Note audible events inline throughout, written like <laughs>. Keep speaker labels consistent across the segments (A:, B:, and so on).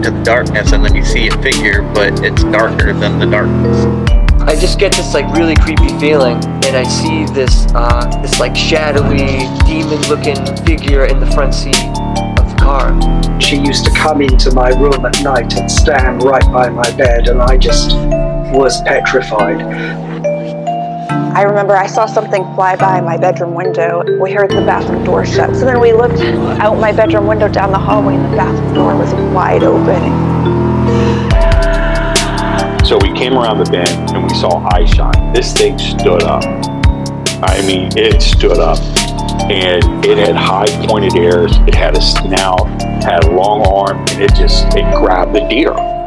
A: into the darkness and then you see a figure, but it's darker than the darkness.
B: I just get this like really creepy feeling, and I see this uh, this like shadowy, demon-looking figure in the front seat of the car.
C: She used to come into my room at night and stand right by my bed, and I just was petrified.
D: I remember I saw something fly by my bedroom window. We heard the bathroom door shut. So then we looked out my bedroom window down the hallway, and the bathroom door was wide open.
E: So we came around the bend and we saw eye shine. This thing stood up. I mean, it stood up. And it had high pointed ears. It had a snout, had a long arm, and it just it grabbed the deer.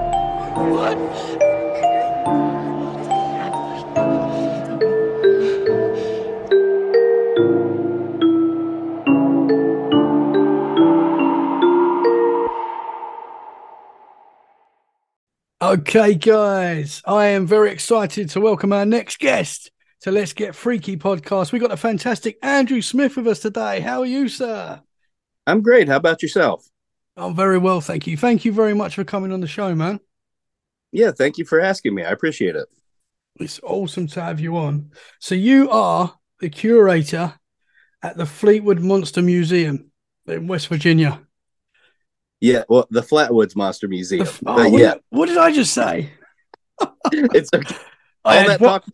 F: Okay, guys, I am very excited to welcome our next guest to Let's Get Freaky podcast. We got a fantastic Andrew Smith with us today. How are you, sir?
G: I'm great. How about yourself?
F: I'm very well, thank you. Thank you very much for coming on the show, man.
G: Yeah, thank you for asking me. I appreciate it.
F: It's awesome to have you on. So, you are the curator at the Fleetwood Monster Museum in West Virginia.
G: Yeah, well, the Flatwoods Monster Museum.
F: Oh,
G: But
F: what,
G: yeah,
F: did, what did I just say? <laughs>
G: it's okay. <laughs> All that
F: one-
G: talk,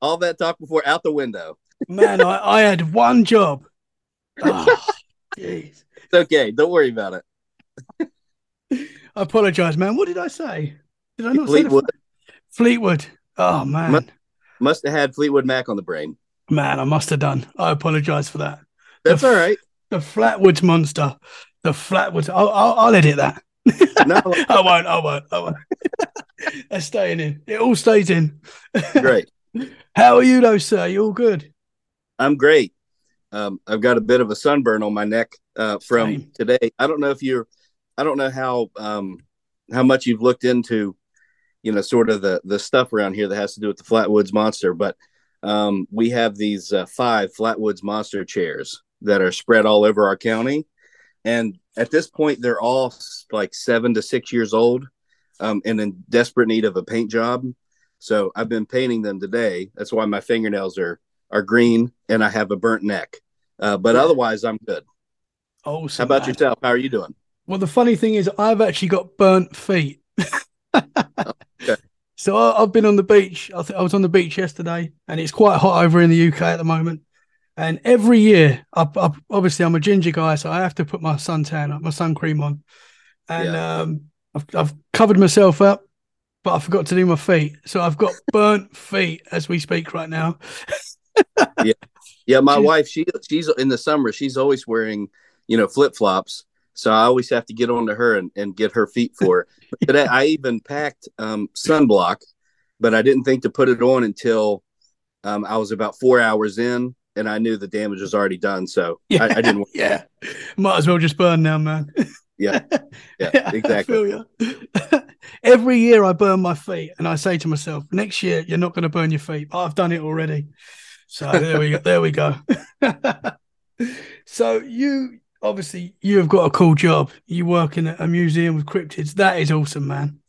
G: all that talk before out the window.
F: man, I, I had one job. Oh, <laughs> jeez.
G: It's okay. Don't worry about it.
F: I apologize, man. What did I say? Did I not
G: Fleetwood
F: say the... Fleetwood? Oh man,
G: Mu- must have had Fleetwood Mac on the brain.
F: man, I must have done. I apologize for that.
G: That's
F: The
G: all right.
F: The Flatwoods monster. The Flatwoods. I'll, I'll, I'll edit that.
G: No, <laughs>
F: I won't. I won't. I won't. <laughs> That's staying in. It all stays in. <laughs>
G: great.
F: How are you, though, sir? You all good?
G: I'm great. Um, I've got a bit of a sunburn on my neck uh, from
F: Same.
G: today. I don't know if you're, I don't know how um, how much you've looked into, you know, sort of the the stuff around here that has to do with the Flatwoods Monster, but um, we have these uh, five Flatwoods Monster chairs that are spread all over our county, and at this point, they're all like seven to six years old, um, and in desperate need of a paint job. So I've been painting them today. That's why my fingernails are are green and I have a burnt neck. Uh, but otherwise, I'm good.
F: Awesome.
G: How about
F: man.
G: yourself? How are you doing?
F: Well, the funny thing is, I've actually got burnt feet.
G: Okay. <laughs>
F: So I, I've been on the beach. I, th- I was on the beach yesterday, and it's quite hot over in the UK at the moment. And every year, I, I, obviously, I'm a ginger guy, so I have to put my suntan, my sun cream on. And um, I've, I've covered myself up, but I forgot to do my feet. So I've got <laughs> burnt feet as we speak right now. <laughs>
G: Yeah, yeah.
F: my
G: wife, she she's in the summer, she's always wearing, you know, flip flops. So I always have to get onto her and, and get her feet for her. But today I even packed um, sunblock, but I didn't think to put it on until um, I was about four hours in and I knew the damage was already done. So I, I didn't. <laughs>
F: yeah, might as well just burn now, man. <laughs>
G: Yeah, <laughs> yeah, exactly.
F: Every year I burn my feet, and I say to myself, next year you're not going to burn your feet. I've done it already. So there we go. There we go. so you obviously you have got a cool job. You work in a, a museum with cryptids. That is awesome, man.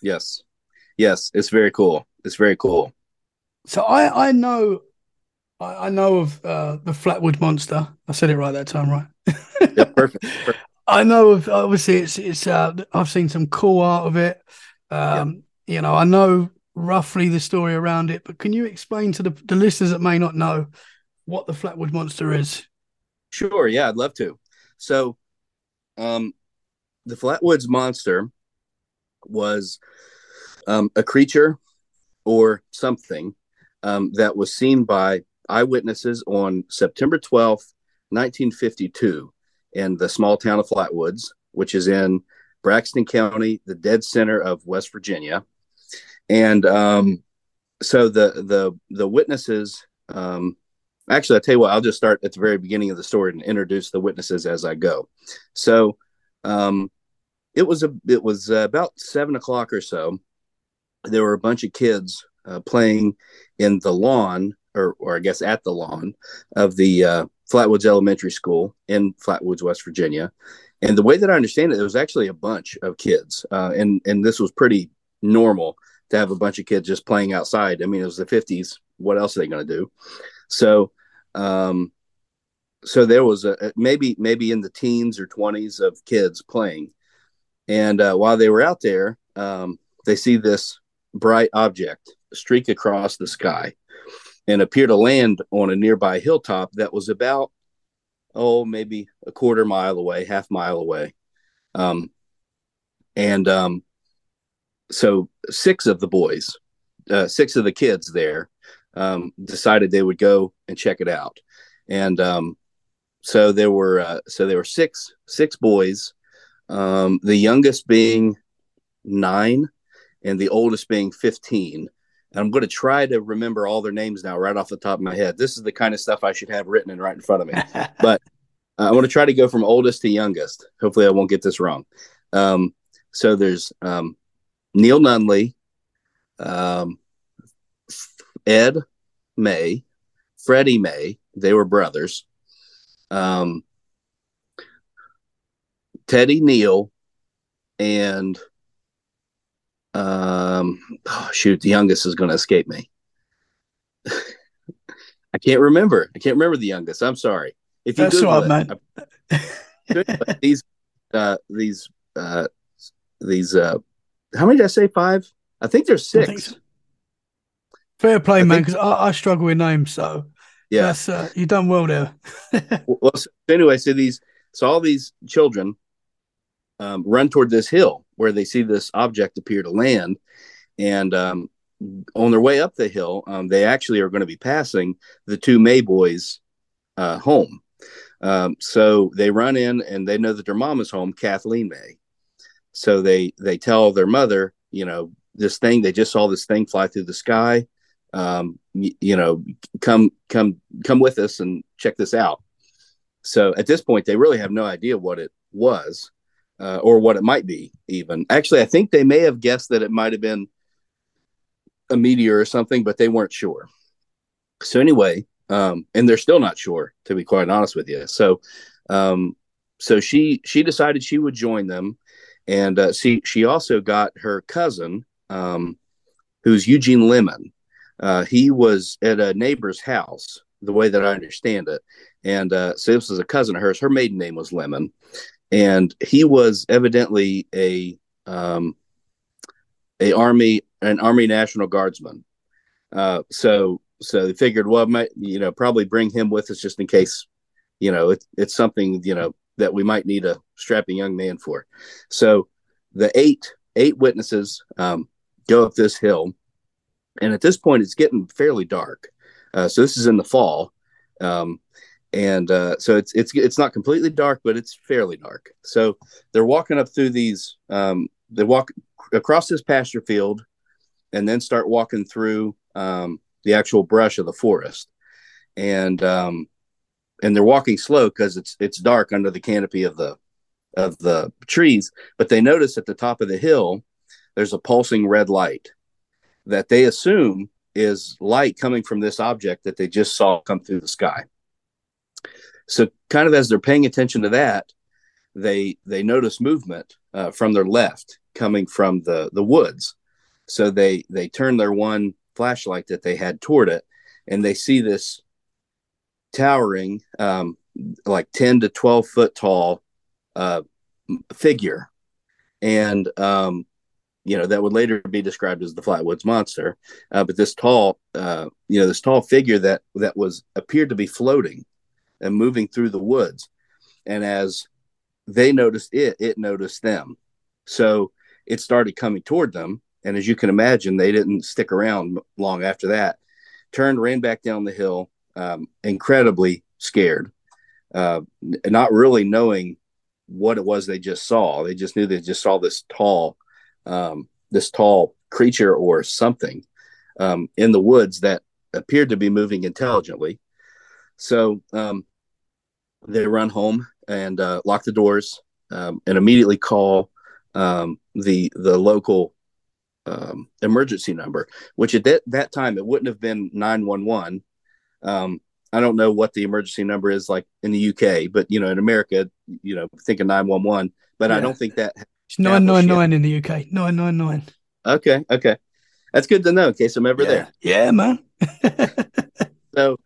G: Yes, yes, it's very cool. It's very cool.
F: So I I know I, I know of uh, the Flatwood Monster. I said it right that time, right? <laughs>
G: Yeah, perfect. perfect. <laughs>
F: I know of obviously it's it's uh I've seen some cool art of it. Um you know, I know roughly the story around it, but can you explain to the, the listeners that may not know what the Flatwood Monster is?
G: Sure, yeah, I'd love to. So, um, the Flatwoods Monster was um, a creature or something um, that was seen by eyewitnesses on September 12th, 1952, in the small town of Flatwoods, which is in Braxton County, the dead center of West Virginia. And um, so the the the witnesses um, actually, I'll tell you what, I'll just start at the very beginning of the story and introduce the witnesses as I go. So, um, it was a it was about seven o'clock or so. There were a bunch of kids uh, playing in the lawn or or I guess at the lawn of the uh, Flatwoods Elementary School in Flatwoods, West Virginia. And the way that I understand it, there was actually a bunch of kids, uh, and and this was pretty normal to have a bunch of kids just playing outside. I mean, it was the '50s. What else are they going to do? So, um, so there was a maybe maybe in the teens or 20s of kids playing, and uh, while they were out there, um, they see this bright object streak across the sky and appear to land on a nearby hilltop that was about oh maybe a quarter mile away half mile away. Um, and um, so six of the boys uh, six of the kids there um, decided they would go and check it out. And um, so there were uh, so there were six six boys um, the youngest being nine and the oldest being 15 and I'm going to try to remember all their names now, right off the top of my head. This is the kind of stuff I should have written and right in front of me. <laughs> but uh, I want to try to go from oldest to youngest. Hopefully, I won't get this wrong. Um, so there's um, Neil Nunley, um, Ed May, Freddie May. They were brothers. Um, Teddy Neal, and um, oh, shoot, the youngest is going to escape me. <laughs> I can't remember. I can't remember the youngest. I'm sorry.
F: If you That's Google right,
G: it, man. these, <laughs> uh, these, uh, these, uh, how many did I say? Five? I think there's six. So.
F: Fair play, I man. Because I, I, struggle with names, so yeah, That's, uh, you done well there. <laughs>
G: well, so anyway, so these, so all these children um, run toward this hill where they see this object appear to land. And um, on their way up the hill, um, they actually are going to be passing the two May boys' uh, home. Um, so they run in and they know that their mom is home, Kathleen May. So they they tell their mother, you know, this thing they just saw this thing fly through the sky. Um, you, you know, come come come with us and check this out. So at this point, they really have no idea what it was uh, or what it might be even. Actually i think they may have guessed that it might have been a meteor or something but they weren't sure. So anyway um, and they're still not sure to be quite honest with you. So um, so she she decided she would join them. And uh, she she also got her cousin um, who's eugene lemon. Uh, he was at a neighbor's house the way that i understand it. And uh, so this was a cousin of hers. Her maiden name was lemon and he was evidently a um, a army an army national guardsman. Uh, so so they figured, well, might you know probably bring him with us just in case, you know, it, it's something you know that we might need a strapping young man for. So the eight eight witnesses um, go up this hill, and at this point it's getting fairly dark. Uh, so this is in the fall. Um, and uh, so it's it's it's not completely dark, but it's fairly dark. So they're walking up through these. Um, they walk across this pasture field, and then start walking through um, the actual brush of the forest, and um, and they're walking slow because it's it's dark under the canopy of the of the trees. But they notice at the top of the hill, there's a pulsing red light that they assume is light coming from this object that they just saw come through the sky. So kind of as they're paying attention to that, they they notice movement uh, from their left coming from the the woods. So they they turn their one flashlight that they had toward it, and they see this towering, um, like ten to twelve foot tall uh, figure, and um, you know that would later be described as the Flatwoods Monster. Uh, but this tall, uh, you know, this tall figure that that was appeared to be floating and moving through the woods. And as they noticed it, it noticed them. So it started coming toward them. And as you can imagine, they didn't stick around long after that. Turned, ran back down the hill, um, incredibly scared, uh, not really knowing what it was they just saw. They just knew they just saw this tall, um, this tall creature or something um, in the woods that appeared to be moving intelligently. So um, they run home and uh, lock the doors um, and immediately call um, the the local um, emergency number, which at that, that time it wouldn't have been 911. Um, I don't know what the emergency number is like in the UK, but you know, in America, you know, thinking nine one one. But I don't think that.
F: It's nine nine nine in the UK. Nine nine nine.
G: Okay, okay, that's good to know in case I'm ever
F: yeah.
G: there.
F: Yeah, man. <laughs>
G: So,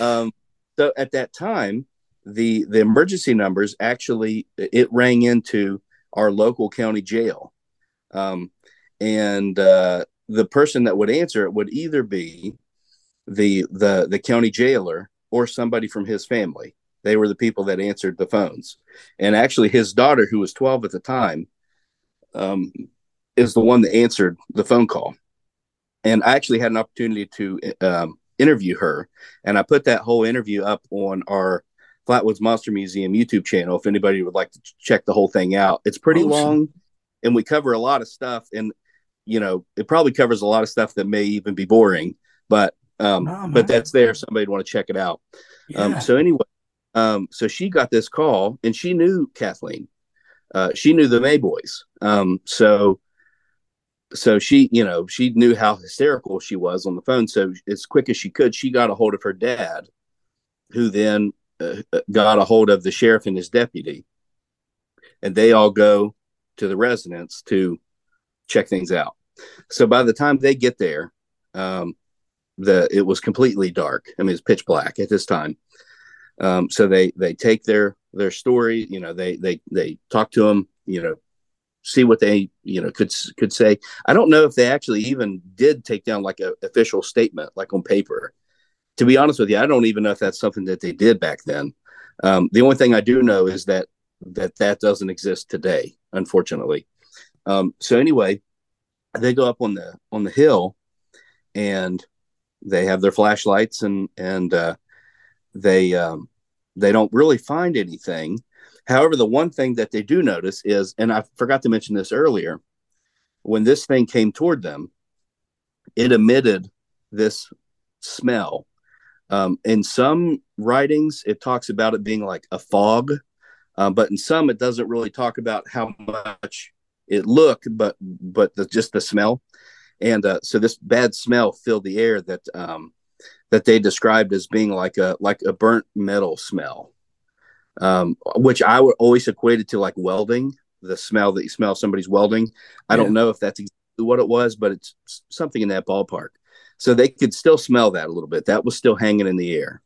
G: um, so at that time, the the emergency numbers actually it rang into our local county jail, um, and uh, the person that would answer it would either be the the the county jailer or somebody from his family. They were the people that answered the phones, and actually, his daughter, who was twelve at the time, um, is the one that answered the phone call. And I actually had an opportunity to um, interview her, and I put that whole interview up on our Flatwoods Monster Museum YouTube channel. If anybody would like to check the whole thing out, it's pretty
F: Awesome.
G: long, and we cover a lot of stuff. And you know, it probably covers a lot of stuff that may even be boring, but um,
F: man.
G: but that's there if somebody would want to check it out.
F: Yeah.
G: Um, so anyway, um, so she got this call, and she knew Kathleen. Uh, she knew the May boys. Um, so so she, you know, she knew how hysterical she was on the phone. So as quick as she could, she got a hold of her dad, who then uh, got a hold of the sheriff and his deputy, and they all go to the residence to check things out. So by the time they get there, um, the it was completely dark. I mean, it's pitch black at this time. Um, so they they take their their story. You know, they they they talk to them. You know, see what they you know could could say. I don't know if they actually even did take down like a official statement like on paper. To be honest with you, I don't even know if that's something that they did back then. Um, the only thing I do know is that that that doesn't exist today, unfortunately. Um, so anyway, they go up on the on the hill, and they have their flashlights and and uh, they um, they don't really find anything. However, the one thing that they do notice is, and I forgot to mention this earlier, when this thing came toward them, it emitted this smell. Um, in some writings, it talks about it being like a fog, um, but in some, it doesn't really talk about how much it looked, but but the, just the smell. And uh, so this bad smell filled the air that um, that they described as being like a like a burnt metal smell, um, which I would always equate it to like welding. The smell that you smell somebody's welding. I
F: Yeah.
G: don't know if that's exactly what it was, but it's something in that ballpark. So they could still smell that a little bit. That was still hanging in the air,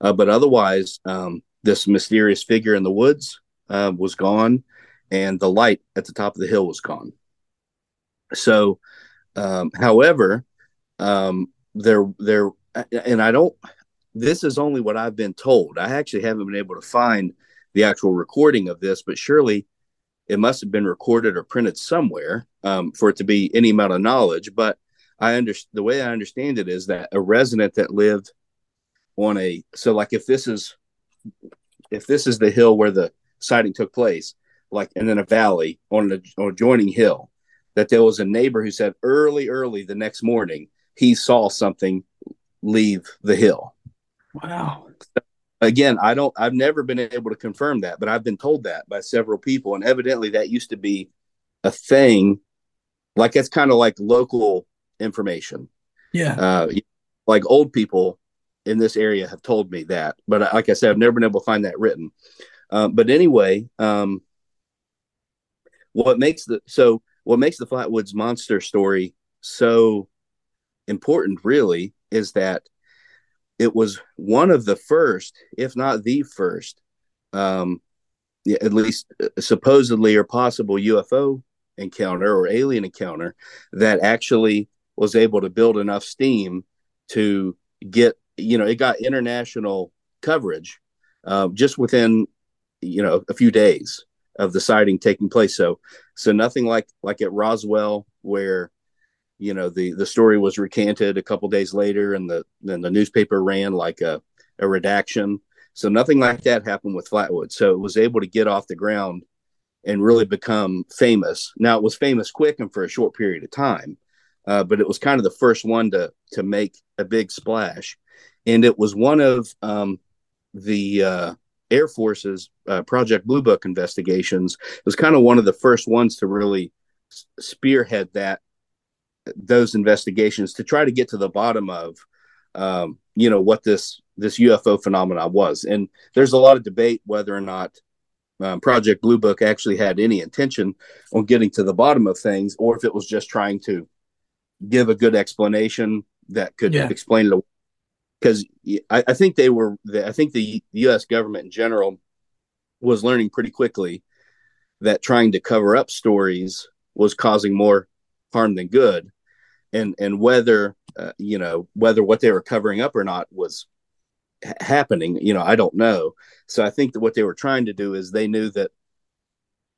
G: uh, but otherwise, um, this mysterious figure in the woods uh, was gone, and the light at the top of the hill was gone. So, um, however, um, there, there, and I don't. This is only what I've been told. I actually haven't been able to find the actual recording of this, but surely it must have been recorded or printed somewhere um, for it to be any amount of knowledge. But I understand the way I understand it is that a resident that lived on a so like if this is if this is the hill where the sighting took place, like and then a valley on an adjoining hill, that there was a neighbor who said early, early the next morning he saw something leave the hill.
F: wow.
G: Again, I don't I've never been able to confirm that, but I've been told that by several people, and evidently that used to be a thing. Like it's kind of like local information.
F: Yeah.
G: Uh, like old people in this area have told me that, but like I said, I've never been able to find that written. Um, but anyway, um, what makes the so what makes the Flatwoods monster story so important, really, is that it was one of the first, if not the first, um, at least uh, supposedly or possible UFO encounter or alien encounter that actually was able to build enough steam to get you know it got international coverage uh, just within you know a few days of the sighting taking place. So so nothing like like at roswell where you know the the story was recanted a couple days later and the then the newspaper ran like a, a redaction. So nothing like that happened with flatwood. So it was able to get off the ground and really become famous. Now it was famous quick and for a short period of time uh, but it was kind of the first one to to make a big splash, and it was one of um, the uh, Air Force's uh, Project Blue Book investigations. It was kind of one of the first ones to really spearhead that those investigations to try to get to the bottom of um, you know, what this this UFO phenomenon was. And there's a lot of debate whether or not um, Project Blue Book actually had any intention on getting to the bottom of things, or if it was just trying to give a good explanation that could
F: Yeah.
G: explain it. Because I, I think they were, I think the U.S. government in general was learning pretty quickly that trying to cover up stories was causing more harm than good, and and whether uh, you know whether what they were covering up or not was ha- happening, you know, I don't know. So I think that what they were trying to do is they knew that,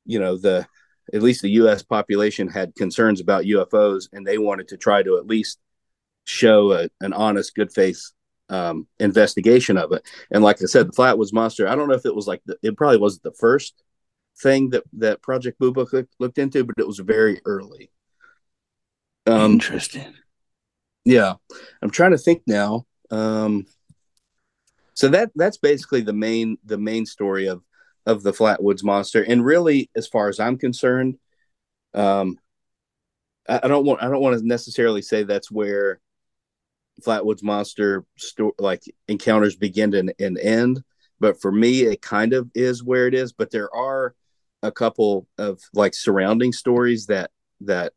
G: you know, the at least the U.S. population had concerns about UFOs, and they wanted to try to at least show a, an honest, good faith um, investigation of it. And like I said, the Flatwoods Monster. I don't know if it was like the, it probably wasn't the first thing that that Project Blue Book looked, looked into, but it was very early. Um,
F: Interesting.
G: yeah, I'm trying to think now. Um, so that that's basically the main the main story of of the Flatwoods Monster, and really, as far as I'm concerned, um, I, I don't want I don't want to necessarily say that's where Flatwoods Monster sto- like encounters begin and, and end, but for me, it kind of is where it is. But there are a couple of like surrounding stories that that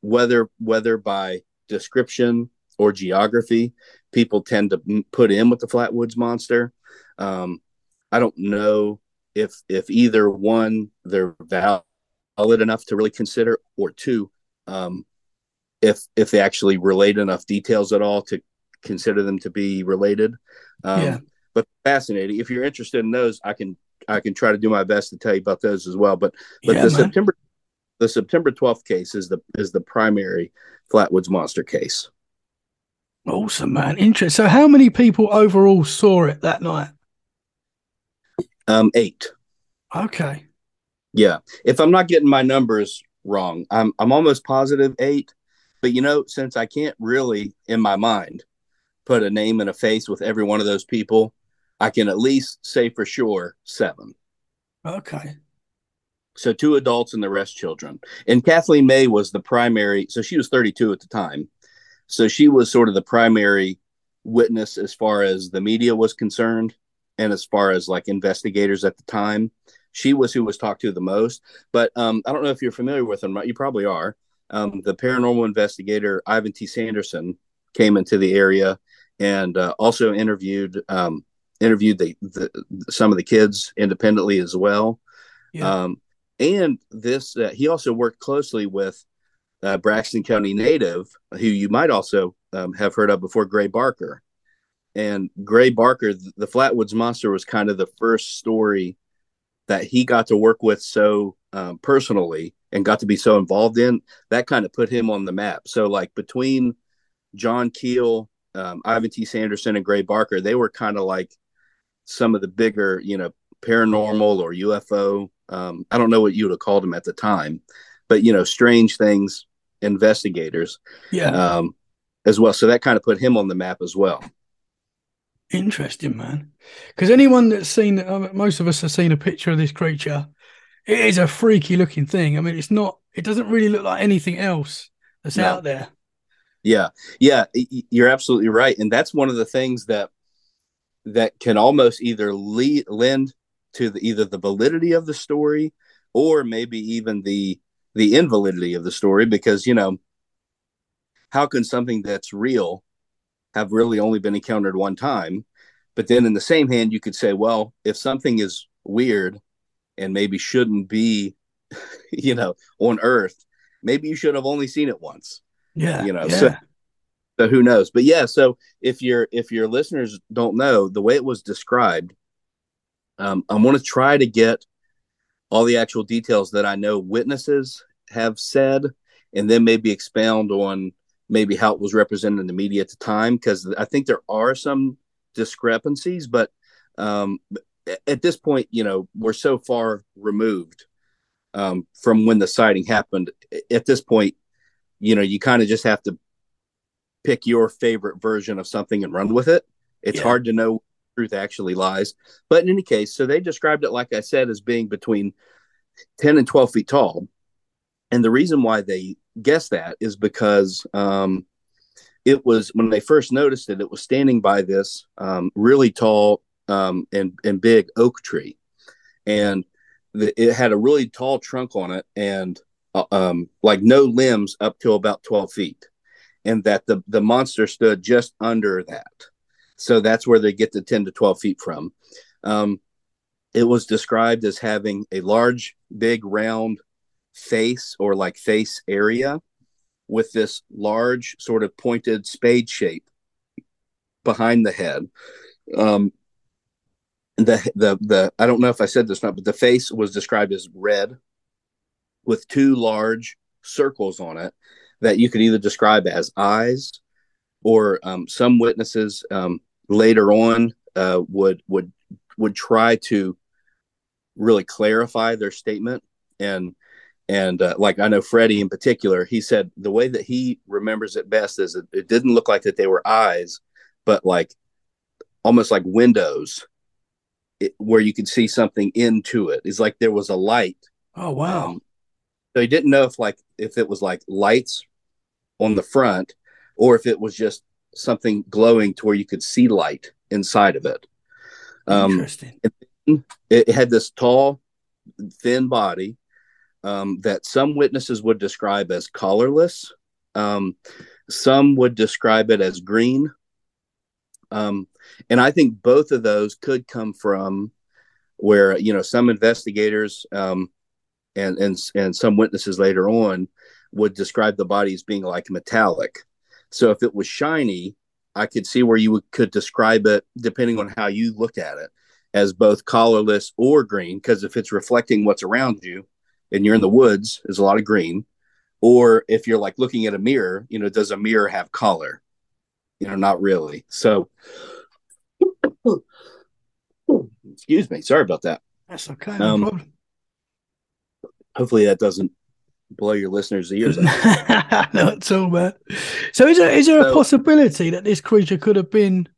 G: whether whether by description or geography people tend to put in with the flatwoods monster um, i don't know if if either one they're valid enough to really consider or two um, if if they actually relate enough details at all to consider them to be related um,
F: Yeah.
G: but fascinating if you're interested in those i can i can try to do my best to tell you about those as well but but
F: Yeah,
G: the
F: man.
G: september the september 12th case is the is the primary flatwoods monster case
F: Awesome, man. Interesting. So, how many people overall saw it that night?
G: Um eight
F: Okay.
G: Yeah. If I'm not getting my numbers wrong, I'm I'm almost positive eight. But you know, since I can't really in my mind put a name and a face with every one of those people, I can at least say for sure seven.
F: Okay.
G: So two adults and the rest children. And Kathleen May was the primary, so she was 32 at the time. So she was sort of the primary witness as far as the media was concerned and as far as like investigators at the time. She was who was talked to the most. But um, I don't know if you're familiar with them. You probably are. Um, the paranormal investigator Ivan T. Sanderson came into the area and uh, also interviewed um, interviewed the, the some of the kids independently as well.
F: Yeah.
G: Um, and this, uh, he also worked closely with uh, Braxton County native, who you might also um, have heard of before, Gray Barker. And Gray Barker, the Flatwoods Monster, was kind of the first story that he got to work with so um, personally and got to be so involved in. That kind of put him on the map. So, like between John Keel, um, Ivan T. Sanderson, and Gray Barker, they were kind of like some of the bigger, you know, paranormal or UFO. Um, I don't know what you would have called them at the time, but you know, strange things investigators
F: Yeah.
G: um, as well. So that kind of put him on the map as well.
F: Interesting, man. Because anyone that's seen, uh, most of us have seen a picture of this creature. It is a freaky looking thing. I mean, it's not. It doesn't really look like anything else that's
G: No.
F: out there.
G: Yeah, yeah, you're absolutely right, and that's one of the things that that can almost either lead, lend to the, either the validity of the story or maybe even the the invalidity of the story because you know how can something that's real have really only been encountered one time but then in the same hand you could say well if something is weird and maybe shouldn't be <laughs> you know on earth maybe you should have only seen it once
F: Yeah.
G: You know,
F: yeah.
G: so- so who knows but yeah so if your if your listeners don't know the way it was described um, i want to try to get all the actual details that i know witnesses have said and then maybe expound on maybe how it was represented in the media at the time because i think there are some discrepancies but um, at this point you know we're so far removed um, from when the sighting happened at this point you know you kind of just have to pick your favorite version of something and run with it. It's
F: Yeah.
G: hard to know where truth actually lies. But in any case, so they described it, like I said, as being between 10 and 12 feet tall. And the reason why they guess that is because um, it was when they first noticed it, it was standing by this um, really tall um, and and big oak tree, and the, it had a really tall trunk on it, and uh, um, like no limbs up to about twelve feet, and that the the monster stood just under that. So that's where they get the ten to twelve feet from. Um, it was described as having a large, big, round face or like face area with this large, sort of pointed spade shape behind the head. Um, the the the I don't know if I said this or not, but the face was described as red with two large circles on it that you could either describe as eyes or um, some witnesses um, later on uh, would would would try to really clarify their statement and and uh, like I know Freddie in particular, he said the way that he remembers it best is it, didn't look like that they were eyes, but like almost like windows it, where you could see something into it. It's like there was a light.
F: Oh wow!
G: Um, so he didn't know if like if it was like lights on the front or if it was just something glowing to where you could see light inside of it. Um,
F: Interesting.
G: It, it had this tall, thin body um, that some witnesses would describe as colorless. Um, some would describe it as green. Um, and I think both of those could come from where, you know, some investigators um, and, and, and some witnesses later on would describe the body as being like metallic. So if it was shiny, I could see where you would, could describe it depending on how you look at it as both colorless or green. Because if it's reflecting what's around you, and you're in the woods, there's a lot of green. Or if you're like looking at a mirror, you know, does a mirror have color? You know, not really. So, <coughs> excuse me. Sorry about that.
F: That's okay. No
G: Um. Hopefully that doesn't blow your listeners' ears <laughs> out.
F: Not at all, man. So, is there is there a possibility that this creature could have been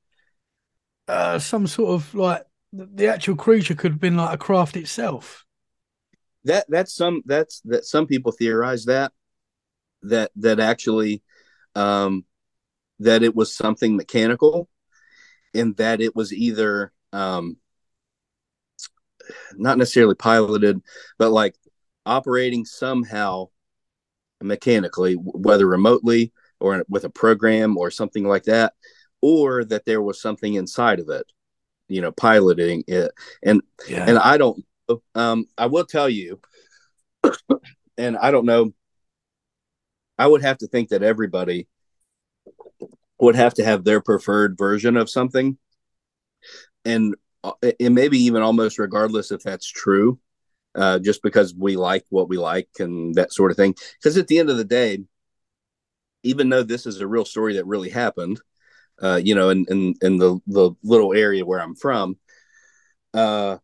F: uh, some sort of like the actual creature could have been like a craft itself?
G: That that's some that's that some people theorize that that that actually um that it was something mechanical and that it was either um not necessarily piloted but like operating somehow mechanically whether remotely or with a program or something like that or that there was something inside of it you know piloting it and
F: Yeah.
G: and I don't. Um, I will tell you, and I don't know. I would have to think that everybody would have to have their preferred version of something, and uh, and maybe even almost regardless if that's true, uh, just because we like what we like and that sort of thing. Because at the end of the day, even though this is a real story that really happened, uh, you know, in, in in the the little area where I'm from, uh,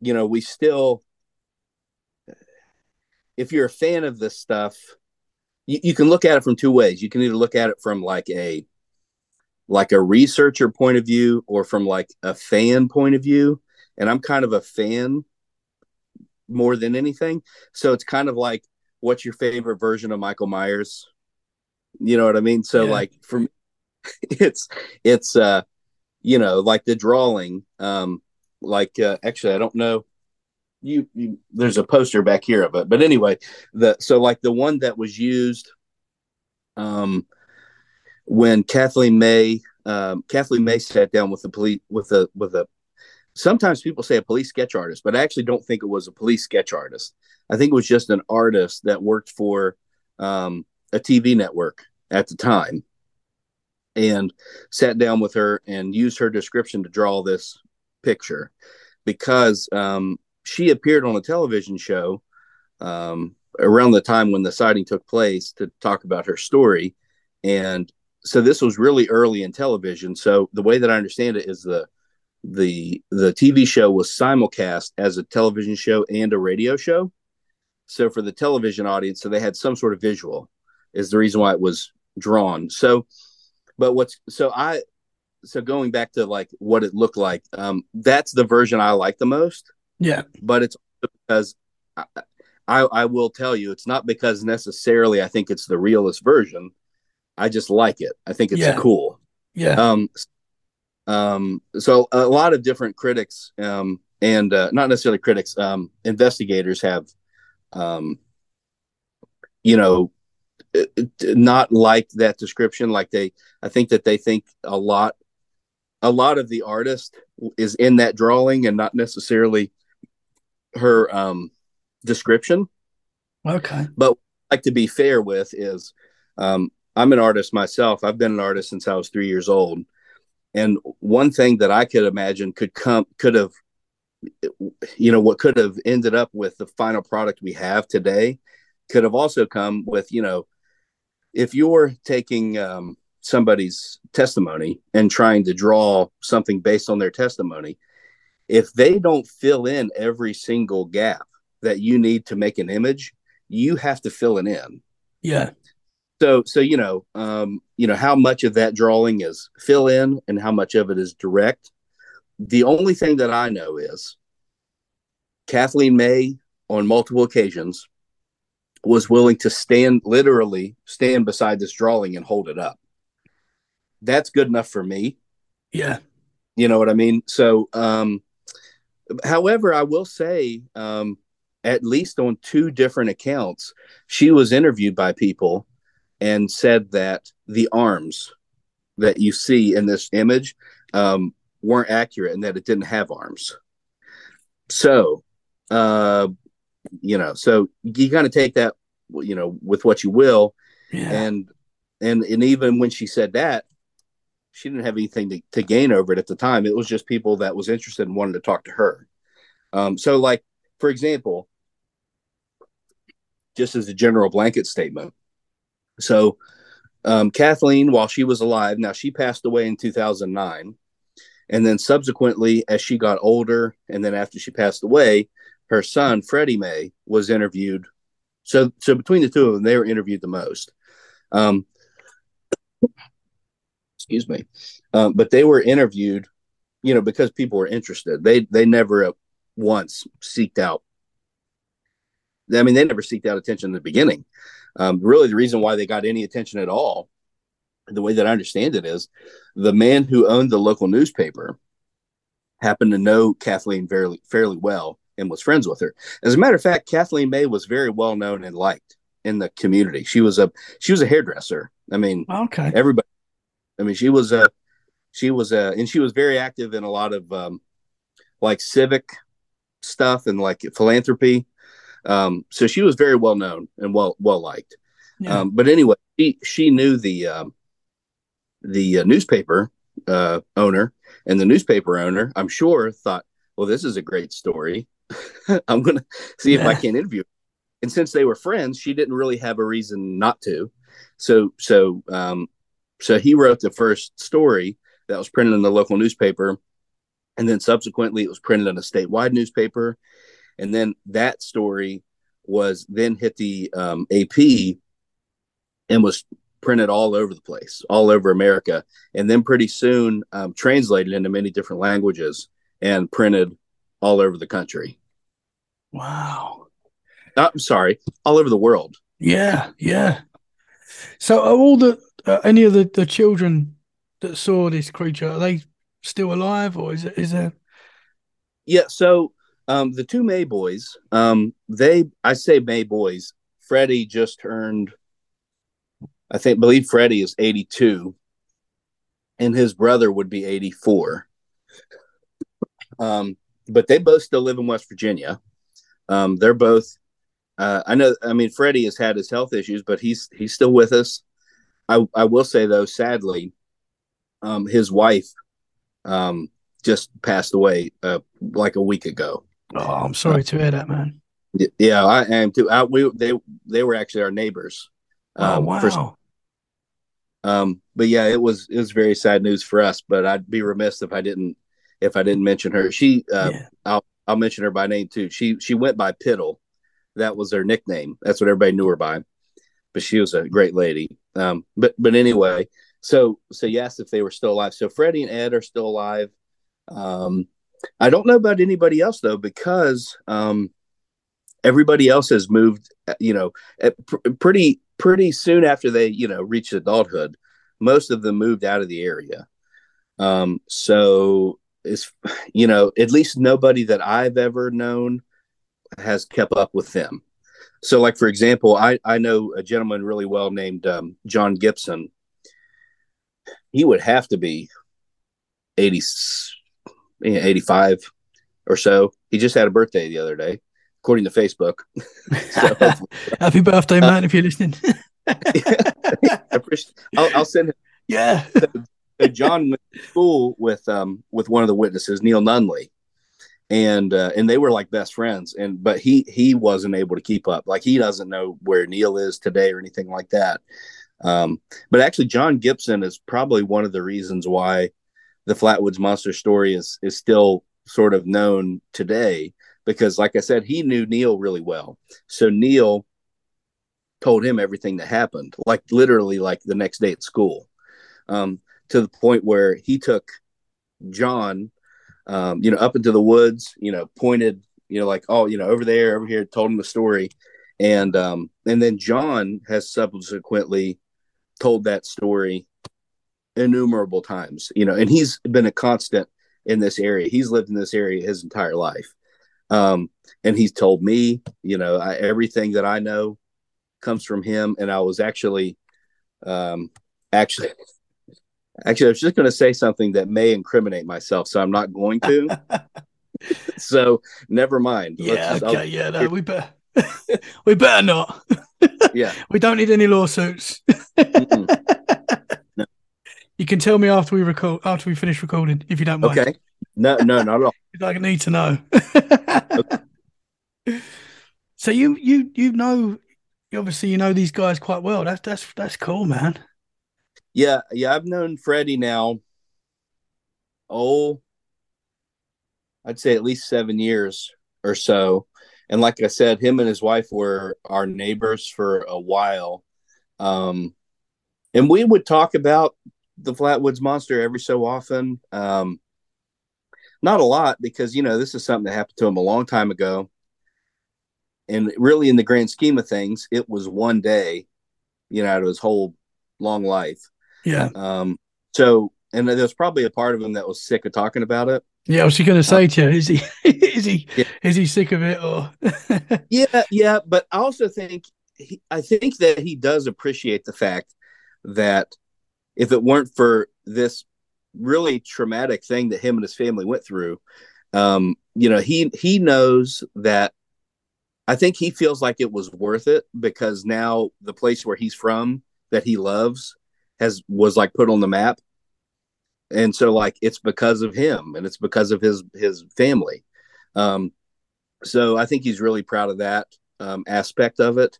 G: you know, we still, if you're a fan of this stuff, you, you can look at it from two ways. You can either look at it from like a like a researcher point of view or from like a fan point of view. And I'm kind of a fan more than anything. So it's kind of like what's your favorite version of Michael Myers? You know what I mean? So
F: Yeah.
G: like for me, <laughs> it's it's uh you know like the drawing um like uh, actually I don't know. You, you there's a poster back here of it. But anyway the so like the one that was used um when Kathleen May um Kathleen May sat down with the police with a with a sometimes people say a police sketch artist but I actually don't think it was a police sketch artist. I think it was just an artist that worked for um a TV network at the time and sat down with her and used her description to draw this picture because um, she appeared on a television show um, around the time when the sighting took place to talk about her story. And so this was really early in television. So the way that I understand it is the the the TV show was simulcast as a television show and a radio show. So for the television audience, so they had some sort of visual is the reason why it was drawn. So but what's so I so going back to like what it looked like, um, that's the version I like the most.
F: Yeah.
G: But it's because I, I I will tell you, it's not because necessarily I think it's the realest version. I just like it. I think it's
F: Yeah.
G: cool.
F: Yeah.
G: Um, um, so a lot of different critics, um, and uh, not necessarily critics, um, investigators have, um, you know, uh, uh, not liked that description. Like they, I think that they think a lot, a lot of the artist is in that drawing and not necessarily her um, description
F: okay.
G: But like to be fair with is um, I'm an artist myself. I've been an artist since I was three years old. And one thing that I could imagine could come, could have, you know, what could have ended up with the final product we have today could have also come with, you know, if you're taking um, somebody's testimony and trying to draw something based on their testimony, if they don't fill in every single gap that you need to make an image, you have to fill it in.
F: Yeah.
G: So, so you know, um, you know how much of that drawing is fill in and how much of it is direct. The only thing that I know is Kathleen May, on multiple occasions, was willing to stand literally stand beside this drawing and hold it up. That's good enough for me.
F: Yeah.
G: You know what I mean? So, um, however, I will say, um, at least on two different accounts, she was interviewed by people and said that the arms that you see in this image um, weren't accurate and that it didn't have arms. So, uh, you know, so you kind of take that, you know, with what you will,
F: Yeah.
G: and and and even when she said that, she didn't have anything to, to gain over it at the time. It was just people that was interested and wanted to talk to her. Um, so, like for example, just as a general blanket statement, so um, Kathleen, while she was alive, now she passed away in 2009. And then subsequently, as she got older, and then after she passed away, her son, Freddie May, was interviewed. So, so between the two of them, they were interviewed the most. Um, excuse me. Um, but they were interviewed, you know, because people were interested. They they never once seeked out. I mean, they never seeked out attention in the beginning. Um, really, the reason why they got any attention at all, the way that I understand it is, the man who owned the local newspaper happened to know Kathleen fairly fairly well and was friends with her. As a matter of fact, Kathleen May was very well known and liked in the community. She was a she was a hairdresser. I mean,
F: Okay.
G: everybody. I mean, she was a she was a and she was very active in a lot of um, like civic stuff and like philanthropy. Um, so she was very well known and well well liked.
F: Yeah.
G: Um, but anyway, she she knew the um, the uh, newspaper uh, owner, and the newspaper owner, I'm sure, thought, "Well, this is a great story. <laughs> I'm going to see if I can interview." her." And since they were friends, she didn't really have a reason not to. So so um, so he wrote the first story that was printed in the local newspaper, and then subsequently it was printed in a statewide newspaper, and then that story was then hit the um, AP and was printed all over the place, all over America, and then pretty soon um, translated into many different languages and printed all over the country.
F: Wow.
G: Uh, I'm sorry, all over the world.
F: Yeah. Yeah. So all the uh, any of the, the children that saw this creature are they still alive or is it is there?
G: Yeah. So um, the two May boys, um, they, I say May boys. Freddie just turned, I think, believe Freddie is 82, and his brother would be 84. Um, but they both still live in West Virginia. Um, they're both. Uh, I know. I mean, Freddie has had his health issues, but he's he's still with us. I I will say though, sadly, um, his wife um, just passed away uh, like a week ago.
F: Oh, I'm sorry to hear that, man.
G: Yeah, I am too. I, we they they were actually our neighbors.
F: Oh
G: um,
F: wow.
G: for- um, but yeah, it was it was very sad news for us. But I'd be remiss if I didn't if I didn't mention her. She uh,
F: yeah.
G: I'll I'll mention her by name too. She she went by Piddle. That was her nickname. That's what everybody knew her by. But she was a great lady. Um, but but anyway, so so asked if they were still alive. So Freddie and Ed are still alive. Um, I don't know about anybody else though because um, everybody else has moved. uh, You know, pr- pretty pretty soon after they, you know, reached adulthood, most of them moved out of the area. Um, so it's, you know, at least nobody that I've ever known has kept up with them. So, like for example, I I know a gentleman really well named um, John Gibson. He would have to be 80, 85 or so. He just had a birthday the other day, according to Facebook. <laughs> so, <laughs>
F: Happy birthday, man! if you're listening. <laughs>
G: I'll, I'll, send him.
F: Yeah.
G: So John went to school with um with one of the witnesses, Neil Nunley, and uh, and they were like best friends. And but he he wasn't able to keep up. Like he doesn't know where Neil is today or anything like that. Um, but actually, John Gibson is probably one of the reasons why the Flatwoods Monster story is is still sort of known today because, like I said, he knew Neil really well. So Neil told him everything that happened, like literally, like the next day at school, um, to the point where he took John, um, you know, up into the woods, you know, pointed, you know, like oh, you know, over there, over here, told him the story, and um, and then John has subsequently told that story innumerable times, you know, and he's been a constant in this area. He's lived in this area his entire life. Um, and he's told me, you know, I, everything that I know comes from him. And I was actually, um, actually, actually, I was just going to say something that may incriminate myself, so I'm not going to. <laughs> so never mind.
F: Yeah, Let's, okay, I'll, yeah, no, we better, <laughs> we better not. <laughs>
G: yeah,
F: we don't need any lawsuits. You can tell me after we record after we finish recording, if you don't mind.
G: Okay. No, no, not at all.
F: I need to know. okay. So you you you know obviously you know these guys quite well. That's that's that's cool, man.
G: Yeah, yeah. I've known Freddie now. Oh, I'd say at least seven years or so. And like I said, him and his wife were our neighbors for a while. Um, and we would talk about the Flatwoods Monster every so often. Um, not a lot because you know this is something that happened to him a long time ago, and really, in the grand scheme of things, it was one day, you know, out of his whole long life.
F: Yeah.
G: Um. So, and there's probably a part of him that was sick of talking about it.
F: Yeah, I was going to say to you, is he <laughs> is he yeah. is he sick of it or? <laughs>
G: yeah, yeah, but I also think he, I think that he does appreciate the fact that if it weren't for this really traumatic thing that him and his family went through, um, you know, he he knows that I think he feels like it was worth it because now the place where he's from that he loves has was like put on the map. And so like it's because of him and it's because of his his family. Um so I think he's really proud of that um aspect of it.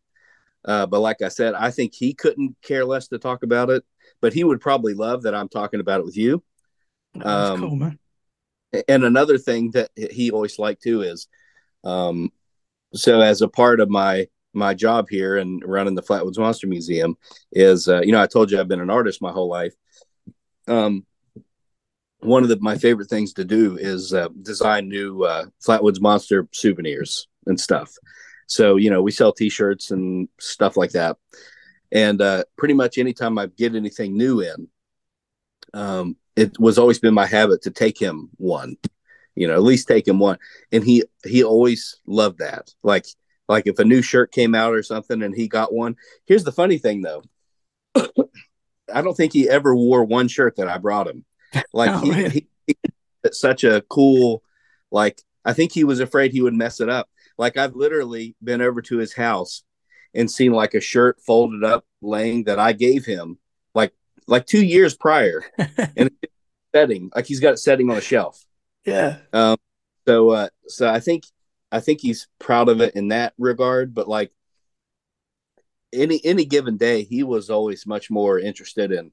G: Uh, but like I said, I think he couldn't care less to talk about it but he would probably love that I'm talking about it with you.
F: Oh, um, cool, man.
G: And another thing that he always liked too is, um, so as a part of my my job here and running the Flatwoods Monster Museum is, uh, you know, I told you I've been an artist my whole life. Um, one of the, my favorite things to do is uh, design new uh, Flatwoods Monster souvenirs and stuff. So, you know, we sell T-shirts and stuff like that and uh, pretty much anytime I get anything new in, um, it was always been my habit to take him one, you know, at least take him one, and he he always loved that. Like like if a new shirt came out or something, and he got one. Here's the funny thing though, <coughs> I don't think he ever wore one shirt that I brought him. Like <laughs> oh, he, he, he such a cool, like I think he was afraid he would mess it up. Like I've literally been over to his house and seen like a shirt folded up laying that I gave him like like two years prior <laughs> and setting like he's got it setting on a shelf.
F: Yeah.
G: Um so uh so I think I think he's proud of it in that regard, but like any any given day he was always much more interested in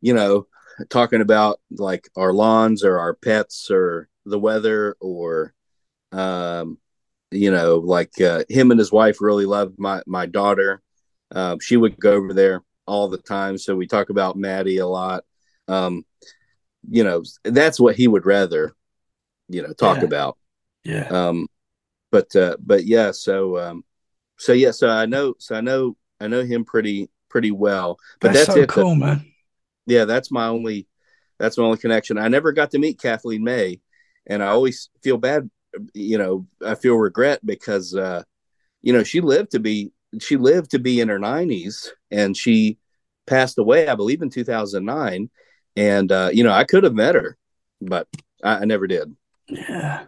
G: you know talking about like our lawns or our pets or the weather or um you know, like uh, him and his wife really loved my my daughter. Um, she would go over there all the time, so we talk about Maddie a lot. Um, you know, that's what he would rather, you know, talk
F: yeah.
G: about.
F: Yeah.
G: Um, but uh, but yeah, so um, so yeah, so I know, so I know I know him pretty pretty well. But
F: That's,
G: that's,
F: so
G: it.
F: cool, man.
G: Yeah, that's my only that's my only connection. I never got to meet Kathleen May, and I always feel bad. You know, I feel regret because uh, you know she lived to be she lived to be in her nineties, and she passed away, I believe, in two thousand nine. And uh, you know, I could have met her, but I, I never did.
F: Yeah.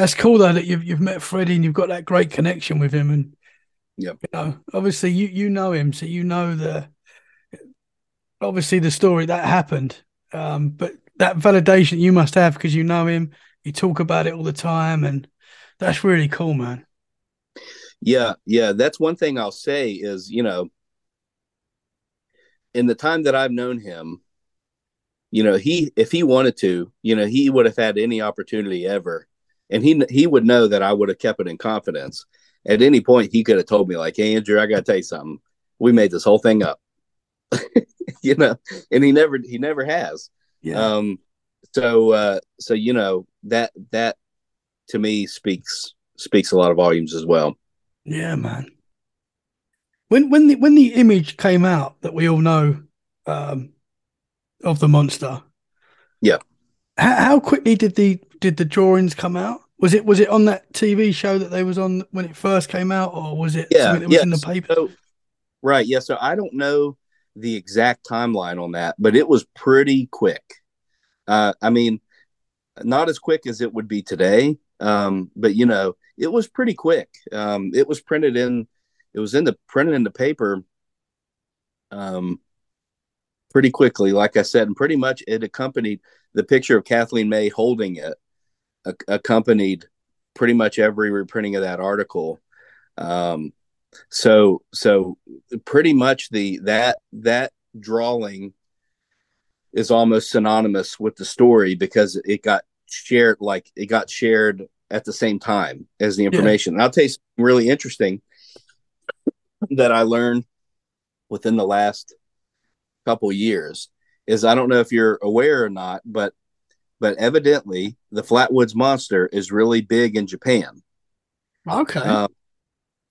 F: That's cool though that you've you've met Freddie and you've got that great connection with him and
G: Yep.
F: you know, obviously you you know him, so you know the obviously the story that happened. Um, but that validation you must have because you know him, you talk about it all the time, and that's really cool, man.
G: Yeah, yeah, that's one thing I'll say is, you know, in the time that I've known him, you know, he if he wanted to, you know, he would have had any opportunity ever, and he he would know that I would have kept it in confidence. At any point, he could have told me like, "Hey, Andrew, I got to tell you something. We made this whole thing up," <laughs> you know, and he never he never has.
F: Yeah.
G: Um, so uh, so you know that that to me speaks speaks a lot of volumes as well.
F: Yeah, man. When when the when the image came out that we all know um, of the monster,
G: Yeah.
F: How, how quickly did the did the drawings come out? Was it was it on that TV show that they was on when it first came out, or was it
G: Yeah,
F: something that was
G: yeah.
F: in the paper?
G: So, right, yeah. So I don't know the exact timeline on that, but it was pretty quick. Uh, I mean, not as quick as it would be today, um, but you know, it was pretty quick. Um, it was printed in, it was in the printed in the paper, um, pretty quickly. Like I said, and pretty much it accompanied the picture of Kathleen May holding it, ac- accompanied pretty much every reprinting of that article. Um, so so pretty much the that that drawing is almost synonymous with the story because it got shared like it got shared at the same time as the information. And I'll tell you something really interesting that I learned within the last couple years is I don't know if you're aware or not, but but evidently the Flatwoods Monster is really big in Japan.
F: Okay.
G: Uh,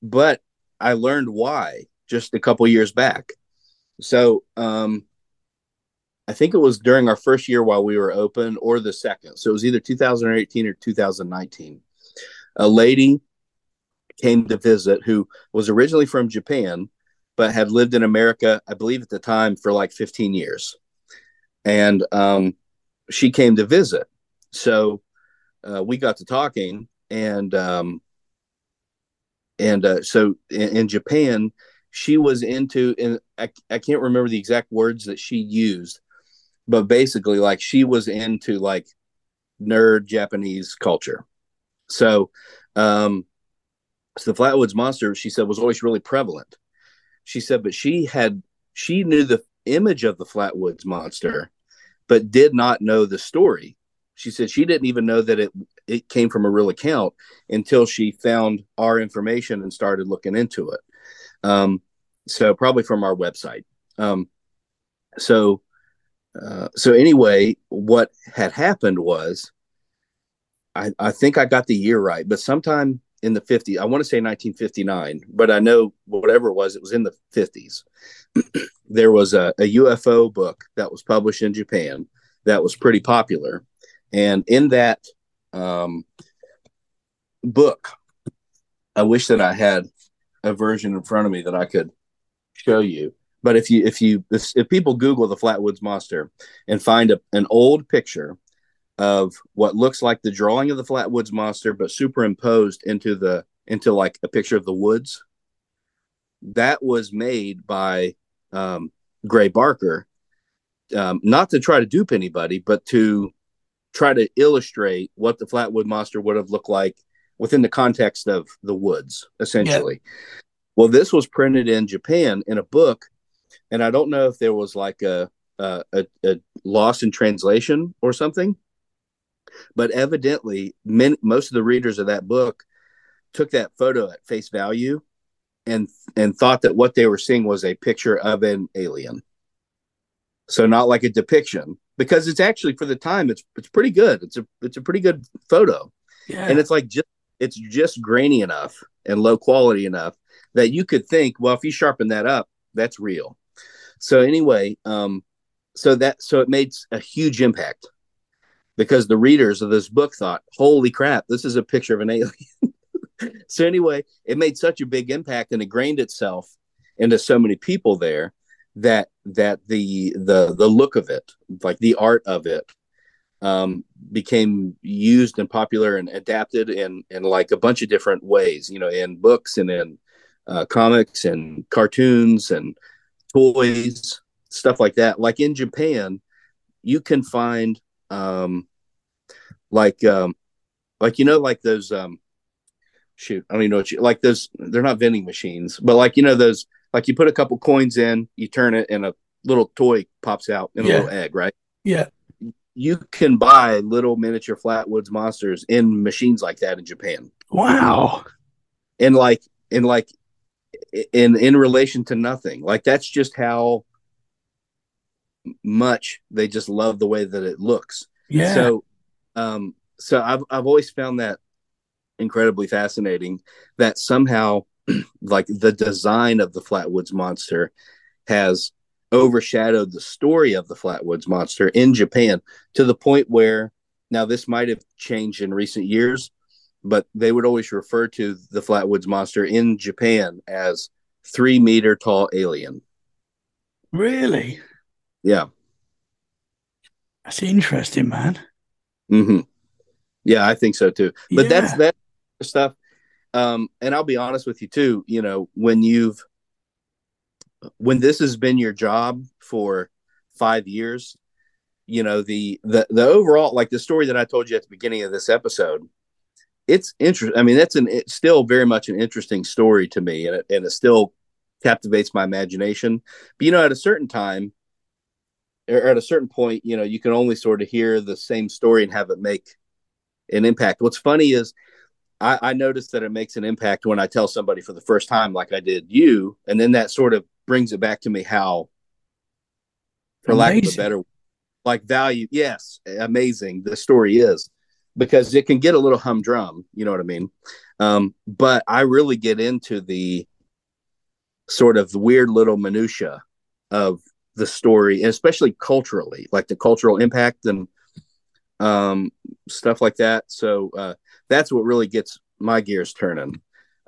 G: but I learned why just a couple years back. So um, I think it was during our first year while we were open, or the second. So it was either 2018 or 2019. A lady came to visit who was originally from Japan, but had lived in America, I believe at the time, for like 15 years. And um, she came to visit. So uh, we got to talking, and um, and uh, so in, in Japan, she was into, and I, I can't remember the exact words that she used, but basically, like she was into like nerd Japanese culture. So, um, so the Flatwoods Monster, she said, was always really prevalent. She said, but she had she knew the image of the Flatwoods Monster, but did not know the story. She said she didn't even know that it it came from a real account until she found our information and started looking into it. Um, so probably from our website. Um, so uh, so anyway, what had happened was, I, I think I got the year right, but sometime in the 50s, I want to say 1959, but I know whatever it was, it was in the 50s. <clears throat> there was a, a UFO book that was published in Japan that was pretty popular. And in that um, book, I wish that I had a version in front of me that I could show you. But if you if you if, if people Google the Flatwoods Monster and find a, an old picture of what looks like the drawing of the Flatwoods Monster, but superimposed into the into like a picture of the woods, that was made by um, Gray Barker, um, not to try to dupe anybody, but to try to illustrate what the Flatwood Monster would have looked like within the context of the woods, essentially. Well, this was printed in Japan in a book, and I don't know if there was like a a, a, a loss in translation or something, but evidently, many, most of the readers of that book took that photo at face value and and thought that what they were seeing was a picture of an alien. So not like a depiction, because it's actually for the time it's it's pretty good. It's a it's a pretty good photo,
F: yeah.
G: and it's like just it's just grainy enough and low quality enough that you could think, well, if you sharpen that up, that's real. So anyway, um, so that so it made a huge impact because the readers of this book thought, "Holy crap, this is a picture of an alien." <laughs> so anyway, it made such a big impact and ingrained itself into so many people there that that the the the look of it, like the art of it, um, became used and popular and adapted in in like a bunch of different ways. You know, in books and in uh, comics and cartoons and toys, stuff like that. Like in Japan, you can find um, like um, like you know like those um, shoot I don't even know what you like those. They're not vending machines, but like you know those like you put a couple coins in, you turn it, and a little toy pops out in a
F: Yeah.
G: little egg, right?
F: Yeah.
G: You can buy little miniature Flatwoods monsters in machines like that in Japan
F: Wow.
G: and like and like in in relation to nothing like that's just how much they just love the way that it looks
F: Yeah.
G: so um so i've i've always found that incredibly fascinating that somehow <clears throat> like the design of the flatwoods monster has overshadowed the story of the flatwoods monster in japan to the point where now this might have changed in recent years but they would always refer to the flatwoods monster in japan as three meter tall alien
F: really?
G: Yeah
F: That's interesting, man.
G: hmm Yeah, I think so too. But that's that stuff. Um, and I'll be honest with you too. You know, when you've when this has been your job for five years, you know the the the overall like the story that I told you at the beginning of this episode. It's interesting. I mean, that's an it's still very much an interesting story to me, and it, and it still captivates my imagination. But you know, at a certain time, or at a certain point, you know, you can only sort of hear the same story and have it make an impact. What's funny is I, I noticed that it makes an impact when I tell somebody for the first time, like I did you, and then that sort of brings it back to me how, for lack of a better, like value. Yes, amazing. The story is because it can get a little humdrum. You know what I mean? Um, but I really get into the sort of weird little minutia of the story, and especially culturally, like the cultural impact and um, stuff like that. So uh, that's what really gets my gears turning.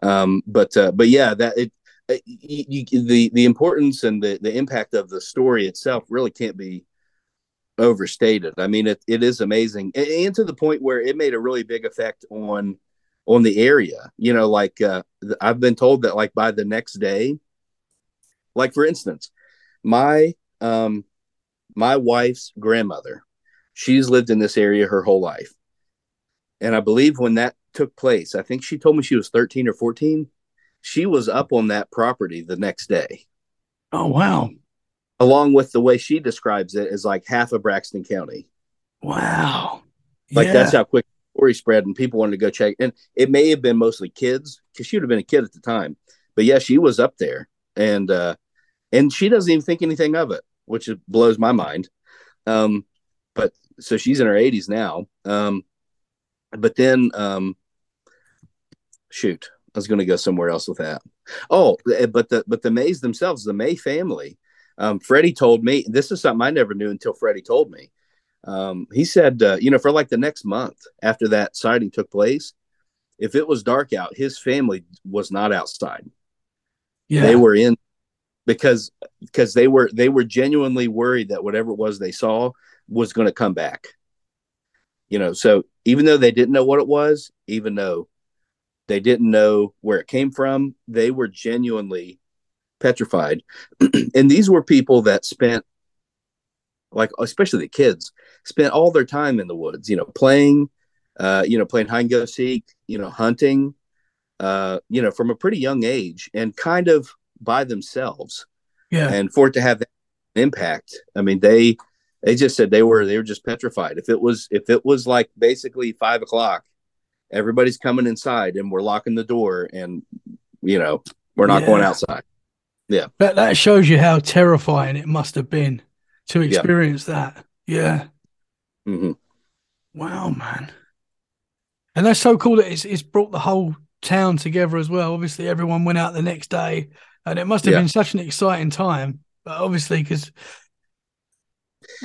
G: Um, but uh, but yeah, that it, it you, you, the the importance and the the impact of the story itself really can't be overstated. I mean, it, it is amazing, and, and to the point where it made a really big effect on on the area. You know, like uh, I've been told that like by the next day, like for instance, my um my wife's grandmother, she's lived in this area her whole life, and I believe when that took place, I think she told me she was thirteen or fourteen. She was up on that property the next day
F: Oh wow.
G: along with the way she describes it as like half of Braxton County.
F: Wow.
G: Like
F: yeah.
G: that's how quick the story spread, and people wanted to go check. And it may have been mostly kids because she would have been a kid at the time. But yeah, she was up there, and uh, and she doesn't even think anything of it, which blows my mind. Um, but so she's in her 80s now. Um, but then, um, shoot, I was going to go somewhere else with that. Oh, eh, but the but the Mays themselves, the May family. Um, Freddie told me this is something I never knew until Freddie told me. Um, he said, uh, you know, for like the next month after that sighting took place, if it was dark out, his family was not outside.
F: yeah.
G: They were in because because they were they were genuinely worried that whatever it was they saw was going to come back. You know, so even though they didn't know what it was, even though they didn't know where it came from, they were genuinely petrified. <clears throat> and these were people that spent like especially the kids spent all their time in the woods, you know, playing uh, you know, playing hide and go seek, you know, hunting, uh, you know, from a pretty young age and kind of by themselves.
F: yeah.
G: And for it to have that impact, I mean, they they just said they were they were just petrified. If it was if it was like basically five o'clock, everybody's coming inside and we're locking the door and you know we're not going outside.
F: Yeah.
G: outside.
F: That shows you how terrifying it must have been to experience that. Yeah.
G: hmm
F: Wow, man. And that's so cool that it's it's brought the whole town together as well. Obviously, everyone went out the next day, and it must have
G: Yeah.
F: been such an exciting time. But obviously, because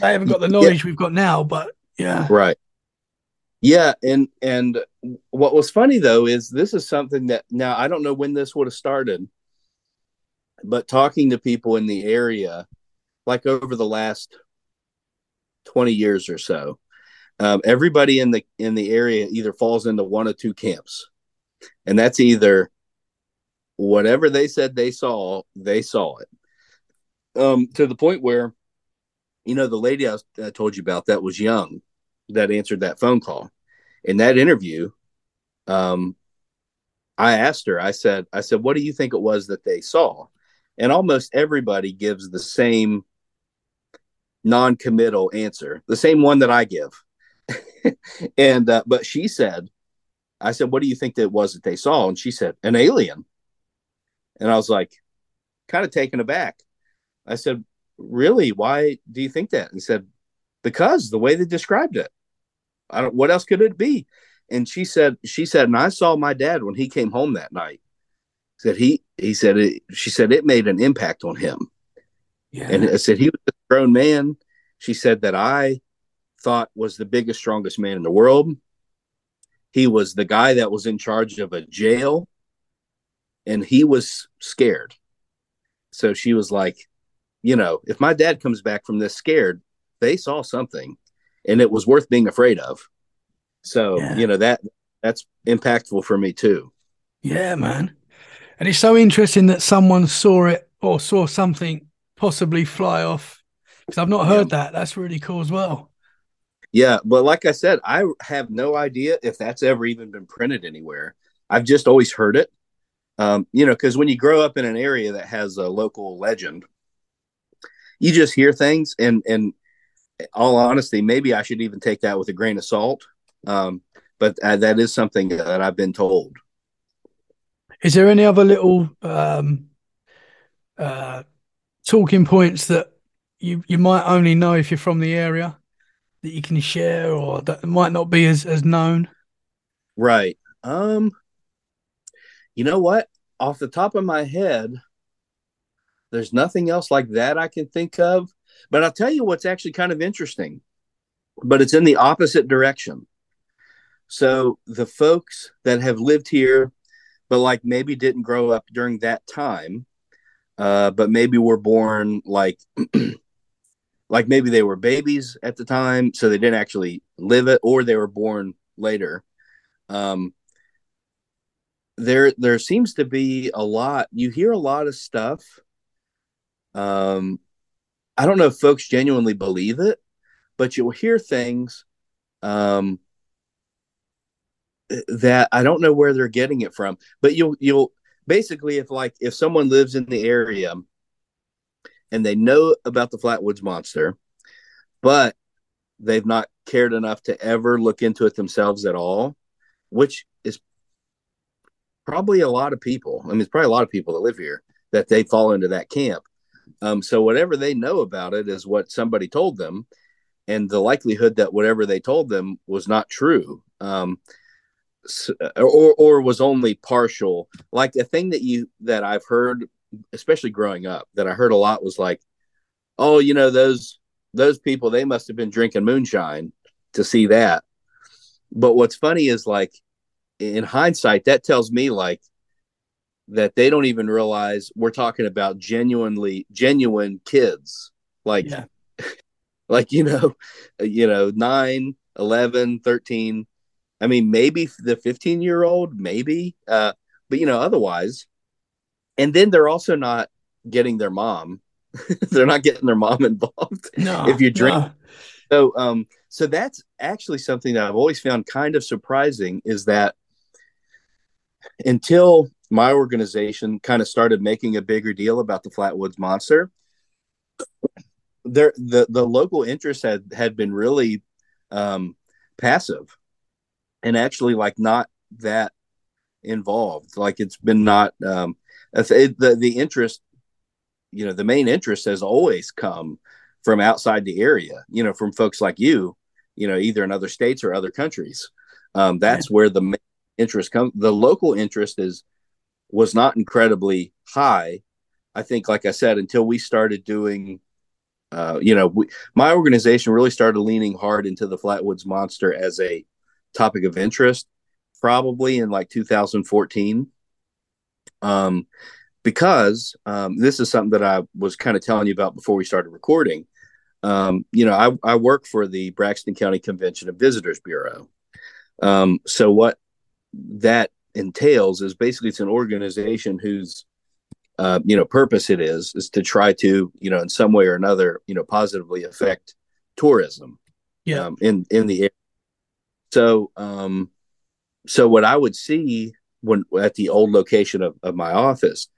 F: they haven't got the knowledge we've got now. But yeah,
G: Right. Yeah, and and what was funny though is this is something that now I don't know when this would have started, but talking to people in the area, like over the last twenty years or so, um, everybody in the in the area either falls into one of two camps, and that's either whatever they said they saw, they saw it, um, to the point where, you know, the lady I, I told you about that was young that answered that phone call. In that interview, um, I asked her, I said, I said, what do you think it was that they saw? And almost everybody gives the same non-committal answer, the same one that I give. <laughs> and uh, but she said, I said, what do you think that was that they saw? And she said, an alien. And I was like, kind of taken aback. I said, really? Why do you think that? And he said, because the way they described it. I don't what else could it be? And she said, she said, and I saw my dad when he came home that night. Said he he said it, she said it made an impact on him.
F: yeah,
G: And I said he was a grown man. She said that I thought was the biggest, strongest man in the world. He was the guy that was in charge of a jail, and he was scared. So she was like, you know, if my dad comes back from this scared, they saw something, and it was worth being afraid of. So
F: Yeah.
G: you know that that's impactful for me too.
F: yeah, man. And it's so interesting that someone saw it or saw something possibly fly off. Because I've not heard that. That's really cool as well.
G: Yeah, but like I said, I have no idea if that's ever even been printed anywhere. I've just always heard it. Um, you know, because when you grow up in an area that has a local legend, you just hear things, and and all honesty, maybe I should even take that with a grain of salt. Um, but uh, that is something that I've been told.
F: Is there any other little um, uh, talking points that you you might only know if you're from the area that you can share, or that might not be as as known?
G: Right. Um you know what? Off the top of my head, there's nothing else like that I can think of. But I'll tell you what's actually kind of interesting. But it's in the opposite direction. So the folks that have lived here, but like maybe didn't grow up during that time, uh, but maybe were born like <clears throat> like maybe they were babies at the time, so they didn't actually live it, or they were born later um there there seems to be a lot you hear a lot of stuff um i don't know if folks genuinely believe it but you'll hear things um that i don't know where they're getting it from but you'll you'll basically if like if someone lives in the area and they know about the flatwoods monster but they've not cared enough to ever look into it themselves at all which probably a lot of people. I mean, it's probably a lot of people that live here that they fall into that camp. Um, so whatever they know about it is what somebody told them, and the likelihood that whatever they told them was not true, um, s- or or was only partial. Like the thing that you that I've heard, especially growing up, that I heard a lot was like, "Oh, you know those those people they must have been drinking moonshine to see that." But what's funny is like in hindsight, that tells me like that they don't even realize we're talking about genuinely genuine kids. Like
F: Yeah. <laughs>
G: like you know, you know, 9, 11, 13. I mean, maybe the 15 year old, maybe. Uh, but you know, otherwise. And then they're also not getting their mom. <laughs> they're not getting their mom <laughs> involved.
F: No,
G: If you drink-
F: no.
G: So um so that's actually something that I've always found kind of surprising is that until my organization kind of started making a bigger deal about the Flatwoods monster, there the the local interest had had been really um passive and actually like not that involved. Like it's been not um it, the the interest you know the main interest has always come from outside the area you know from folks like you you know either in other states or other countries um, that's where the ma- interest come the local interest is was not incredibly high. I think like i said until we started doing uh, you know we, my organization really started leaning hard into the flatwoods monster as a topic of interest probably in like 2014 um, because um, this is something that i was kind of telling you about before we started recording. Um, you know I, I work for the braxton county convention and visitors bureau. Um, so what that entails is basically it's an organization whose uh, you know purpose it is is to try to you know in some way or another you know positively affect tourism
F: Yeah.
G: um, in in the area. So um, so what I would see when at the old location of, of my office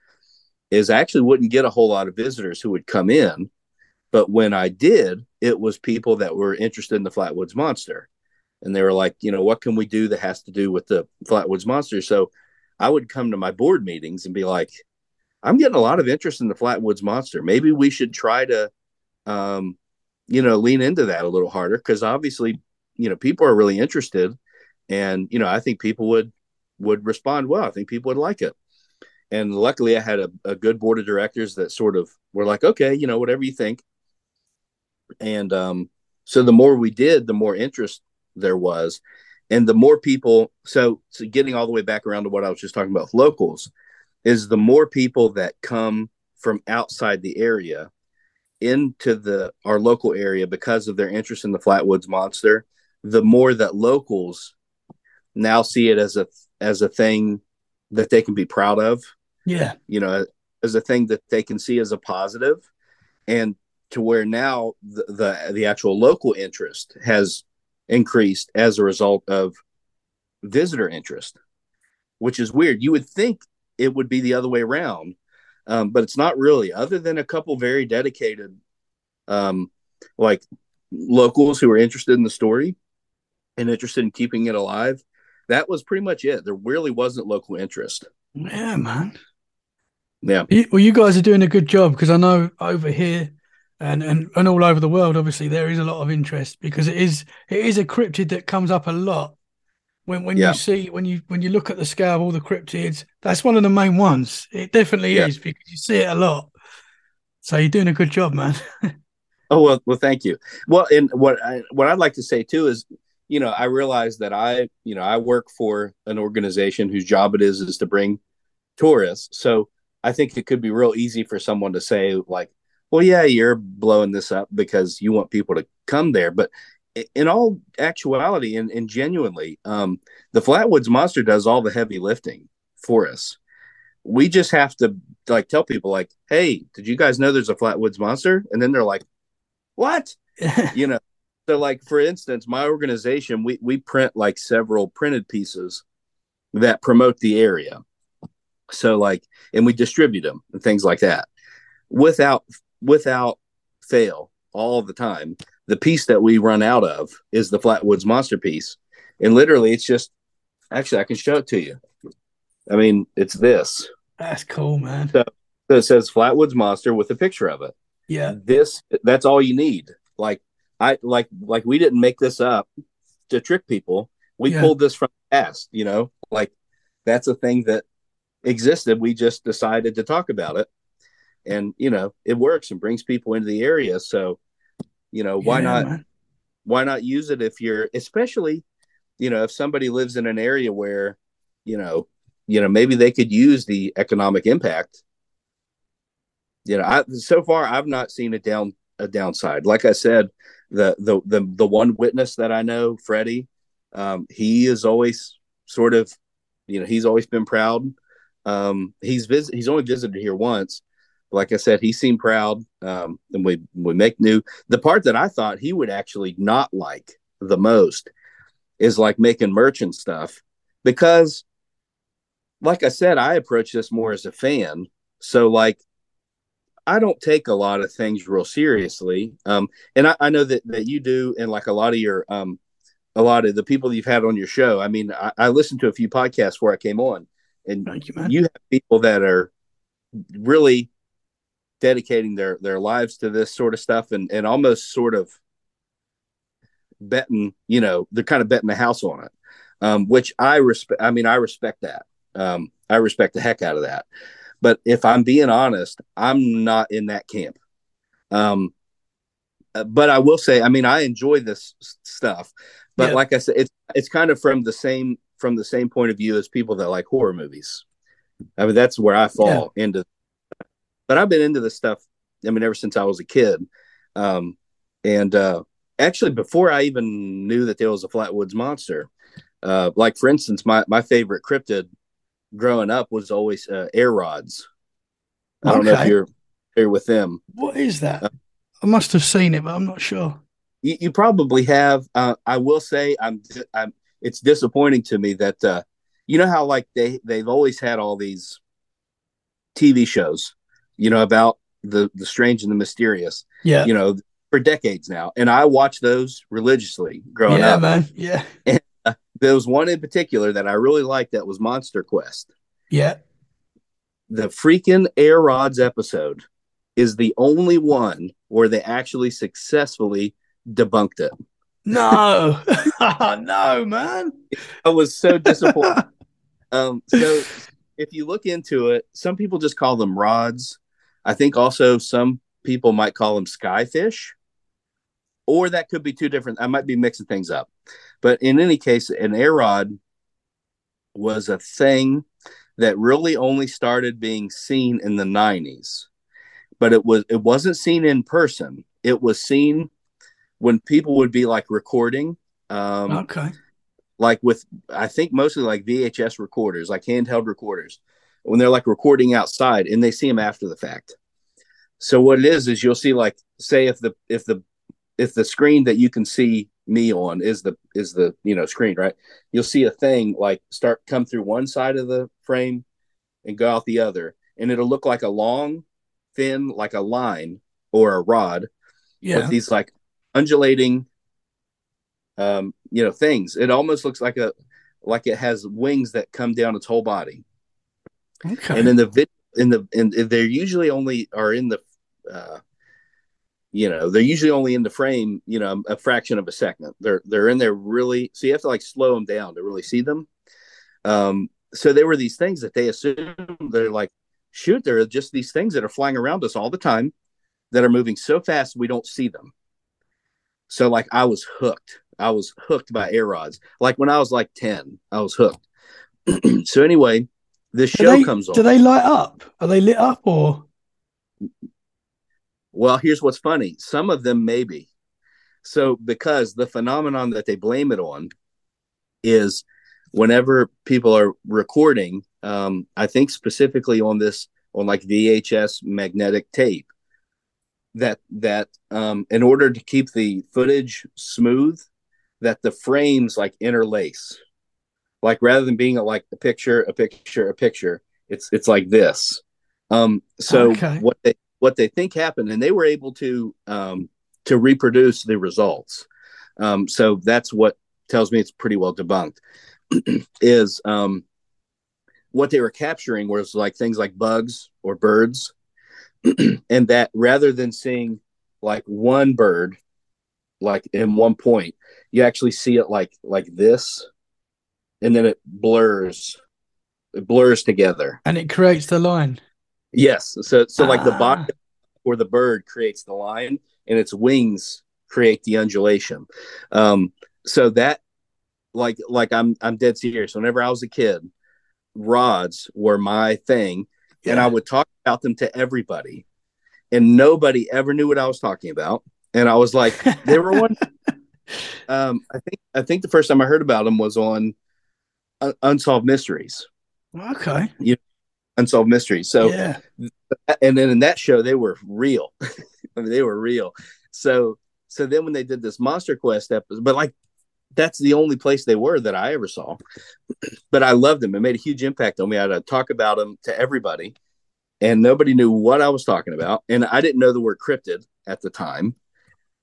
G: is I actually wouldn't get a whole lot of visitors who would come in, but when I did, it was people that were interested in the Flatwoods Monster, and they were like, you know, what can we do that has to do with the Flatwoods Monster? So I would come to my board meetings and be like, I'm getting a lot of interest in the Flatwoods Monster. Maybe we should try to, um, you know, lean into that a little harder because obviously, you know, people are really interested, and you know, I think people would would respond well. I think people would like it. And luckily, I had a, a good board of directors that sort of were like, okay, you know, whatever you think. And um, so the more we did, the more interest there was, and the more people. So, so getting all the way back around to what I was just talking about with locals is the more people that come from outside the area into the our local area because of their interest in the Flatwoods Monster, the more that locals now see it as a as a thing that they can be proud of,
F: Yeah.
G: you know, as a thing that they can see as a positive, and to where now the the, the actual local interest has increased as a result of visitor interest, which is weird. You would think it would be the other way around, um, but it's not really. Other than a couple very dedicated, um, like locals who are interested in the story and interested in keeping it alive, that was pretty much it. There really wasn't local interest.
F: Yeah, man.
G: Yeah.
F: You- Well, you guys are doing a good job because I know over here and, and, and all over the world, obviously, there is a lot of interest because it is it is a cryptid that comes up a lot. When when
G: Yeah.
F: you see when you when you look at the scale of all the cryptids, that's one of the main ones. It definitely
G: Yeah.
F: is because you see it a lot. So you're doing a good job, man. <laughs>
G: Oh well, well, thank you. Well, and what I, what I'd like to say too is, you know, I realize that I, you know, I work for an organization whose job it is is to bring tourists. So I think it could be real easy for someone to say like, well, yeah, you're blowing this up because you want people to come there, but in all actuality and, and genuinely, um, the Flatwoods Monster does all the heavy lifting for us. We just have to like tell people like, hey, did you guys know there's a Flatwoods Monster? And then they're like, what? <laughs> you know so like for instance my organization we we print like several printed pieces that promote the area so like and we distribute them and things like that without without fail all the time the piece that we run out of is the flatwoods monster piece and literally it's just actually i can show it to you. I mean it's this.
F: That's cool, man.
G: so it says flatwoods monster with a picture of it.
F: Yeah.
G: this that's all you need. Like i like like we didn't make this up to trick people. We
F: Yeah.
G: pulled this from the past you know? Like that's a thing that existed. We just decided to talk about it and you know it works and brings people into the area. So you know why
F: Yeah,
G: not
F: man.
G: why not use it if you're especially you know if somebody lives in an area where you know you know maybe they could use the economic impact. You know I, so far i've not seen a down a downside. Like i said the the the, the one witness that i know freddie um, he is always sort of you know he's always been proud. Um, he's visit he's only visited here once like i said he seemed proud um, and we we make new the part that I thought he would actually not like the most is like making merchant stuff because, like I said, I approach this more as a fan. So, like, I don't take a lot of things real seriously. Um, and I, I know that, that you do, and like a lot of your, um, a lot of the people you've had on your show. I mean, I, I listened to a few podcasts where I came on, and
F: Thank you, man.
G: you have people that are really dedicating their their lives to this sort of stuff and and almost sort of betting you know they're kind of betting the house on it um, which I respect. I mean, I respect that. Um, I respect the heck out of that. But if I'm being honest, I'm not in that camp. Um, uh, but I will say, I mean, I enjoy this stuff. But
F: Yeah.
G: like I said, it's it's kind of from the same from the same point of view as people that like horror movies. I mean, that's where I fall into. But I've been into this stuff. I mean, ever since I was a kid, um, and uh, actually before I even knew that there was a Flatwoods monster. Uh, like for instance, my my favorite cryptid growing up was always uh, air rods. I don't know if you're here with them.
F: What is that? I must have seen it, but I'm not sure.
G: You, you probably have. Uh, I will say, I'm. I'm. It's disappointing to me that uh, you know how like they they've always had all these TV shows, you know, about the the strange and the mysterious,
F: Yeah.
G: you know, for decades now, and I watch those religiously growing
F: yeah,
G: up.
F: man. Yeah.
G: There was one in particular that I really liked that was Monster Quest.
F: Yeah.
G: the freaking air rods episode is the only one where they actually successfully debunked it.
F: No. <laughs> no, man.
G: I was so disappointed. <laughs> um, so if you look into it, some people just call them rods. I think also some people might call them skyfish, or that could be two different. I might be mixing things up, but in any case, an air rod was a thing that really only started being seen in the 90s but it was it wasn't seen in person it was seen when people would be like recording um
F: okay.
G: like with i think mostly like vhs recorders like handheld recorders when they're like recording outside and they see them after the fact. So what it is is you'll see like say if the if the if the screen that you can see me on is the is the you know screen right? You'll see a thing like start come through one side of the frame and go out the other and it'll look like a long thin like a line or a rod
F: Yeah.
G: with these like undulating um you know things. It almost looks like a like it has wings that come down its whole body
F: Okay.
G: and in the vid in the and they're usually only are in the uh you know they're usually only in the frame you know a fraction of a second. They're they're in there really so you have to like slow them down to really see them. Um so there were these things that they assume they're like shoot there are just these things that are flying around us all the time that are moving so fast we don't see them. So like i was hooked. I was hooked by air rods like when i was like 10 i was hooked. <clears throat> So anyway this
F: do
G: show
F: they,
G: comes on
F: do they light up? Are they lit up or?
G: Well, here's what's funny. Some of them maybe. So because the phenomenon that they blame it on is whenever people are recording, um, I think specifically on this on like VHS magnetic tape, that that um, in order to keep the footage smooth, that the frames like interlace. Like rather than being a, like a picture, a picture, a picture, it's it's like this. Um, so
F: Okay.
G: what they what they think happened, and they were able to um, to reproduce the results. Um, so that's what tells me it's pretty well debunked. <clears throat> is um, what they were capturing was like things like bugs or birds, <clears throat> and that rather than seeing like one bird, like in one point, you actually see it like like this, and then it blurs, it blurs together.
F: And it creates the line.
G: Yes. So so like the
F: Ah.
G: body or the bird creates the line and its wings create the undulation. Um so that like like I'm I'm dead serious. Whenever I was a kid, rods were my thing and I would talk about them to everybody and nobody ever knew what I was talking about. And I was like <laughs> they were one um I think I think the first time I heard about them was on Un- Unsolved Mysteries.
F: Okay.
G: Unsolved Mysteries. So
F: yeah.
G: and then in that show they were real <laughs> i mean they were real so so then when they did this monster quest episode but like that's the only place they were that i ever saw <clears throat> but i loved them it made a huge impact on me i had to talk about them to everybody and nobody knew what i was talking about and i didn't know the word cryptid at the time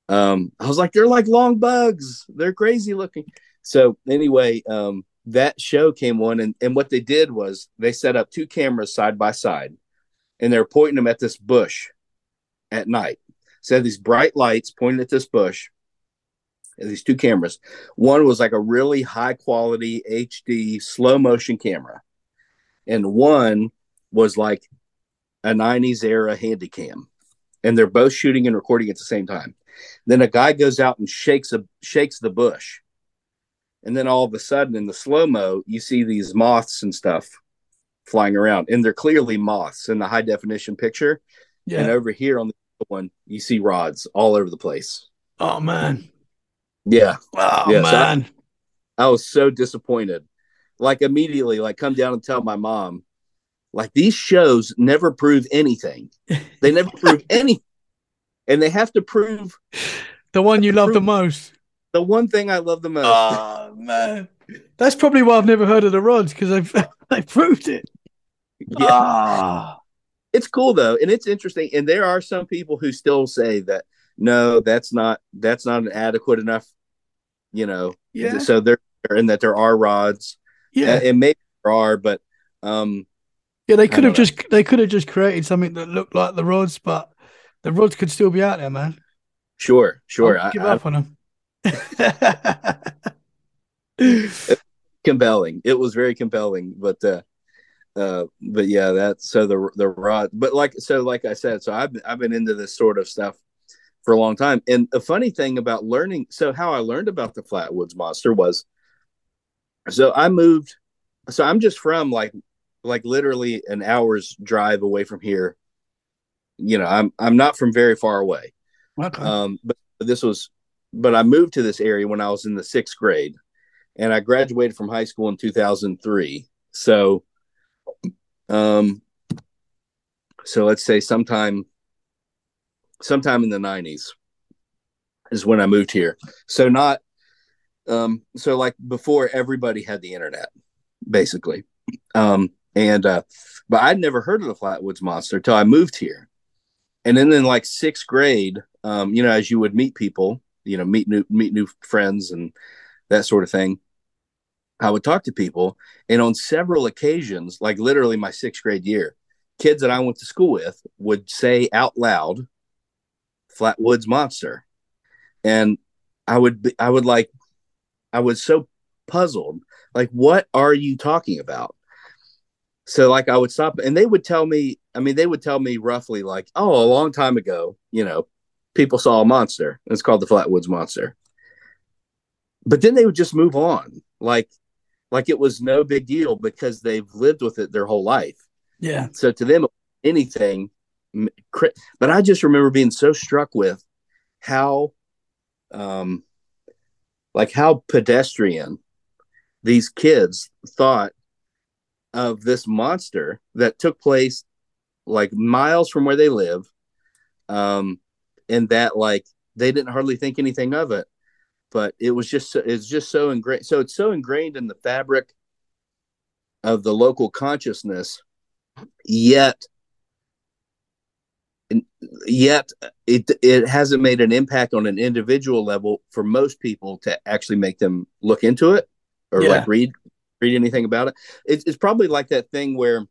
G: um i was like they're like long bugs they're crazy looking so anyway um that show came on and, and what they did was they set up two cameras side by side and they're pointing them at this bush at night. So these bright lights pointing at this bush, and these two cameras. One was like a really high quality HD slow motion camera, and one was like a 90s era handy cam. And they're both shooting and recording at the same time. Then a guy goes out and shakes a shakes the bush. And then all of a sudden in the slow mo, you see these moths and stuff flying around. And they're clearly moths in the high definition picture.
F: Yeah.
G: And over here on the one, you see rods all over the place.
F: oh man.
G: Yeah.
F: Oh
G: Yeah, so I-
F: man.
G: I was so disappointed. Like immediately, like come down and tell my mom, like these shows never prove anything. <laughs> They never prove any, and they have to prove
F: the one you love the most.
G: The one thing I love the most.
F: Oh man. That's probably why I've never heard of the rods because they've <laughs> they proved it.
G: Yeah.
F: Ah.
G: It's cool though, and it's interesting. And there are some people who still say that no, that's not that's not an adequate enough, you know.
F: Yeah.
G: So there and that there are rods,
F: Yeah.
G: and, and maybe there are, but um,
F: Yeah, they could have
G: know.
F: just they could have just created something that looked like the rods, but the rods could still be out there, man.
G: sure, sure.
F: I'll
G: I,
F: give
G: I-
F: up on them. <laughs>
G: compelling. It was very compelling, but uh uh but yeah, that so the the rod but like so like I said, so I've I've been into this sort of stuff for a long time. And a funny thing about learning so how I learned about the Flatwoods monster was so I moved so I'm just from like like literally an hour's drive away from here. You know, I'm I'm not from very far away.
F: okay.
G: Um, but this was, but I moved to this area when I was in the sixth grade, and I graduated from high school in 2003. So, um, so let's say sometime, sometime in the 90s is when I moved here. So not, um, so like before everybody had the internet, basically, um, and uh, but I'd never heard of the Flatwoods Monster till I moved here and then in like sixth grade um, you know as you would meet people you know meet new meet new friends and that sort of thing. I would talk to people and on several occasions like literally my sixth grade year kids that i went to school with would say out loud flatwoods monster. And i would be, i would like i was so puzzled like what are you talking about? So like I would stop and they would tell me, I mean, they would tell me roughly like, oh, a long time ago, you know, people saw a monster. It's called the Flatwoods Monster. But then they would just move on. Like like it was no big deal because they've lived with it their whole life.
F: yeah.
G: So to them anything but I just remember being so struck with how um like how pedestrian these kids thought of this monster that took place like miles from where they live um and that like they didn't hardly think anything of it but it was just so- it's just so ingrained so it's so ingrained in the fabric of the local consciousness yet yet it it hasn't made an impact on an individual level for most people to actually make them look into it or
F: Yeah.
G: like read read anything about it. It's it's probably like that thing where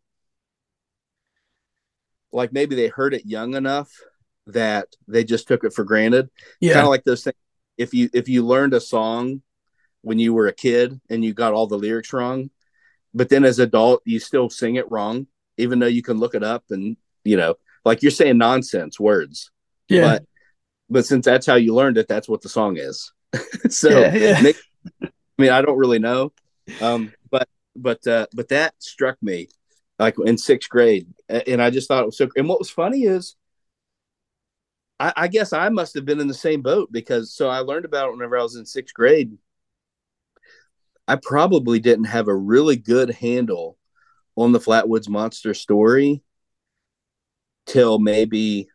G: like maybe they heard it young enough that they just took it for granted.
F: Yeah.
G: Kind of like those things if you if you learned a song when you were a kid and you got all the lyrics wrong, but then as adult you still sing it wrong even though you can look it up and you know like you're saying nonsense words
F: yeah.
G: but but since that's how you learned it that's what the song is <laughs> so
F: Yeah, yeah. <laughs>
G: i mean i don't really know um but but uh but that struck me like in sixth grade and i just thought it was so and what was funny is I, I guess I must have been in the same boat because so I learned about it whenever I was in sixth grade. I probably didn't have a really good handle on the Flatwoods Monster story till maybe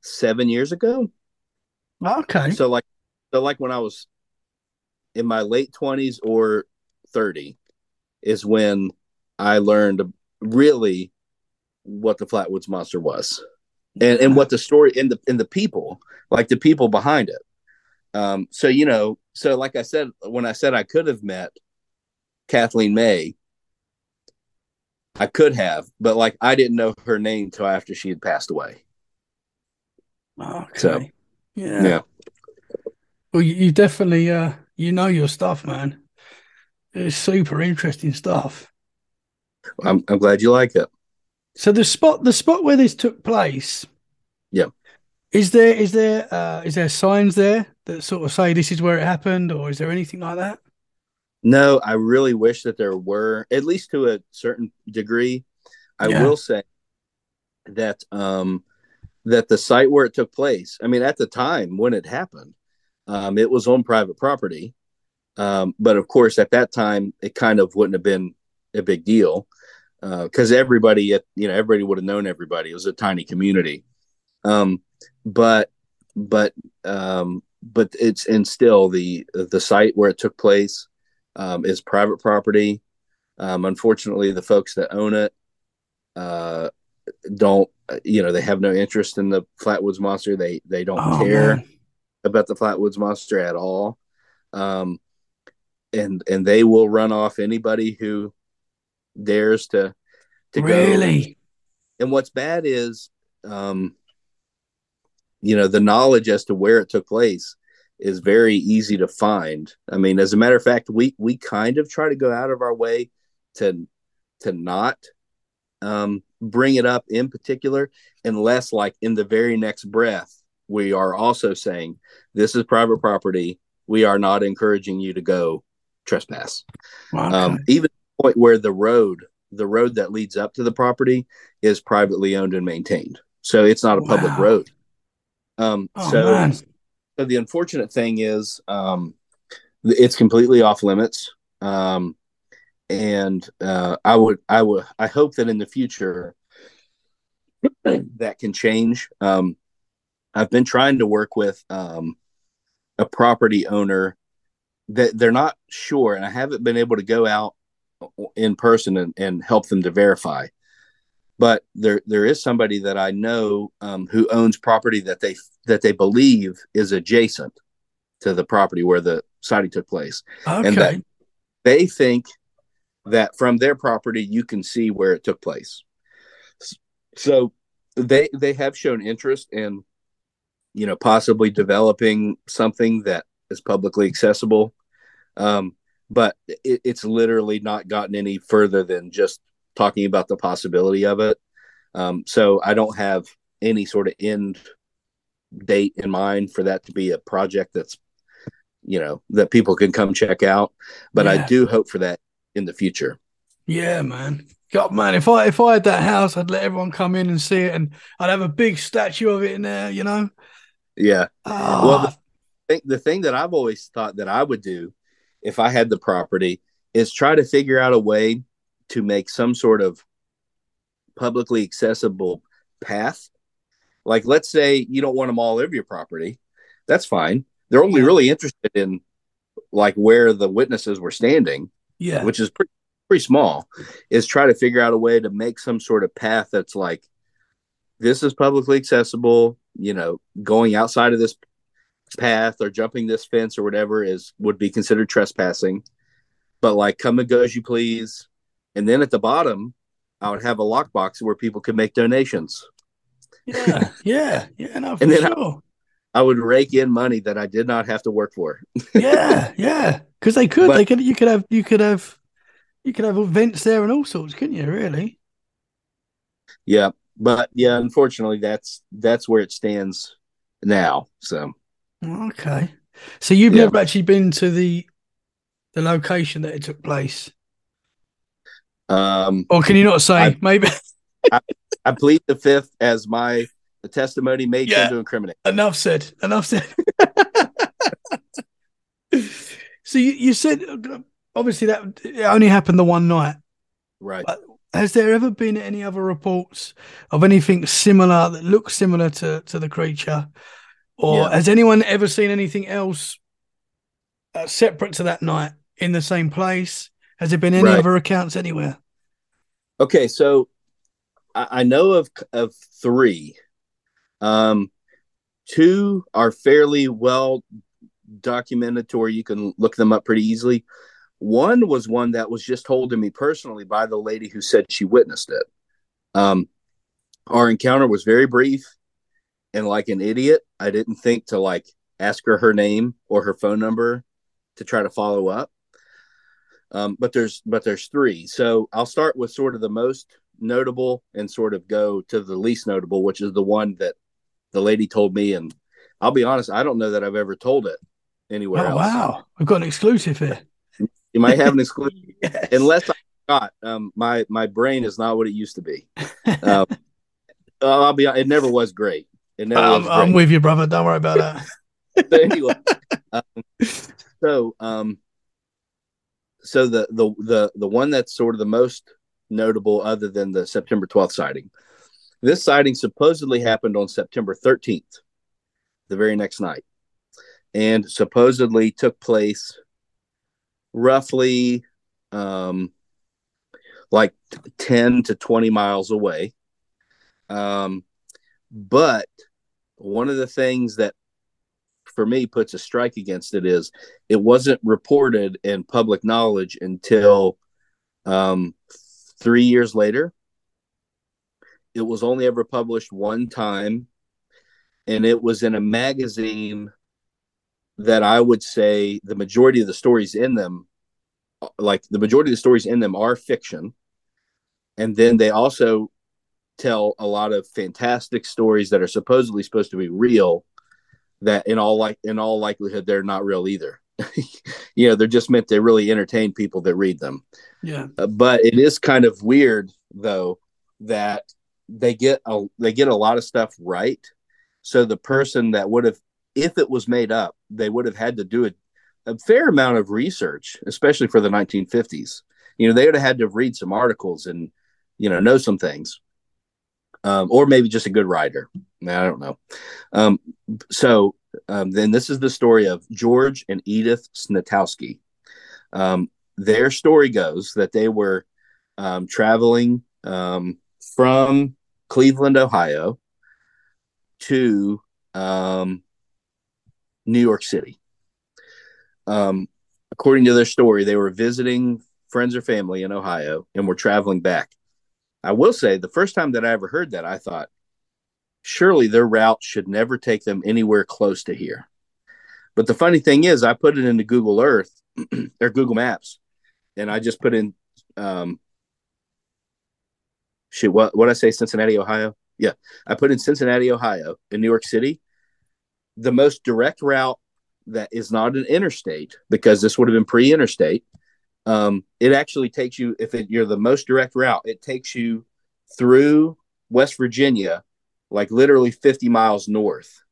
G: seven years ago.
F: okay.
G: So like so like when I was in my late twenties or thirty is when I learned really what the Flatwoods Monster was. And and what the story and the and the people, like the people behind it. Um so you know, so like I said when I said I could have met Kathleen May, I could have, but like I didn't know her name till after she had passed away.
F: Okay.
G: So,
F: yeah.
G: Yeah.
F: Well, you, you definitely uh you know your stuff, man. It's super interesting stuff.
G: I'm, I'm glad you like it.
F: So the spot the spot where this took place.
G: Yeah.
F: Is there is there uh is there signs there that sort of say this is where it happened, or is there anything like that?
G: No, I really wish that there were, at least to a certain degree. I
F: Yeah.
G: will say that um that the site where it took place, I mean, at the time when it happened, um, it was on private property. Um, but of course, at that time, it kind of wouldn't have been a big deal because everybody, at, you know, everybody would have known everybody. It was a tiny community. Um, but, but, um, but it's and still the the site where it took place um, is private property. Um, unfortunately, the folks that own it uh, don't, you know, they have no interest in the Flatwoods Monster. They they don't
F: Oh,
G: care
F: man.
G: about the Flatwoods Monster at all, um, and and they will run off anybody who dares to to go.
F: Really?
G: And what's bad is, um, you know, the knowledge as to where it took place is very easy to find. I mean, as a matter of fact, we we kind of try to go out of our way to to not um, bring it up in particular, unless like in the very next breath we are also saying this is private property. We are not encouraging you to go trespass. Um, even point where the road, the road that leads up to the property, is privately owned and maintained, so it's not a public road. Um,
F: oh
G: so,
F: man.
G: so the unfortunate thing is, um, it's completely off limits. Um, and uh, I would, I would, I hope that in the future that can change. Um, I've been trying to work with um, a property owner that they're not sure, and I haven't been able to go out in person and, and help them to verify. But there, there is somebody that I know um, who owns property that they that they believe is adjacent to the property where the sighting took place.
F: Okay.
G: and that- They think that from their property you can see where it took place. So they they have shown interest in you know possibly developing something that is publicly accessible um, but it, it's literally not gotten any further than just talking about the possibility of it um, so i don't have any sort of end date in mind for that to be a project that's you know that people can come check out but i do hope for that in the future
F: Yeah, man. God, man, if I if I had that house, I'd let everyone come in and see it, and I'd have a big statue of it in there. You know.
G: yeah
F: Oh,
G: Well, the thing, the thing that I've always thought that I would do if I had the property is try to figure out a way to make some sort of publicly accessible path. Like, let's say you don't want them all over your property. That's fine. They're only
F: Yeah.
G: really interested in like where the witnesses were standing,
F: yeah.
G: which is pretty, pretty small, is try to figure out a way to make some sort of path that's like, this is publicly accessible, you know, going outside of this path or jumping this fence or whatever is would be considered trespassing. But like come and go as you please. And then at the bottom, I would have a lockbox where people could make donations.
F: Yeah, <laughs> yeah, yeah, no, for
G: And then I-
F: sure.
G: I would rake in money that I did not have to work for. <laughs>
F: yeah, yeah, because they could,
G: But-
F: they could, you could have, you could have, you could have events there and all sorts, couldn't you? Really?
G: Yeah. But yeah, unfortunately that's that's where it stands now. So
F: Okay. So you've
G: Yeah.
F: never actually been to the the location that it took place,
G: um
F: or can you not say?
G: I-
F: Maybe <laughs>
G: I plead the fifth as my testimony may
F: Yeah.
G: tend to incriminate.
F: enough said. Enough said. <laughs> so you, you said obviously that it only happened the one night.
G: Right.
F: Has there ever been any other reports of anything similar that looks similar to, to the creature? Or
G: Yeah.
F: has anyone ever seen anything else uh, separate to that night in the same place? Has there been any
G: Right.
F: other accounts anywhere?
G: Okay, so I, I know of of three. Um, two are fairly well documented to where you can look them up pretty easily. One was one that was just told to me personally by the lady who said she witnessed it. Um, our encounter was very brief, and like an idiot, I didn't think to like ask her her name or her phone number to try to follow up. Um, but there's but there's three. So I'll start with sort of the most notable and sort of go to the least notable, which is the one that the lady told me. And I'll be honest, I don't know that I've ever told it anywhere
F: Oh
G: else.
F: wow, we've got an exclusive here.
G: You might have an exclusive, <laughs>
F: Yes.
G: unless I forgot. Um, my my brain is not what it used to be. Um, <laughs> I'll be. It never was great. Never
F: I'm, I'm with you, brother. Don't worry about that. <laughs>
G: so anyway, um, so um, so the the the the one that's sort of the most notable, other than the September twelfth sighting, this sighting supposedly happened on September thirteenth, the very next night, and supposedly took place roughly um, like ten to twenty miles away. Um, but one of the things that for me puts a strike against it is it wasn't reported in public knowledge until um, three years later. It was only ever published one time, and it was in a magazine that I would say the majority of the stories in them, like the majority of the stories in them, are fiction. And then they also tell a lot of fantastic stories that are supposedly supposed to be real that in all like in all likelihood they're not real either. <laughs> You know they're just meant to really entertain people that read them.
F: Yeah,
G: Uh, but it is kind of weird though that they get a they get a lot of stuff right. So the person that would have if it was made up they would have had to do a, a fair amount of research especially for the 1950s you know they would have had to read some articles and you know know some things um, or maybe just a good writer i don't know um, so um, then this is the story of george and edith Snitowski um, their story goes that they were um, traveling from Cleveland, Ohio, to New York City. Um, according to their story, they were visiting friends or family in Ohio and were traveling back. I will say, the first time that I ever heard that, I thought, surely their route should never take them anywhere close to here. But the funny thing is, I put it into Google Earth <clears throat> or Google Maps, and I just put in um shit what what I say? Cincinnati Ohio? Yeah I put in Cincinnati Ohio in New York City. The most direct route that is not an interstate because this would have been pre-interstate um it actually takes you if it, you're the most direct route it takes you through West Virginia like literally 50 miles north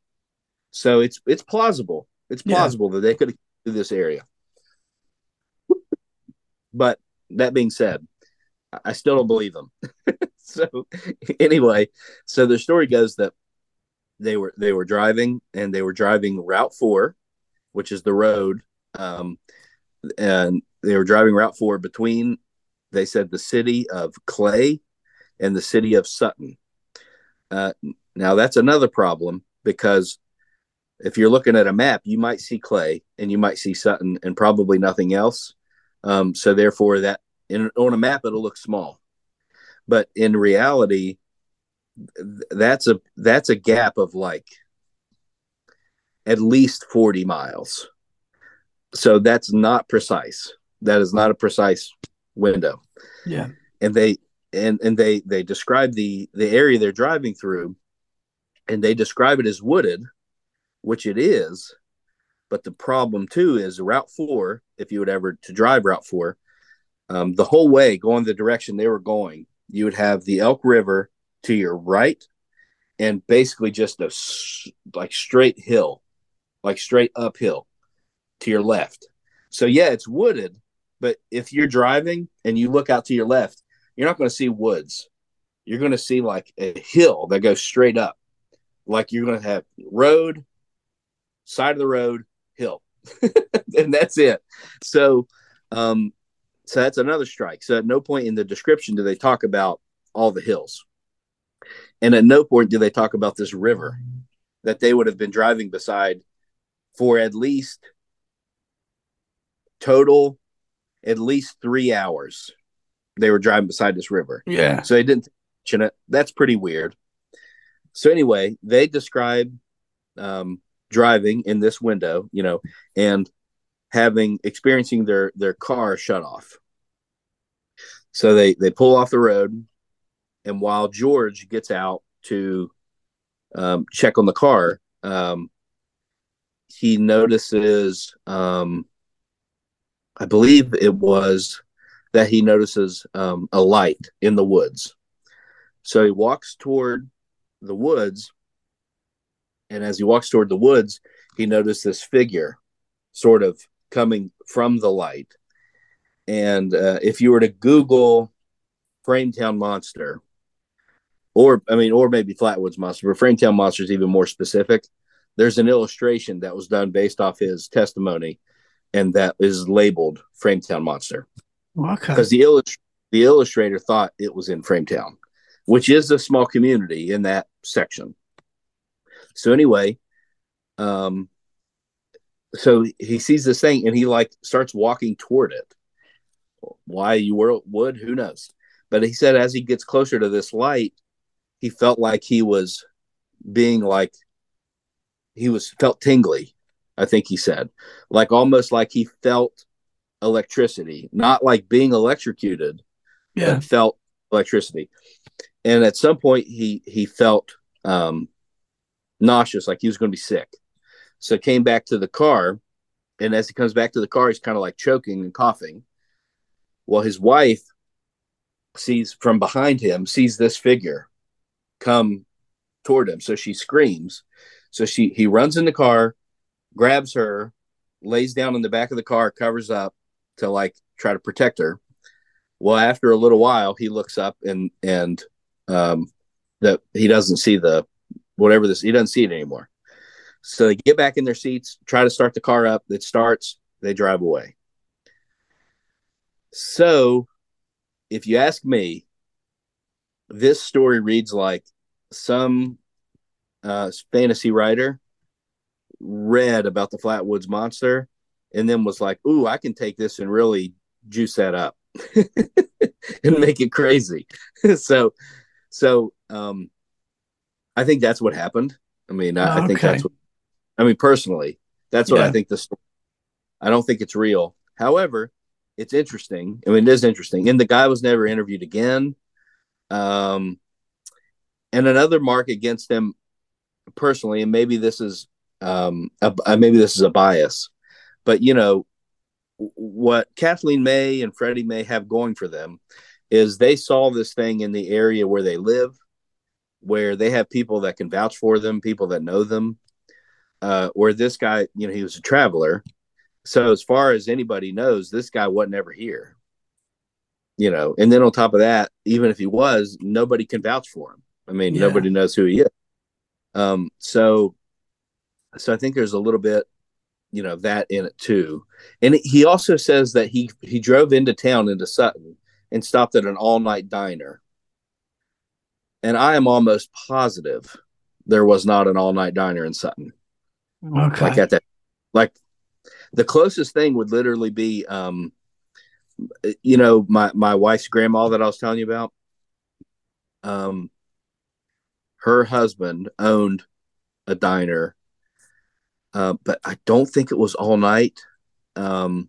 G: so it's it's plausible it's
F: Yeah.
G: plausible that they could have this area but that being said, I- I still don't believe them. <laughs> so anyway, so the story goes that they were they were driving and they were driving Route Four, which is the road, um, and they were driving Route Four between. They said the city of Clay and the city of Sutton. Uh, now that's another problem because if you're looking at a map, you might see Clay and you might see Sutton and probably nothing else. Um, so therefore, that in, on a map it'll look small, but in reality, that's a that's a gap of like at least forty miles. So that's not precise. That is not a precise window.
F: yeah,
G: And they and and they they describe the the area they're driving through, and they describe it as wooded, which it is. But the problem too is Route Four. If you would ever to drive Route Four, um, the whole way going the direction they were going, you would have the Elk River to your right, and basically just a like straight hill, like straight uphill to your left. So yeah, it's wooded, but if you're driving and you look out to your left, you're not going to see woods. You're going to see like a hill that goes straight up. Like you're going to have road, side of the road, hill. <laughs> and that's it. So um so that's another strike. So at no point in the description do they talk about all the hills. And at no point do they talk about this river that they would have been driving beside for at least total at least three hours. They were driving beside this river.
F: yeah.
G: So they didn't mention it. That's pretty weird. So anyway, they describe um, driving in this window, you know, and having experiencing their their car shut off. So they they pull off the road, and while George gets out to um, check on the car, um, he notices, um, I believe it was that he notices um, a light in the woods. So he walks toward the woods, and as he walks toward the woods, he noticed this figure sort of coming from the light. And uh, if you were to Google Frametown Monster, or I mean, or maybe Flatwoods Monster, but Frametown Monster is even more specific. There's an illustration that was done based off his testimony, and that is labeled Frametown Monster
F: Okay.
G: because the illust- the illustrator thought it was in Frametown, which is a small community in that section. So anyway, um, so he sees this thing and he like starts walking toward it. Why you were would who knows? But he said as he gets closer to this light, he felt like he was being like he was felt tingly. I think he said, like almost like he felt electricity, not like being electrocuted,
F: Yeah.
G: but felt electricity. And at some point, he he felt um, nauseous, like he was going to be sick. So came back to the car, and as he comes back to the car, he's kind of like choking and coughing. Well, his wife sees from behind him, sees this figure come toward him, so she screams. So she he runs in the car, grabs her, lays down in the back of the car, covers up to like try to protect her. Well, after a little while, he looks up and and um, that he doesn't see the whatever this he doesn't see it anymore. So they get back in their seats, try to start the car up. It starts. They drive away. So, if you ask me, this story reads like some uh, fantasy writer read about the Flatwoods Monster and then was like, "Ooh, I can take this and really juice that up <laughs> and make it crazy." <laughs> so, so um, I think that's what happened. I mean, I, I think that's what. I mean, personally, that's what
F: Yeah.
G: I think. The story. I don't think it's real. However, it's interesting. I mean, it is interesting, and the guy was never interviewed again. Um, and another mark against him personally, and maybe this is um, uh, maybe this is a bias, but you know what Kathleen May and Freddie May have going for them is they saw this thing in the area where they live, where they have people that can vouch for them, people that know them. Uh, where this guy, you know, he was a traveler, so as far as anybody knows, this guy wasn't ever here. You know, and then on top of that, even if he was, nobody can vouch for him. I mean,
F: Yeah.
G: nobody knows who he is. Um, so, so I think there's a little bit, you know, that in it too. And he also says that he he drove into town into Sutton and stopped at an all night diner. And I am almost positive there was not an all night diner in Sutton
F: Okay.
G: like at that like the closest thing would literally be um you know my my wife's grandma that I was telling you about um her husband owned a diner uh, but I don't think it was all night um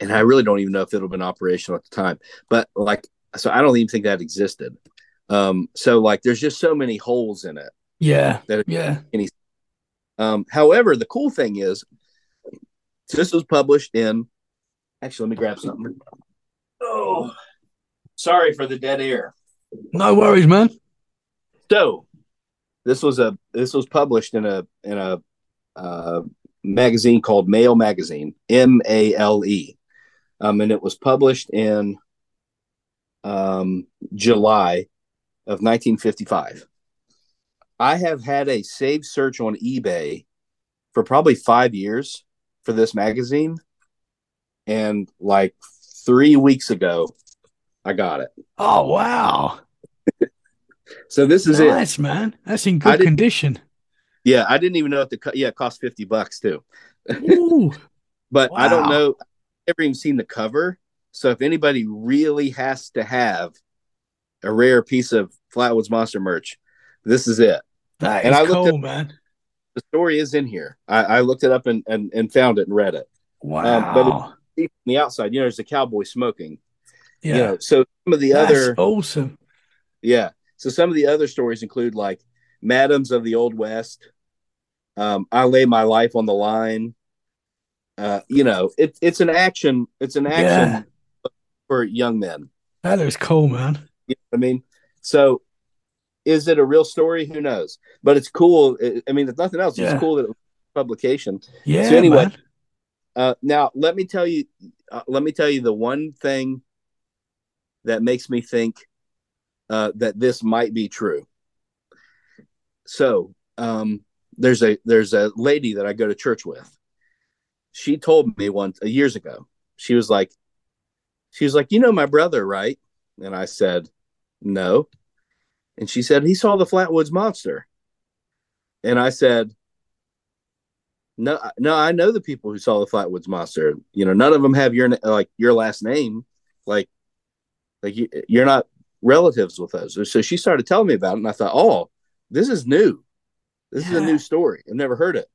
G: and I really don't even know if it would have been operational at the time but like so I don't even think that existed um so like there's just so many holes in it
F: yeah.
G: that
F: Yeah.
G: um, however, the cool thing is, this was published in. Actually, let me grab something. Oh, sorry for the dead air.
F: No worries, man.
G: So, this was a this was published in a in a uh, magazine called Male Magazine, M A L E, um, and it was published in um, July of 1955. I have had a saved search on eBay for probably five years for this magazine, and like three weeks ago, I got it.
F: Oh wow. <laughs>
G: So this is it.
F: nice, man. That's in good condition.
G: Yeah, I didn't even know if the co- yeah it cost fifty bucks too. <laughs> But I don't know. I've never even seen the cover. So if anybody really has to have a rare piece of Flatwoods Monster merch, this is it.
F: That
G: And
F: is
G: I looked
F: cool,
G: at-
F: man.
G: the story is in here. I, I looked it up and, and and found it and read it.
F: Um, wow.
G: but From the outside, you know, there's a cowboy smoking.
F: yeah.
G: You know, so some of the
F: That's
G: other
F: awesome.
G: Yeah. So some of the other stories include like Madams of the Old West. Um, I lay my life on the line. Uh, you know, it, it's an action. It's an action for young men.
F: That is cool, man.
G: You know what I mean? So, is it a real story? Who knows? But it's cool. I- mean, if nothing else,
F: Yeah.
G: it's cool that it was publication.
F: Yeah.
G: So anyway. Uh, now let me tell you. Uh, let me tell you the one thing that makes me think uh, that this might be true. So um, there's a there's a lady that I go to church with. She told me once uh, years ago. She was like, she was like, you know my brother, right? And I said, no. And she said he saw the Flatwoods Monster. And I said, no, no, I know the people who saw the Flatwoods Monster. You know, none of them have your like your last name. Like, like you, you're not relatives with those. So she started telling me about it, and I thought, oh, this is new. This is a new story. I've never heard it.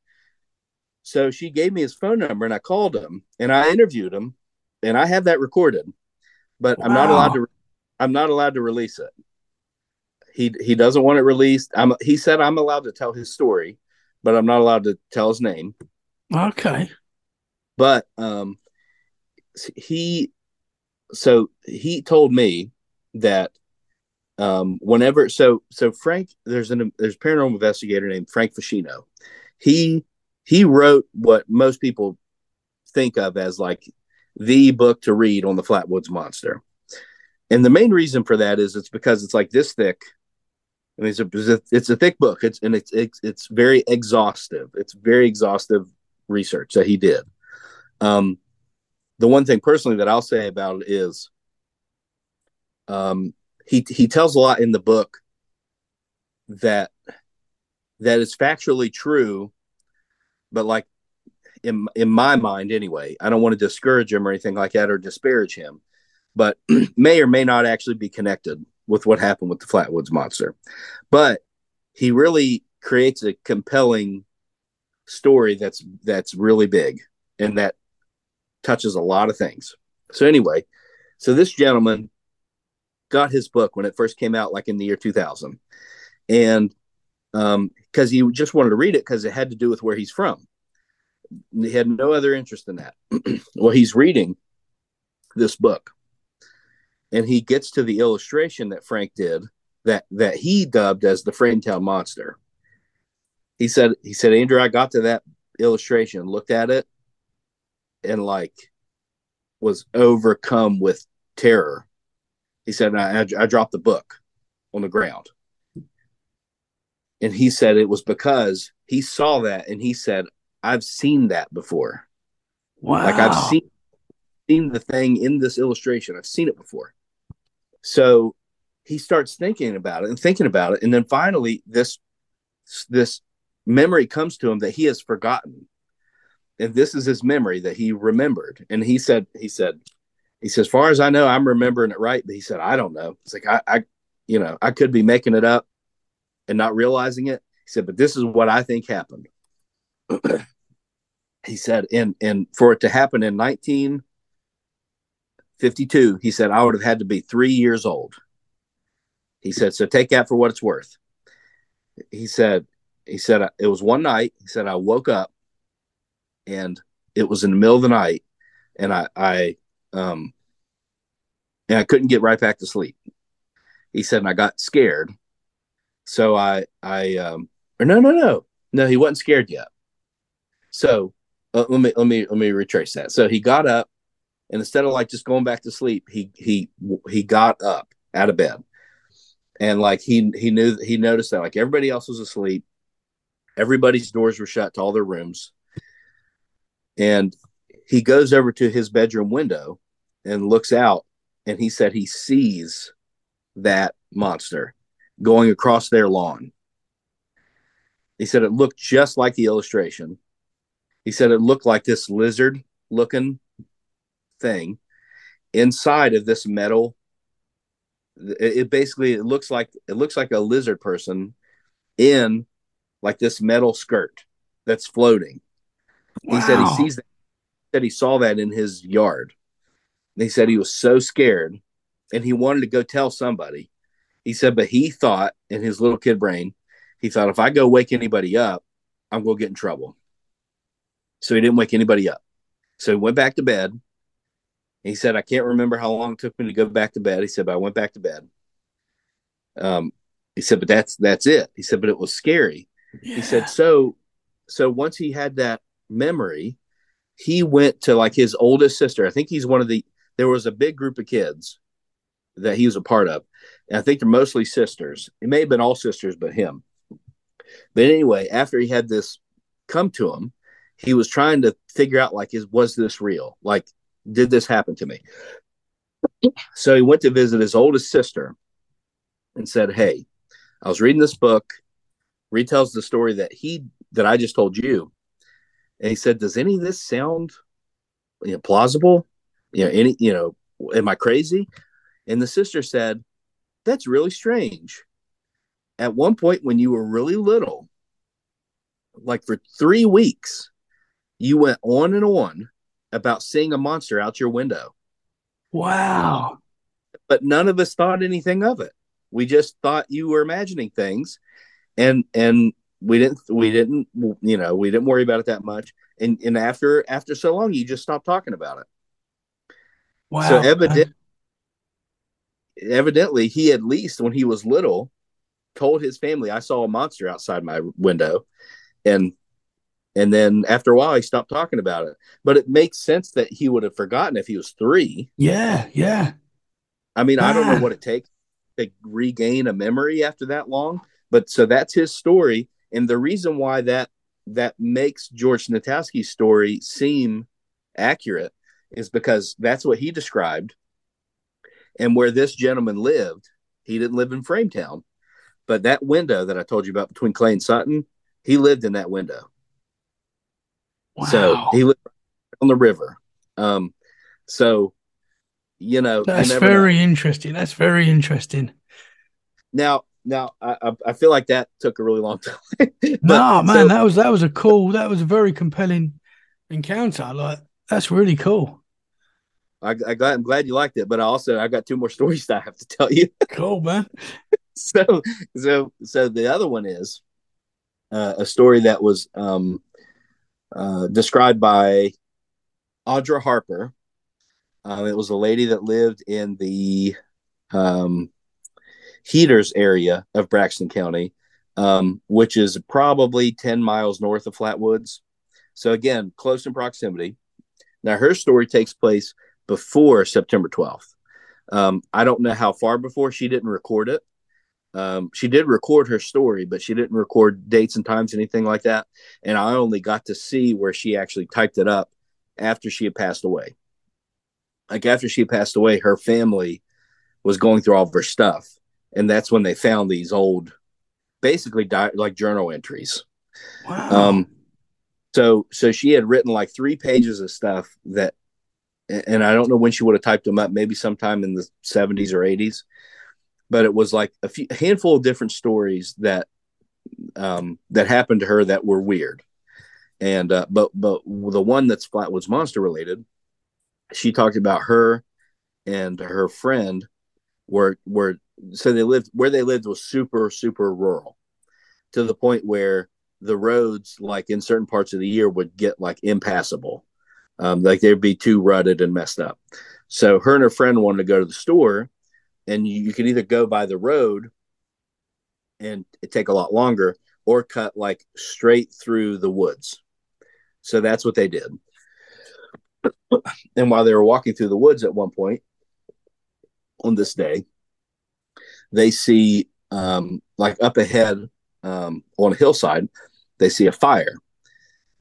G: So she gave me his phone number, and I called him, and I interviewed him, and I have that recorded, but I'm not allowed to. I'm not allowed to release it. He he doesn't want it released. I'm. He said I'm allowed to tell his story, but I'm not allowed to tell his name
F: Okay.
G: but um he so he told me that um whenever so so frank there's an there's a paranormal investigator named frank Feschino. he he wrote what most people think of as like the book to read on the flatwoods monster and the main reason for that is it's because it's like this thick I mean, it's a it's a thick book. It's and it's it's it's very exhaustive. It's very exhaustive research that he did. Um, the one thing personally that I'll say about it is, um, he he tells a lot in the book that that is factually true, but like in in my mind anyway, I don't want to discourage him or anything like that or disparage him, but <clears throat> may or may not actually be connected with what happened with the Flatwoods Monster. But he really creates a compelling story that's that's really big and that touches a lot of things. So anyway, so this gentleman got his book when it first came out, like in the year 2000, and um, because he just wanted to read it because it had to do with where he's from. He had no other interest in that. <clears throat> well, he's reading this book, and he gets to the illustration that Frank did that that he dubbed as the Frametown Monster. He said, he said, Andrew, I got to that illustration, looked at it, and like was overcome with terror. He said, I, I dropped the book on the ground. And he said it was because he saw that and he said, I've seen that before.
F: Wow.
G: Like I've seen seen the thing in this illustration. I've seen it before. So he starts thinking about it and thinking about it. And then finally this this memory comes to him that he has forgotten. And this is his memory that he remembered. And he said, he said, he said, as far as I know, I'm remembering it right. But he said, I don't know. It's like I, I you know, I could be making it up and not realizing it. He said, but this is what I think happened. <clears throat> he said, and and for it to happen in 1952, he said, I would have had to be three years old. He said, so take that for what it's worth. He said, he said uh, it was one night. He said I woke up, and it was in the middle of the night, and I I um and I couldn't get right back to sleep. He said, and I got scared, so I I um or no no no no he wasn't scared yet. So uh, let me let me let me retrace that. So he got up, and instead of like just going back to sleep, he he he got up out of bed, and like he he knew he noticed that like everybody else was asleep, everybody's doors were shut to all their rooms, and he goes over to his bedroom window and looks out, and he said he sees that monster going across their lawn. He said it looked just like the illustration. He said it looked like this lizard looking thing inside of this metal. It, it basically it looks like it looks like a lizard person in like this metal skirt. that's floating. He said he sees that. Said he saw that in his yard. And he said he was so scared, and he wanted to go tell somebody. He said, but he thought in his little kid brain, he thought if I go wake anybody up, I'm going to get in trouble. So he didn't wake anybody up. So he went back to bed. He said, I can't remember how long it took me to go back to bed. He said, but I went back to bed. Um, he said, but that's that's it. He said, but it was scary. He said, so so once he had that memory, he went to like his oldest sister. I think he's one of the there was a big group of kids that he was a part of. And I think they're mostly sisters. It may have been all sisters but him. But anyway, after he had this come to him, he was trying to figure out like is was this real? Like did this happen to me? So he went to visit his oldest sister and said, "Hey, I was reading this book. Retells the story that he that I just told you." And he said, "Does any of this sound you know, plausible? You know, any you know, am I crazy?" And the sister said, "That's really strange. At one point when you were really little, like for 3 weeks, you went on and on about seeing a monster out your window,
F: Wow.
G: but none of us thought anything of it. We just thought you were imagining things and and we didn't we didn't you know, we didn't worry about it that much. And and after after so long you just stopped talking about it.
F: Wow.
G: So evident, evidently, he at least when he was little told his family, "I saw a monster outside my window," and and then after a while he stopped talking about it. But it makes sense that he would have forgotten if he was three.
F: Yeah, yeah.
G: I mean, I don't know
F: Ah.
G: what it takes to regain a memory after that long, but so that's his story, and the reason why that that makes George Natowski's story seem accurate is because that's what he described. And where this gentleman lived, he didn't live in Frametown, but that window that I told you about between Clay and Sutton, he lived in that window.
F: Wow.
G: So he lived on the river. Um, so you know,
F: That's
G: never know.
F: very interesting. That's very interesting.
G: now. Now I, I feel like that took a really long <laughs> time. But-
F: no, man,
G: so-
F: that was that was a cool, that was a very compelling encounter. Like that's really cool.
G: I, I glad, I'm glad you liked it, but I also I got two more <laughs> stories that I have to tell you. <laughs>
F: Cool, man.
G: so so so the other one is uh, a story that was um, uh, described by Audra Harper. Um, it was a lady that lived in the um, Heaters area of Braxton County, um, which is probably 10 miles north of Flatwoods. So, again, close in proximity. Now, her story takes place before September 12th. Um, I don't know how far before she didn't record it. Um, she did record her story, but she didn't record dates and times, anything like that. And I only got to see where she actually typed it up after she had passed away. Like after she passed away, her family was going through all of her stuff, and that's when they found these old, basically di- like journal entries.
F: Wow.
G: Um, so so she had written like three pages of stuff that, and I don't know when she would have typed them up. Maybe sometime in the seventies or eighties, but it was like a, few, a handful of different stories that um, that happened to her that were weird. And uh, but but the one that's Flatwoods Monster related, she talked about her and her friend were were so they lived where they lived was super super rural to the point where the roads like in certain parts of the year would get like impassable. Um, like they'd be too rutted and messed up. So her and her friend wanted to go to the store and you, you could either go by the road and it take a lot longer or cut like straight through the woods. So that's what they did. And while they were walking through the woods at one point on this day they see um, like up ahead um, on a hillside they see a fire.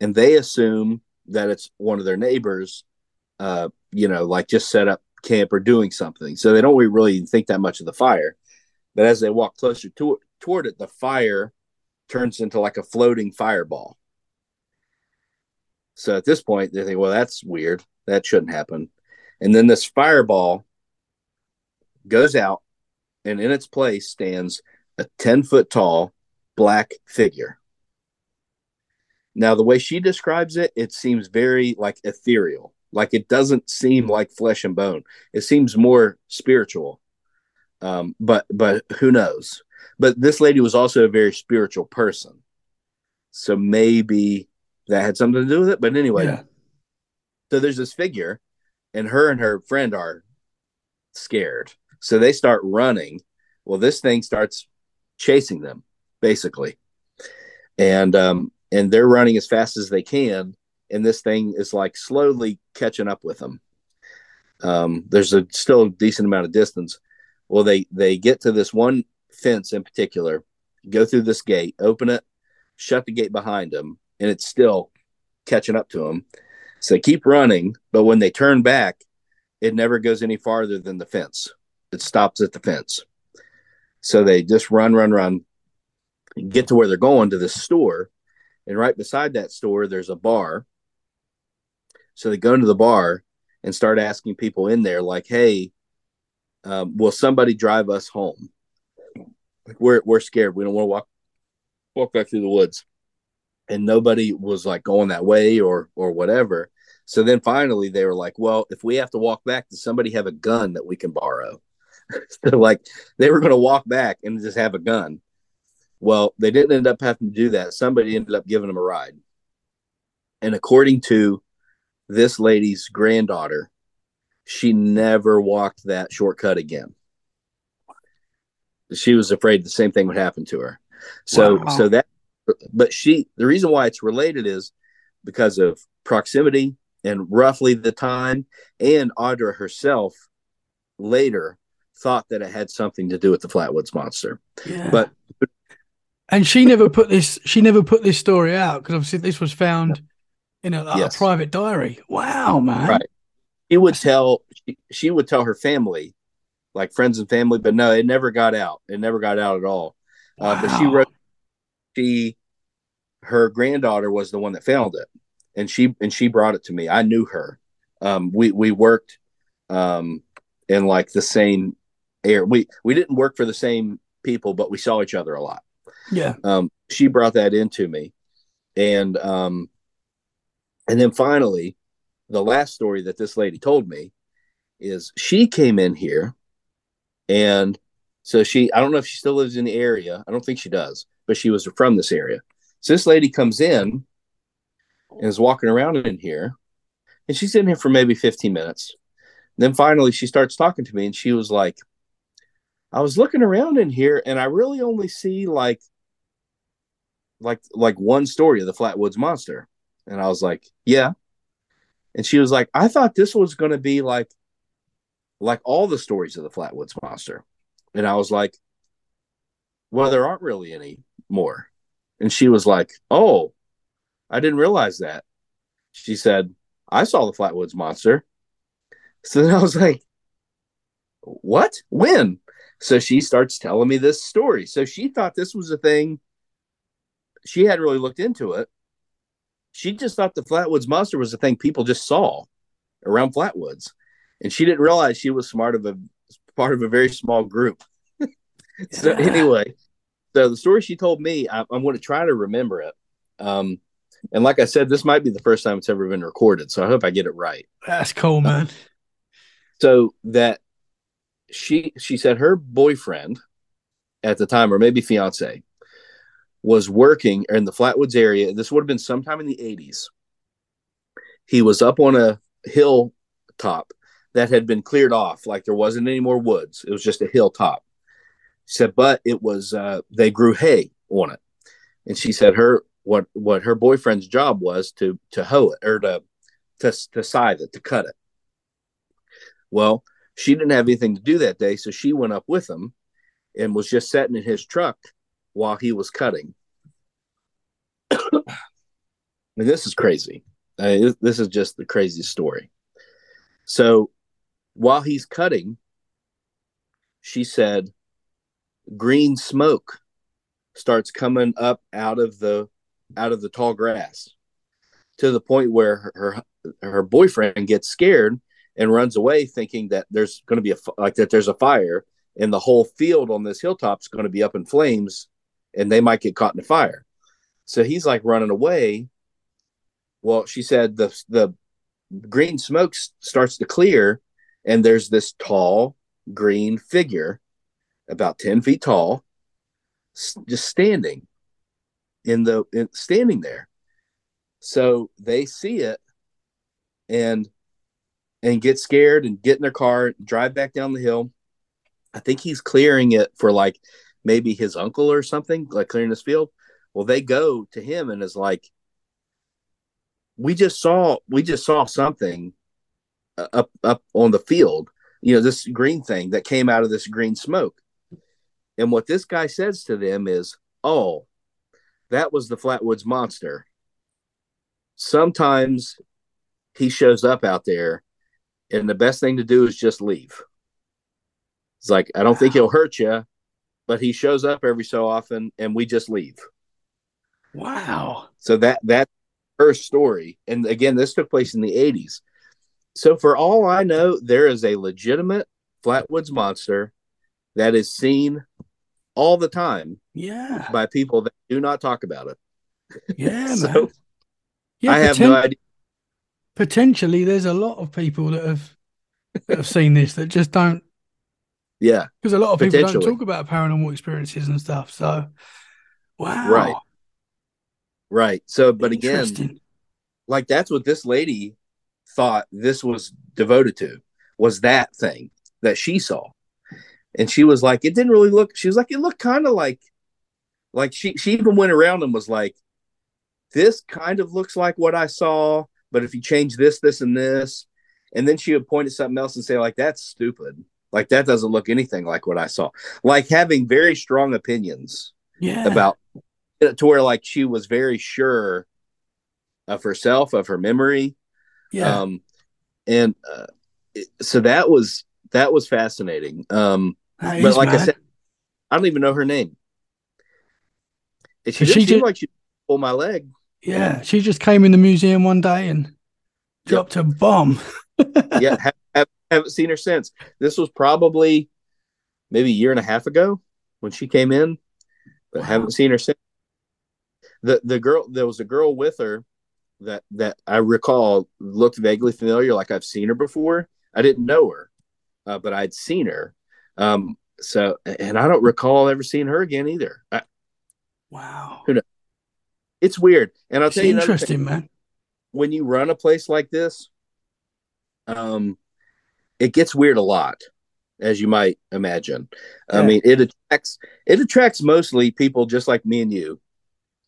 G: And they assume that it's one of their neighbors uh, you know like just set up camp or doing something. So they don't really think that much of the fire. But as they walk closer to it, toward it the fire turns into like a floating fireball. So at this point they think well that's weird. That shouldn't happen. And then this fireball goes out and in its place stands a 10 foot tall black figure Now, the way she describes it, it seems very like ethereal. Like it doesn't seem like flesh and bone. It seems more spiritual. Um, but but who knows? But this lady was also a very spiritual person, so maybe that had something to do with it. But anyway,
F: Yeah.
G: so there's this figure, and her and her friend are scared. So they start running. Well, this thing starts chasing them, basically. And um, and they're running as fast as they can, and this thing is like slowly catching up with them. Um, there's a still a decent amount of distance. Well, they they get to this one fence in particular, go through this gate, open it, shut the gate behind them, and it's still catching up to them. So they keep running, but when they turn back, it never goes any farther than the fence. It stops at the fence. So they just run, run, run, get to where they're going to this store. And right beside that store, there's a bar. So they go into the bar and start asking people in there, like, hey, um, will somebody drive us home? Like, we're, we're scared. We don't want to walk walk back through the woods. And nobody was like going that way or or whatever. So then finally they were like, well, if we have to walk back, does somebody have a gun that we can borrow? <laughs> so like they were going to walk back and just have a gun. Well, they didn't end up having to do that. Somebody ended up giving them a ride. And according to this lady's granddaughter, she never walked that shortcut again. She was afraid the same thing would happen to her. So
F: Wow.
G: so that but she the reason why it's related is because of proximity and roughly the time and Audra herself later thought that it had something to do with the Flatwoods monster.
F: Yeah.
G: But
F: and she never put this. She never put this story out because obviously this was found in a, like,
G: Yes.
F: a private diary. Wow, man.
G: Right. She would tell she, she would tell her family, like friends and family, but no, it never got out. It never got out at all. Uh, but she wrote she her granddaughter was the one that found it, and she and she brought it to me. I knew her. Um, we we worked um, in like the same air. We we didn't work for the same people, but we saw each other a lot.
F: Yeah.
G: Um, she brought that into me, and um, and then finally, the last story that this lady told me is she came in here, and so she I don't know if she still lives in the area. I don't think she does, but she was from this area. So this lady comes in and is walking around in here, and she's in here for maybe 15 minutes. Then finally, she starts talking to me, and she was like, I was looking around in here, and I really only see like like like one story of the Flatwoods monster. And I was like, Yeah. And she was like, I thought this was gonna be like like all the stories of the Flatwoods monster. And I was like, Well, there aren't really any more. And she was like, Oh, I didn't realize that. She said, I saw the Flatwoods monster. So then I was like, What? When? So she starts telling me this story. So she thought this was a thing. She hadn't really looked into it. She just thought the Flatwoods monster was a thing people just saw around Flatwoods. And she didn't realize she was smart of a part of a very small group. <laughs> so
F: Yeah.
G: anyway, so the story she told me, I, I'm going to try to remember it. Um, and like I said, this might be the first time it's ever been recorded, so I hope I get it right.
F: That's cool, man.
G: So that she she said her boyfriend at the time, or maybe fiance, was working in the Flatwoods area. This would have been sometime in the 80s. He was up on a hill top that had been cleared off, like there wasn't any more woods. It was just a hilltop. She said, but it was uh, they grew hay on it, and she said her what what her boyfriend's job was to to hoe it or to to to scythe it to cut it. Well, she didn't have anything to do that day, so she went up with him and was just sitting in his truck while he was cutting. <coughs> this is crazy. I mean, this, this is just the craziest story. So while he's cutting, she said, green smoke starts coming up out of the out of the tall grass to the point where her her, her boyfriend gets scared and runs away thinking that there's going to be a like that there's a fire and the whole field on this hilltop is going to be up in flames and they might get caught in a fire so he's like running away Well, she said the the green smoke starts to clear, and there's this tall green figure, about ten feet tall, just standing in the in, standing there. So they see it, and and get scared and get in their car, drive back down the hill. I think he's clearing it for like maybe his uncle or something, like clearing his field. Well, they go to him and is like, "We just saw, we just saw something uh, up up on the field. You know, this green thing that came out of this green smoke." And what this guy says to them is, "Oh, that was the Flatwoods monster. Sometimes he shows up out there, and the best thing to do is just leave." It's like, I don't think he'll hurt you, but he shows up every so often and we just leave.
F: Wow.
G: So that that's her story. And again, this took place in the 80s. So for all I know, there is a legitimate Flatwoods monster that is seen all the time
F: Yeah.
G: by people that do not talk about it.
F: Yeah, <laughs>
G: So,
F: man. Yeah,
G: I have
F: poten-
G: no idea.
F: Potentially, there's a lot of people that have that have seen this that just don't
G: Yeah,
F: because a lot of people don't talk about paranormal experiences and stuff. So, wow.
G: Right. right. So, but again, like that's what this lady thought this was devoted to was that thing that she saw and she was like it didn't really look she was like it looked kind of like like she she even went around and was like this kind of looks like what i saw but if you change this this and this and then she would point at something else and say like that's stupid. Like that doesn't look anything like what i saw. Like having very strong opinions
F: Yeah.
G: about to where like she was very sure of herself of her memory.
F: Yeah.
G: um and uh, it- so that was that was fascinating. Um
F: That
G: but like i said i don't even know her name. And she
F: she ju-
G: like she pulled my leg
F: yeah. She just came in the museum one day and dropped a bomb. <laughs>
G: yeah ha- have, haven't seen her since this was probably maybe a year and a half ago when she came in but
F: Wow.
G: haven't seen her since the the girl there was a girl with her that that i recall looked vaguely familiar like i've seen her before i didn't know her uh, but i'd seen her um so and i don't recall ever seeing her again either I,
F: Wow.
G: It's weird and i'll
F: It's
G: tell you another thing.
F: interesting, man.
G: when you run a place like this, um, it gets weird a lot, as you might imagine. I mean, it attracts it attracts mostly people just like me and you,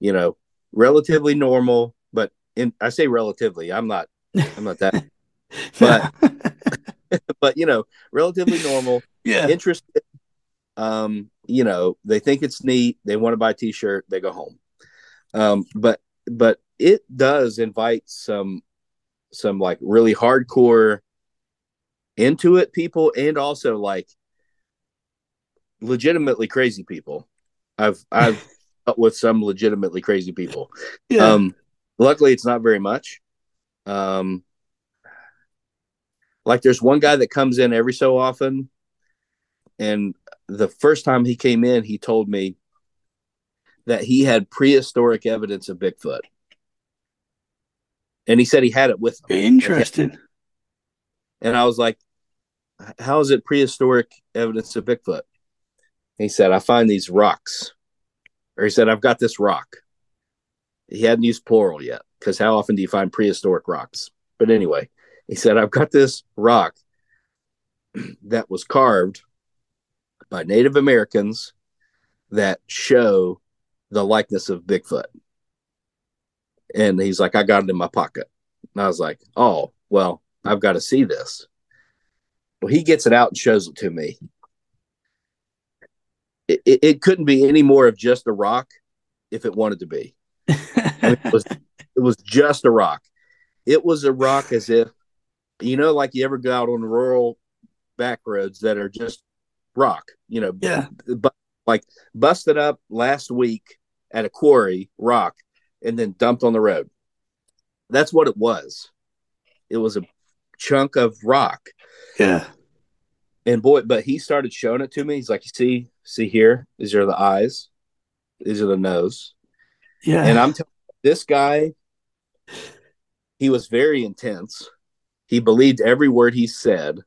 G: you know, relatively normal. But in I say relatively, I'm not I'm not that, <laughs> but <laughs> but you know, relatively normal, <laughs>
F: yeah.
G: interested. Um, you know, they think it's neat. They want to buy a T-shirt. They go home. Um, but but it does invite some some like really hardcore into it people and also like legitimately crazy people. I've <laughs> I've dealt with some legitimately crazy people.
F: yeah.
G: Um, luckily, it's not very much. Um, like there's one guy that comes in every so often, and the first time he came in, he told me that he had prehistoric evidence of Bigfoot, and he said he had it with him.
F: Interesting.
G: And I was like, "How is it prehistoric evidence of Bigfoot?" He said, "I find these rocks," or he said, "I've got this rock." He hadn't used plural yet because how often do you find prehistoric rocks? But anyway, he said, "I've got this rock that was carved by Native Americans that show the likeness of Bigfoot." And he's like, "I got it in my pocket." And I was like, "Oh, well." I've got to see this. Well, he gets it out and shows it to me. It, it, it couldn't be any more of just a rock if it wanted to be. It was <laughs> it was just a rock. It was a rock as if you know, like you ever go out on rural back roads that are just rock, you know,
F: yeah.
G: but like busted up last week at a quarry, rock, and then dumped on the road. That's what it was. It was a chunk of rock.
F: Yeah.
G: And boy, but he started showing it to me. He's like, you see, see here, these are the eyes, these are the nose.
F: Yeah.
G: And I'm telling this guy, he was very intense. He believed every word he said.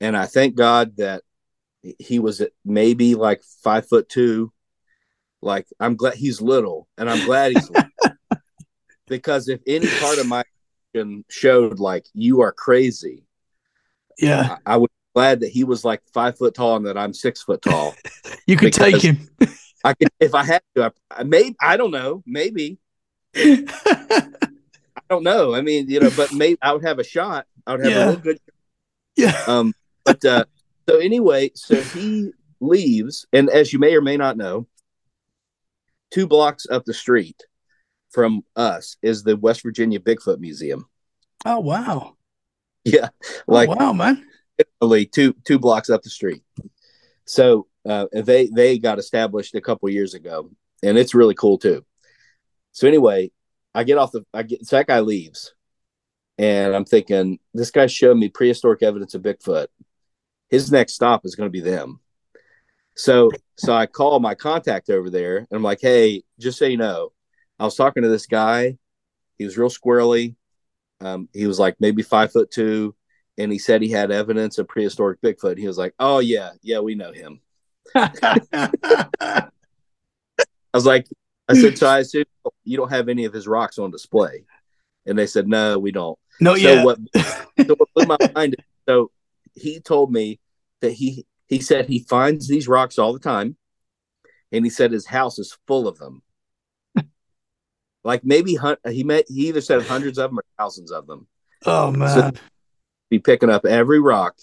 G: And I thank God that he was maybe like five foot two. Like I'm glad he's little, and I'm glad he's little. <laughs> because if any part of my showed like you are crazy,
F: Yeah,
G: I, I would be glad that he was like five foot tall and that I'm six foot tall. <laughs>
F: you could take him. <laughs>
G: I could, if I had to, I, I maybe I don't know, maybe I don't know. I mean, you know, but maybe I would have a shot. I would have
F: Yeah.
G: a real good
F: yeah.
G: Um, but uh, so anyway, so he leaves, and as you may or may not know, two blocks up the street from us is the West Virginia Bigfoot Museum.
F: Oh wow.
G: Yeah, like
F: oh, wow, man.
G: literally two two blocks up the street. So uh, they they got established a couple years ago, and it's really cool too. So anyway, I get off the I get so that guy leaves, and I'm thinking this guy showed me prehistoric evidence of Bigfoot. His next stop is going to be them. So so I call my contact over there, and I'm like, hey, just so you know, I was talking to this guy. He was real squirrely. Um, he was like maybe five foot two and he said he had evidence of prehistoric Bigfoot. He was like, "Oh yeah, yeah, we know him." <laughs> I was like, I said, "So I assume you don't have any of his rocks on display?" And they said, "No, we don't."
F: Not
G: so
F: yet.
G: what? So what blew my mind? So he told me that he he said he finds these rocks all the time, and he said his house is full of them. <laughs> like maybe hun- he met he either said hundreds of them or thousands of them
F: oh man.
G: be picking up every rock,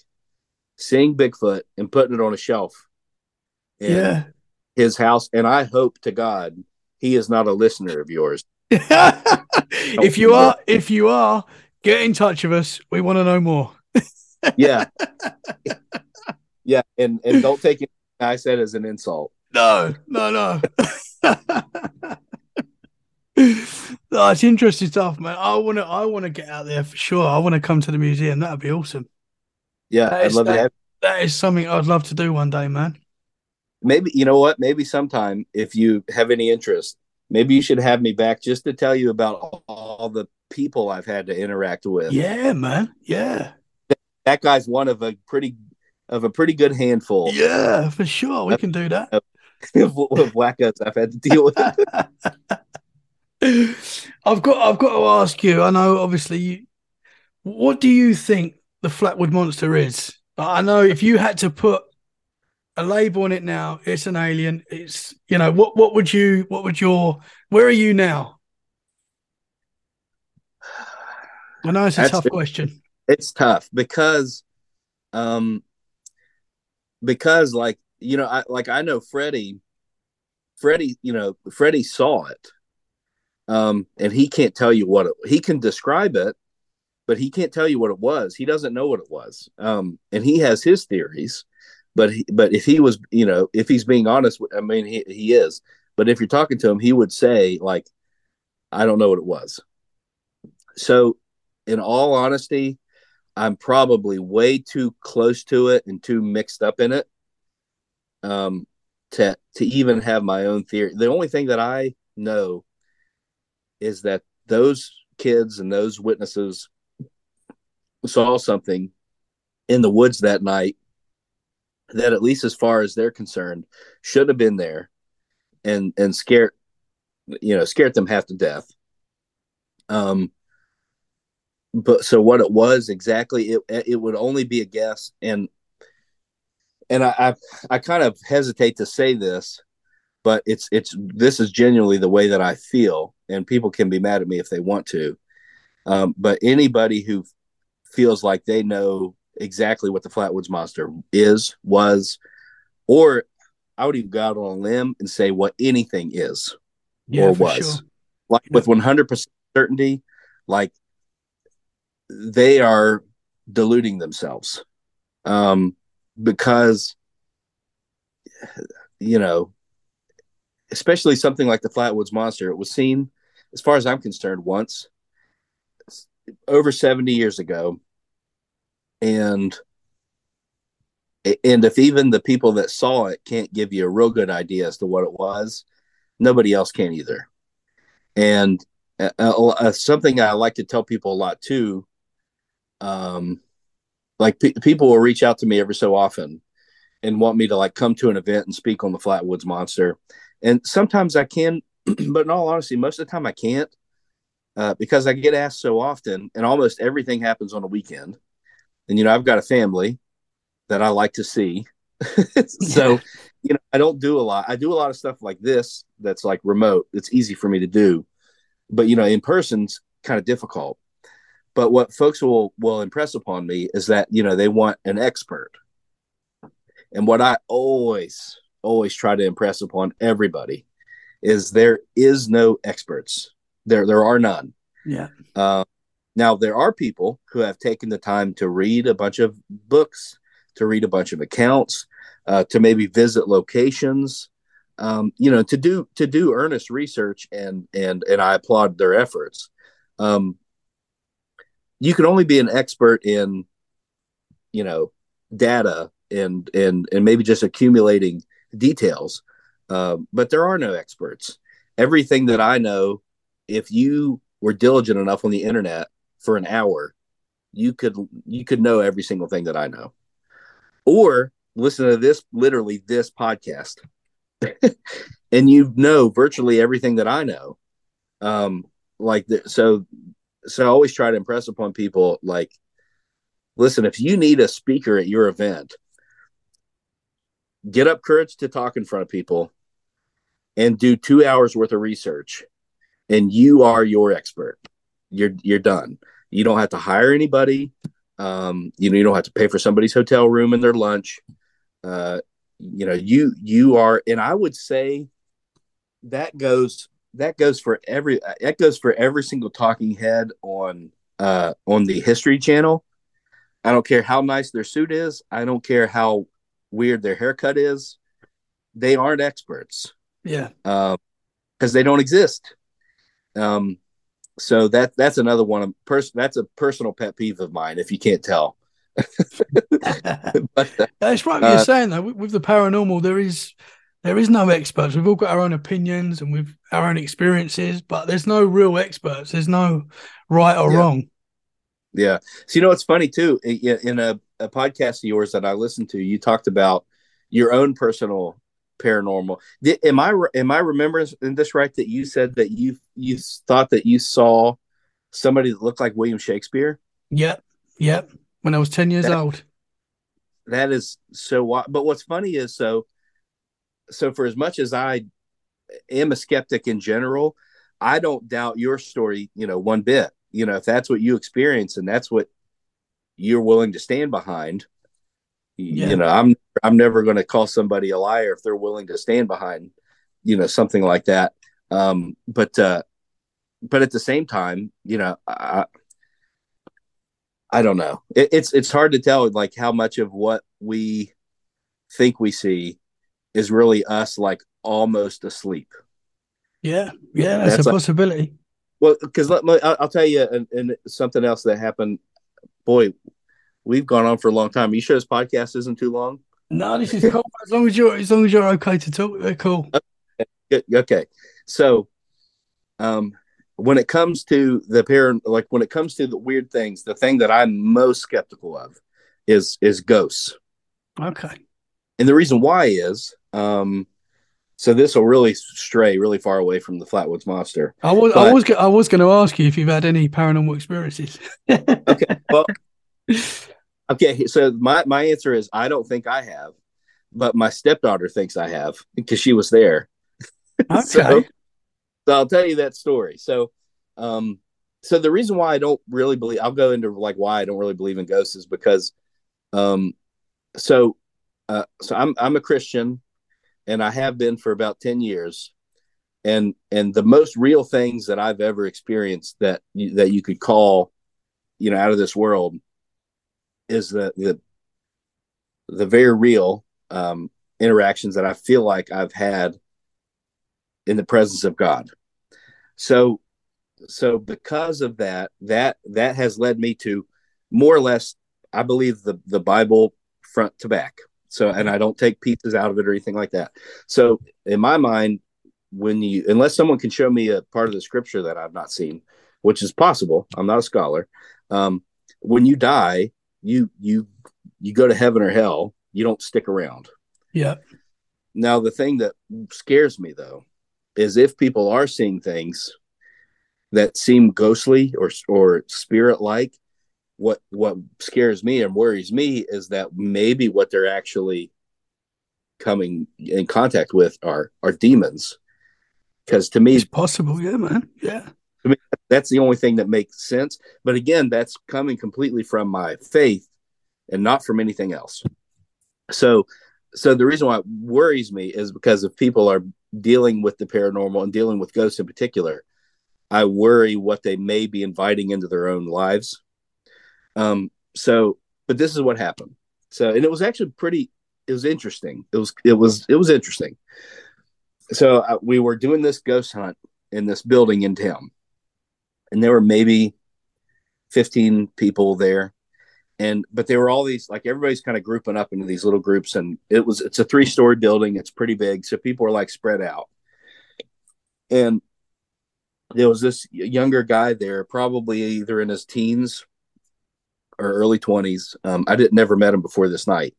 G: seeing Bigfoot, and putting it on a shelf in
F: yeah.
G: his house. And I hope to God he is not a listener of yours. <laughs>
F: if you are, if you are, get in touch with us. We want to know more.
G: Yeah, <laughs> yeah, and and don't take it <laughs> I said as an insult.
F: No, no, no. <laughs> no, it's interesting stuff, man. I want to, I want to get out there for sure. I want to come to the museum. That'd be awesome.
G: Yeah,
F: That
G: I'd
F: is-
G: love to have.
F: That is something I'd love to do one day, man.
G: Maybe you know what? Maybe sometime if you have any interest, maybe you should have me back just to tell you about all the people I've had to interact with.
F: Yeah, man. Yeah,
G: That guy's one of a pretty of a pretty good handful
F: yeah, for sure. We can do that.
G: of, of wackos I've had to deal with. <laughs>
F: I've got I've got to ask you. I know, obviously, you, what do you think the Flatwood Monster is? I know if you had to put a label on it now, it's an alien. It's you know what what would you what would your where are you now? I know it's a
G: That's
F: tough question.
G: it's tough because um because like you know I like I know Freddie Freddie you know Freddie saw it um and he can't tell you what it he can describe it but he can't tell you what it was. He doesn't know what it was um and he has his theories but he, but if he was you know if he's being honest I mean he, he is but if you're talking to him he would say like I don't know what it was. So in all honesty I'm probably way too close to it and too mixed up in it um, to to even have my own theory. The only thing that I know is that those kids and those witnesses saw something in the woods that night that at least as far as they're concerned should have been there and and scared you know scared them half to death um but so what it was exactly it it would only be a guess. And and I, I I kind of hesitate to say this but it's it's this is genuinely the way that I feel and people can be mad at me if they want to. Um, but anybody who feels like they know exactly what the Flatwoods monster is was or I would even go out on a limb and say what anything is
F: Yeah,
G: or was.
F: sure.
G: like with 100% certainty like they are deluding themselves um because you know especially something like the flatwoods monster it was seen as far as i'm concerned once over 70 years ago and and if even the people that saw it can't give you a real good idea as to what it was nobody else can either and uh, uh, something I like to tell people a lot too. Um, like pe- people will reach out to me every so often and want me to like come to an event and speak on the Flatwoods Monster, and sometimes I can, <clears throat> but in all honesty, most of the time I can't uh, because I get asked so often, and almost everything happens on a weekend. And you know, I've got a family that I like to see, <laughs> so you know, I don't do a lot. I do a lot of stuff like this that's like remote. It's easy for me to do, but you know, in person's kind of difficult. But what folks will will impress upon me is that you know they want an expert, and what I always always try to impress upon everybody is there is no experts. There there are none.
F: Yeah.
G: Uh, now there are people who have taken the time to read a bunch of books, to read a bunch of accounts, uh, to maybe visit locations, um, you know, to do to do earnest research, and and and I applaud their efforts. Um, you can only be an expert in, you know, data and and and maybe just accumulating details, uh, but there are no experts. Everything that I know, if you were diligent enough on the internet for an hour, you could you could know every single thing that I know, or listen to this literally this podcast, <laughs> and you know virtually everything that I know. Um, like the, so, so I always try to impress upon people like, listen, if you need a speaker at your event, get up courage to talk in front of people, and do two hours worth of research, and you are your expert. You're you're done. You don't have to hire anybody. Um, you know, you don't have to pay for somebody's hotel room and their lunch. Uh, you know, you you are, and I would say that goes that goes for every that goes for every single talking head on uh on the History Channel. I don't care how nice their suit is. I don't care how weird their haircut is. They aren't experts
F: Yeah.
G: because uh, they don't exist. Um, so that that's another one of pers- that's a personal pet peeve of mine. If you can't tell, <laughs> <laughs> but uh,
F: That's right. What
G: Uh,
F: you're saying though, with the paranormal, there is there is no experts. We've all got our own opinions and we've our own experiences, but there's no real experts. There's no right or
G: Yeah.
F: wrong.
G: Yeah. So you know it's funny too? In a, a podcast of yours that I listened to, you talked about your own personal paranormal. Did, am I am I remembering this right? That you said that you you thought that you saw somebody that looked like William Shakespeare.
F: Yep. Yep. When I was ten years
G: That-
F: old.
G: That is so. But what's funny is so. So for as much as I am a skeptic in general, I don't doubt your story. You know, one bit. You know, if that's what you experience and that's what you're willing to stand behind,
F: Yeah.
G: you know, I'm I'm never going to call somebody a liar if they're willing to stand behind, you know, something like that. Um, but uh, but at the same time, you know, I, I don't know. It, it's it's hard to tell like how much of what we think we see is really us like almost asleep.
F: Yeah. Yeah. That's,
G: That's
F: a
G: like-
F: possibility.
G: Well, because let me, I'll tell you, and, and something else that happened. Boy, we've gone on for a long time. Are you sure this podcast isn't too long?
F: No, this is cool. as long as you're as long as you're okay to talk, they're cool.
G: Good. Okay. So, um, when it comes to the parent, like when it comes to the weird things, the thing that I'm most skeptical of is is ghosts.
F: Okay.
G: And the reason why is, um, so this will really stray really far away from the Flatwoods Monster.
F: I was I was I was going to ask you if you've had any paranormal experiences. <laughs>
G: Okay. Well, <laughs> okay. So my my answer is I don't think I have, but my stepdaughter thinks I have because she was there. <laughs>
F: Okay.
G: So, so I'll tell you that story. So, um, so the reason why I don't really believe I'll go into like why I don't really believe in ghosts is because, um, so, uh, so I'm I'm a Christian, and I have been for about ten years, and and the most real things that I've ever experienced that you, that you could call, you know, out of this world, is the the the very real um, interactions that I feel like I've had in the presence of God. So so because of that that that has led me to more or less I believe the the Bible front to back. So and I don't take pieces out of it or anything like that. So in my mind when you unless someone can show me a part of the scripture that I've not seen, which is possible. I'm not a scholar. Um, when you die, you you you go to heaven or hell. You don't stick around.
F: Yeah.
G: Now the thing that scares me though is if people are seeing things that seem ghostly or or spirit like. What what scares me and worries me is that maybe what they're actually coming in contact with are are demons because to me
F: It's possible, yeah, man. Yeah.
G: that's the only thing that makes sense but again that's coming completely from my faith and not from anything else so so the reason why it worries me is because if people are dealing with the paranormal and dealing with ghosts in particular i worry what they may be inviting into their own lives um so but this is what happened. So and it was actually pretty it was interesting. It was it was it was interesting. So uh, we were doing this ghost hunt in this building in town. And there were maybe 15 people there. And but they were all these like everybody's kind of grouping up into these little groups. And it was it's a three story building. It's pretty big. So people are like spread out. And there was this younger guy there probably either in his teens or early 20s um, i didn't never met him before this night.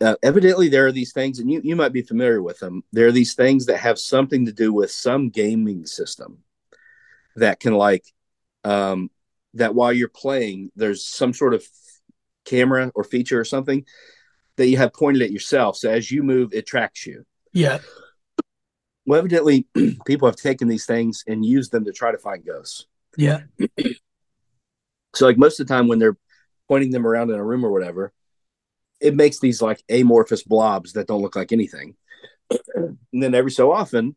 G: Uh, evidently there are these things and you, you might be familiar with them. There are these things that have something to do with some gaming system that can like um, that while you're playing there's some sort of camera or feature or something that you have pointed at yourself. So as you move it tracks you.
F: Yeah.
G: well evidently <clears throat> people have taken these things and used them to try to find ghosts.
F: Yeah. <clears throat>
G: so like most of the time when they're pointing them around in a room or whatever it makes these like amorphous blobs that don't look like anything. <clears throat> And then every so often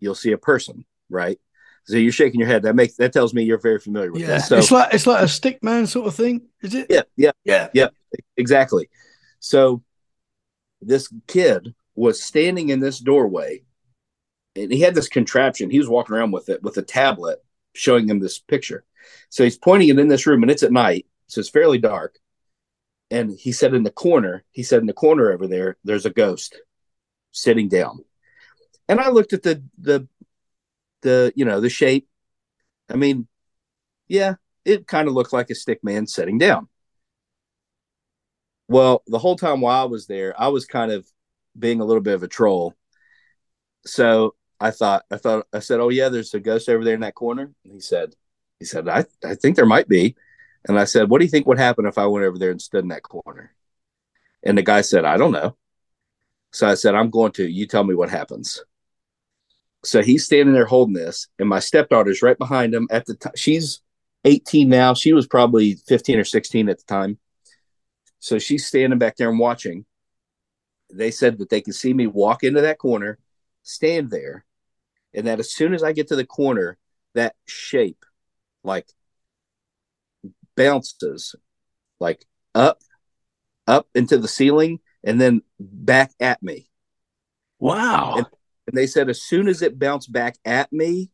G: you'll see a person right? So you're shaking your head. That makes that tells me you're very familiar with
F: Yeah.
G: this. So
F: it's like it's like a stick man sort of thing, is it?
G: Yeah, yeah.
F: Yeah. Yeah.
G: exactly. So this kid was standing in this doorway and he had this contraption. He was walking around with it with a tablet showing him this picture so he's pointing it in this room and it's at night so it's fairly dark and he said in the corner he said in the corner over there there's a ghost sitting down and i looked at the the the you know the shape i mean yeah it kind of looked like a stick man sitting down well, the whole time while I was there, I was kind of being a little bit of a troll. So I thought, I thought, I said, "Oh yeah, there's a ghost over there in that corner." And he said, "He said, I, I think there might be." And I said, "What do you think would happen if I went over there and stood in that corner?" And the guy said, "I don't know." So I said, "I'm going to. You tell me what happens." So he's standing there holding this, and my stepdaughter's right behind him. At the time, she's 18 now. She was probably 15 or 16 at the time. So she's standing back there and watching. They said that they could see me walk into that corner, stand there, and that as soon as I get to the corner, that shape like bounces like up, up into the ceiling, and then back at me.
F: Wow.
G: And, and they said as soon as it bounced back at me,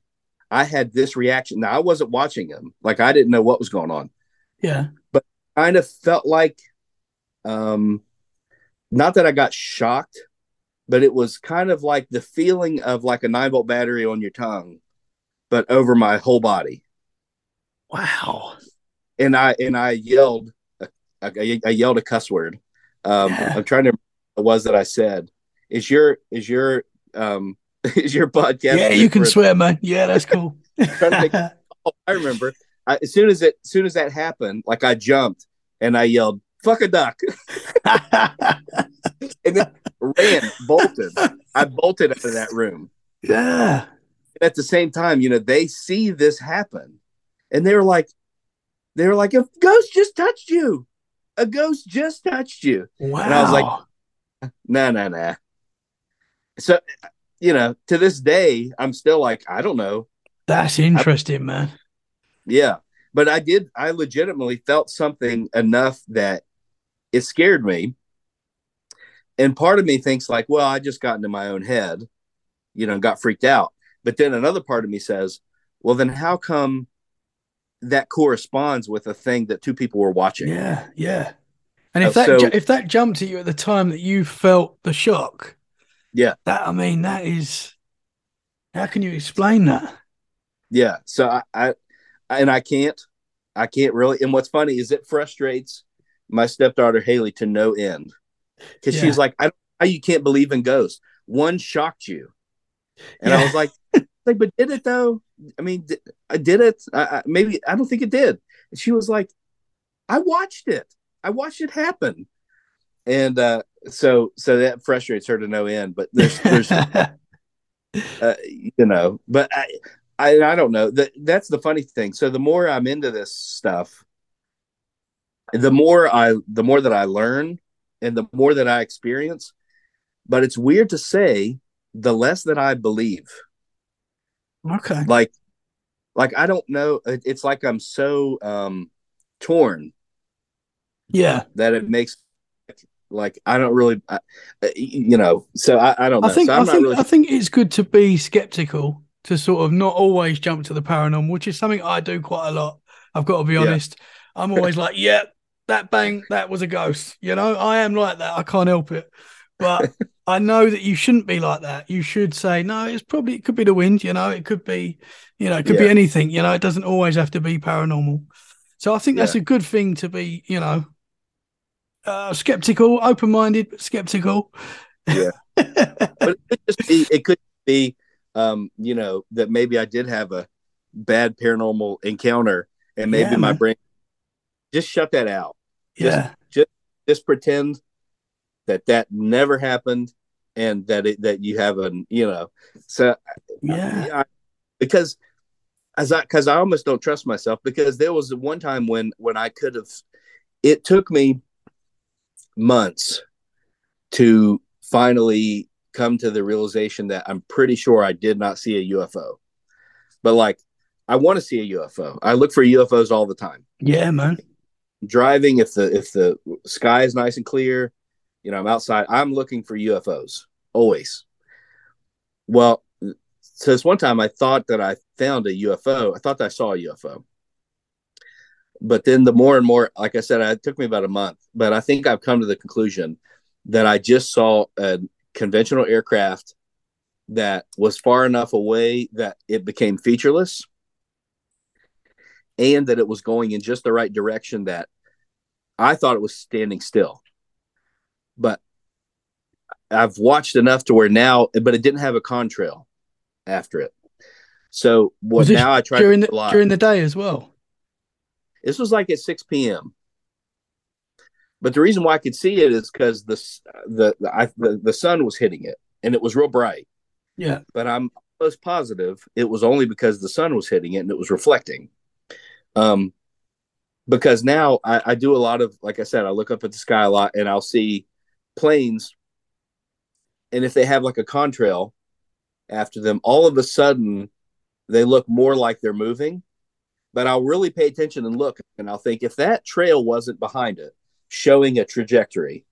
G: I had this reaction. Now I wasn't watching him, like I didn't know what was going on.
F: yeah.
G: But kind of felt like um not that I got shocked, but it was kind of like the feeling of like a nine volt battery on your tongue, but over my whole body.
F: Wow.
G: And I and I yelled, I, I yelled a cuss word. Um,
F: Yeah.
G: I'm trying to remember what it was that I said. Is your is your um <laughs> is your podcast?
F: Yeah, you can swear, man. Yeah, that's cool. <laughs>
G: trying to think- <laughs> Oh, I remember. I, as soon as it, as soon as that happened, like I jumped and I yelled, "Fuck a duck!" and then ran, bolted. I bolted out of that room.
F: yeah.
G: At the same time, you know, they see this happen, and they were like, they were like, "A ghost just touched you. A ghost just touched you."
F: Wow.
G: And I was like- Nah, nah, nah. So, you know, to this day, I'm still like, I don't know.
F: that's interesting, man.
G: Yeah. But I did, I legitimately felt something enough that it scared me. And part of me thinks, like, well, I just got into my own head, you know, got freaked out. But then another part of me says, well, then how come that corresponds with a thing that two people were watching?
F: Yeah, yeah. And if
G: Uh,
F: that
G: so-
F: ju- if that jumped at you at the time that you felt the shock,
G: Yeah.
F: that I mean that is How can you explain that?
G: Yeah. So I, I and I can't, I can't really. And what's funny is it frustrates my stepdaughter Haley to no end because
F: Yeah.
G: she's like, I how you can't believe in ghosts. One shocked you, and I was like, like, <laughs> but did it though? I mean, I did it. I, I, maybe I don't think it did. And she was like, I watched it. I watched it happen. And uh, so, so that frustrates her to no end. But there's, there's, <laughs> uh, you know, but I, I, I don't know. That that's the funny thing. So the more I'm into this stuff, the more I, the more that I learn, and the more that I experience. But it's weird to say, the less that I believe.
F: Okay.
G: Like, like I don't know. It's like I'm so um torn
F: Yeah.
G: that it makes like I don't really, I, you know. So I, I don't know.
F: I think
G: so
F: I
G: I'm not
F: think
G: really.
F: I think it's good to be skeptical to sort of not always jump to the paranormal, which is something I do quite a lot. I've got to be
G: Yeah.
F: honest. I'm always like, yeah, that bang, that was a ghost. You know, I am like that. I can't help it. But <laughs> I know that you shouldn't be like that. You should say, no, it's probably it could be the wind, you know, it could be, you know, it could be anything, you know, it doesn't always have to be paranormal. So I think that's a good thing to be, you know, uh, skeptical, open minded, but skeptical.
G: Yeah. <laughs> but it could just be it could be um you know that maybe i did have a bad paranormal encounter and maybe
F: Yeah,
G: my
F: man.
G: brain just shut that out
F: yeah.
G: Just, just pretend that that never happened and that it that you have a you know so uh,
F: Yeah.
G: I, because as i because i almost don't trust myself because there was one time when when i could have it took me months to finally come to the realization that i'm pretty sure i did not see a ufo but like i want to see a ufo i look for ufos all the time
F: Yeah, man.
G: driving if the if the sky is nice and clear you know i'm outside i'm looking for ufos always. Well so this one time i thought that i found a ufo i thought i saw a ufo but then the more and more like i said it took me about a month but i think i've come to the conclusion that i just saw a conventional aircraft that was far enough away that it became featureless and that it was going in just the right direction that I thought it was standing still. But I've watched enough to where now, but it didn't have a contrail after it. So what
F: Was
G: now I try
F: during
G: to
F: the during the day as well.
G: This was like at 6 p.m. But the reason why I could see it is because the the the, I, the the sun was hitting it and it was real bright.
F: Yeah.
G: But I'm almost positive it was only because the sun was hitting it and it was reflecting. Um, because now I, I do a lot of like I said, I look up at the sky a lot and I'll see planes, and if they have like a contrail after them, all of a sudden they look more like they're moving. But I'll really pay attention and look, and I'll think if that trail wasn't behind it, showing a trajectory,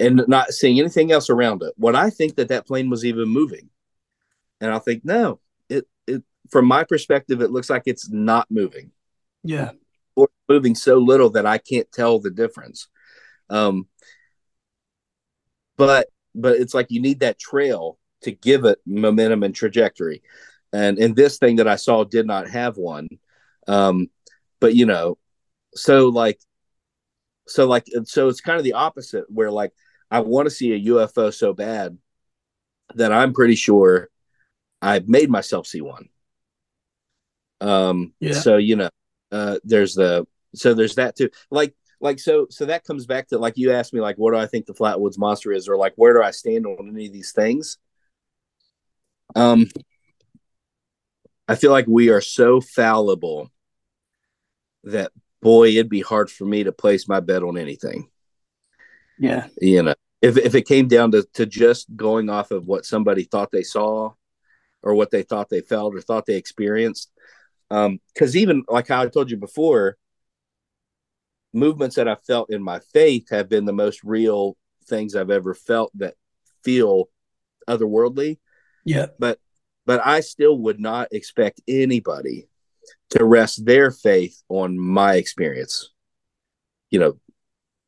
G: and not seeing anything else around it, would I think that that plane was even moving? And I'll think, no, it it from my perspective, it looks like it's not moving
F: Yeah.
G: or moving so little that I can't tell the difference. Um, but but it's like you need that trail to give it momentum and trajectory, and and this thing that I saw did not have one. Um, but you know, so like, so like, so it's kind of the opposite where like I want to see a UFO so bad that I'm pretty sure I've made myself see one. Um,
F: Yeah.
G: so you know, uh, there's the so there's that too. Like like so so that comes back to like you asked me like what do I think the Flatwoods monster is or like where do I stand on any of these things? Um, I feel like we are so fallible that boy, it'd be hard for me to place my bet on anything.
F: Yeah.
G: You know, if if it came down to to just going off of what somebody thought they saw, or what they thought they felt or thought they experienced, um, because even like how I told you before, movements that I felt in my faith have been the most real things I've ever felt that feel otherworldly.
F: Yeah.
G: But but I still would not expect anybody to rest their faith on my experience. You know,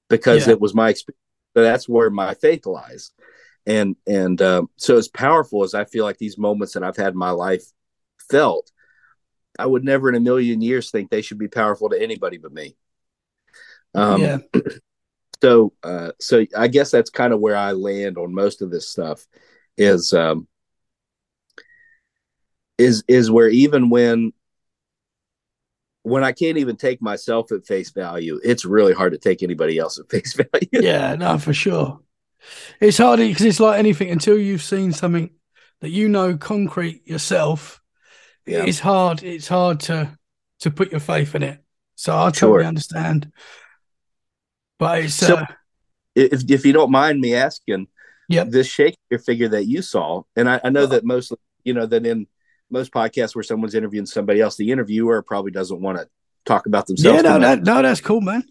G: because
F: Yeah.
G: it was my experience. So that's where my faith lies. and and um, so as powerful as I feel like these moments that I've had in my life felt, I would never in a million years think they should be powerful to anybody but me. Um,
F: yeah. <clears throat>
G: So, uh, so I guess that's kind of where I land on most of this stuff. Is um, is is where even when when I can't even take myself at face value, it's really hard to take anybody else at <laughs> face value.
F: Yeah, no, for sure. It's hard because it's like anything until you've seen something that you know concrete yourself.
G: Yeah.
F: It's hard. It's hard to to put your faith in it. So I
G: Sure.
F: totally understand. But it's
G: So-
F: uh,
G: If if you don't mind me asking,
F: Yep.
G: this Shakespeare figure that you saw, and I, I know that mostly, you know, that in most podcasts where someone's interviewing somebody else, the interviewer probably doesn't want to talk about themselves.
F: yeah, no, that, no, that's cool, man.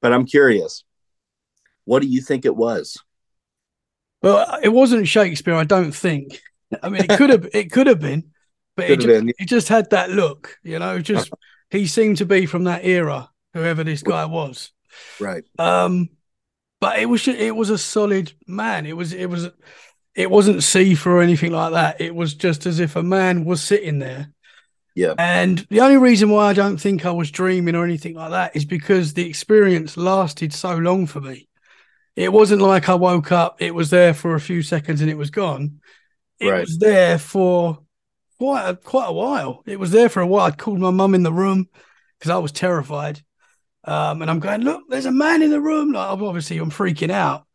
G: but I'm curious. What do you think it was?
F: Well, it wasn't Shakespeare, I don't think. I mean, it could have, it could have been, but it just,
G: been.
F: it just had that look, you know. Just he seemed to be from that era, whoever this guy was.
G: Right.
F: Um, but it was it was a solid man. It was it was it wasn't see-through or anything like that. It was just as if a man was sitting there.
G: Yeah.
F: And the only reason why I don't think I was dreaming or anything like that is because the experience lasted so long for me. It wasn't like I woke up, it was there for a few seconds and it was gone. It
G: Right.
F: was there for quite a, quite a while. It was there for a while. I'd called my mum in the room because I was terrified. Um, and I'm going, look, there's a man in the room. Like, obviously, I'm freaking out.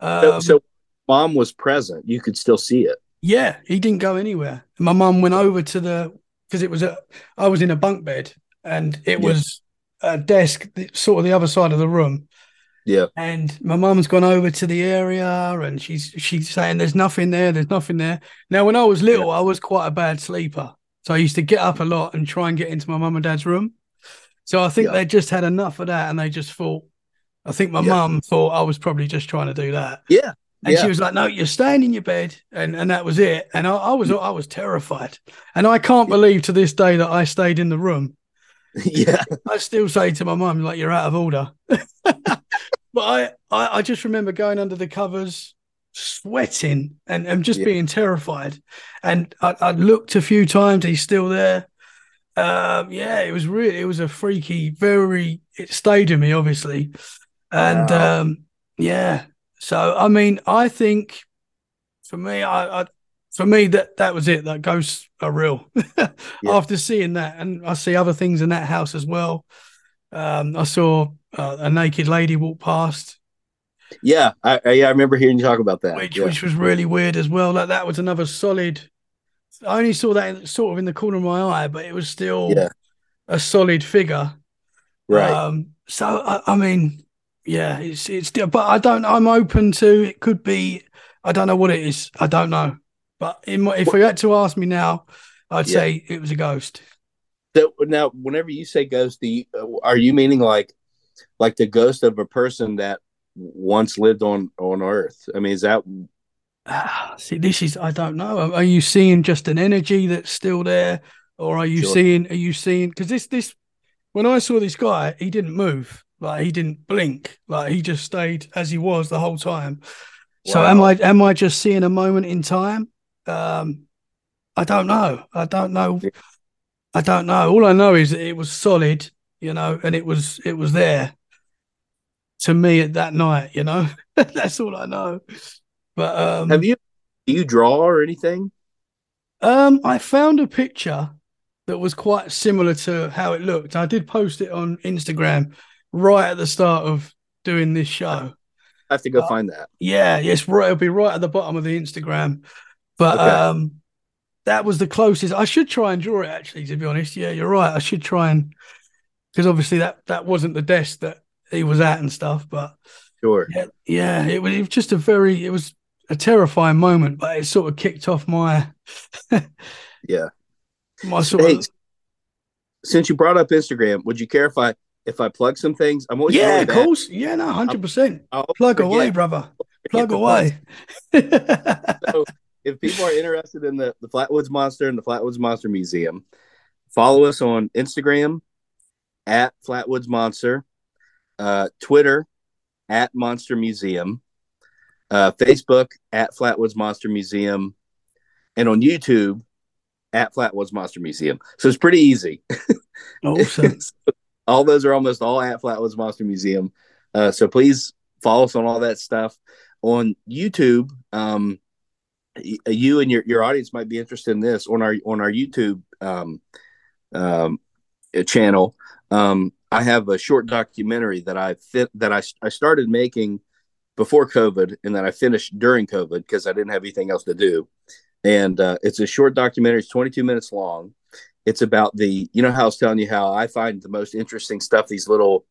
G: So,
F: Um,
G: so mom was present. You could still see it.
F: yeah, he didn't go anywhere. My mum went over to the because it was a I was in a bunk bed and it
G: Yeah.
F: was a desk sort of the other side of the room.
G: Yeah.
F: And my mum's gone over to the area and she's she's saying there's nothing there, there's nothing there. Now when I was little, I was quite a bad sleeper. So I used to get up a lot and try and get into my mum and dad's room. So I think
G: Yeah.
F: they just had enough of that and they just thought I think my
G: Yeah.
F: mum thought I was probably just trying to do that.
G: Yeah.
F: And
G: Yeah.
F: she was like, "No, you're staying in your bed," and and that was it. And I, I was mm. I was terrified, and I can't believe to this day that I stayed in the room. <laughs>
G: yeah.
F: I still say to my mum, "Like you're out of order." <laughs> but I, I I just remember going under the covers, sweating, and and just
G: Yeah.
F: being terrified. And I, I looked a few times; he's still there. Um, yeah, it was really it was a freaky, very. It stayed in me, obviously, and
G: Wow.
F: um, yeah. So I mean, I think for me, I, I for me that that was it. That ghosts are real. <laughs> After seeing that, and I see other things in that house as well. Um, I saw uh, a naked lady walk past,
G: Yeah. I, I, yeah, I remember hearing you talk about that.
F: which
G: yeah.
F: which was really weird as well. Like that was another solid. I only saw that in, sort of in the corner of my eye, but it was still
G: Yeah.
F: a solid figure.
G: right.
F: Um, so I, I mean, yeah, it's it's but I don't. I'm open to it. Could be. I don't know what it is. I don't know. But in my, if you had to ask me now, I'd
G: Yeah.
F: say it was a ghost.
G: So now, whenever you say ghost, you, uh, are you meaning like, like the ghost of a person that once lived on on Earth? I mean, is that
F: Ah, see, this is I don't know. Are you seeing just an energy that's still there, or are you
G: Sure.
F: seeing? Are you seeing? Because this this when I saw this guy, he didn't move. Like he didn't blink. Like he just stayed as he was the whole time. So am I am I just seeing a moment in time? Um, I don't know. I don't know. I don't know. All I know is that it was solid, you know, and it was it was there to me at that night, you know. <laughs> That's all I know. But um
G: have you? Do you draw or anything?
F: um I found a picture that was quite similar to how it looked. I did post it on Instagram right at the start of doing this show.
G: I have to go
F: Uh,
G: find that.
F: Yeah, yes, right. It'll be right at the bottom of the Instagram. But
G: Okay.
F: um that was the closest. I should try and draw it actually, to be honest. Yeah, you're right. I should try and because obviously that that wasn't the desk that he was at and stuff. But
G: Sure.
F: yeah, yeah, it was, it was just a very it was a terrifying moment, but it sort of kicked off my <laughs>
G: Yeah. <laughs>
F: my sort
G: Hey,
F: of
G: since you brought up Instagram, would you care if I if I plug some things? I'm always
F: yeah, of course, yeah, no, hundred percent. Plug away, brother. Plug <laughs> away.
G: So if people are interested in the, the Flatwoods Monster and the Flatwoods Monster Museum, follow us on Instagram at Flatwoods Monster, uh, Twitter at Monster Museum. Uh, Facebook at Flatwoods Monster Museum, and on YouTube at Flatwoods Monster Museum. So it's pretty easy. <laughs>
F: Awesome. <laughs>
G: all those are almost all at Flatwoods Monster Museum. Uh, so please follow us on all that stuff on YouTube. Um, you and your, your audience might be interested in this on our on our YouTube um, um, uh, channel. Um, I have a short documentary that I fit that I I started making before COVID and then I finished during COVID because I didn't have anything else to do. And uh, it's a short documentary. It's 22 minutes long. It's about the you know how I was telling you how I find the most interesting stuff these little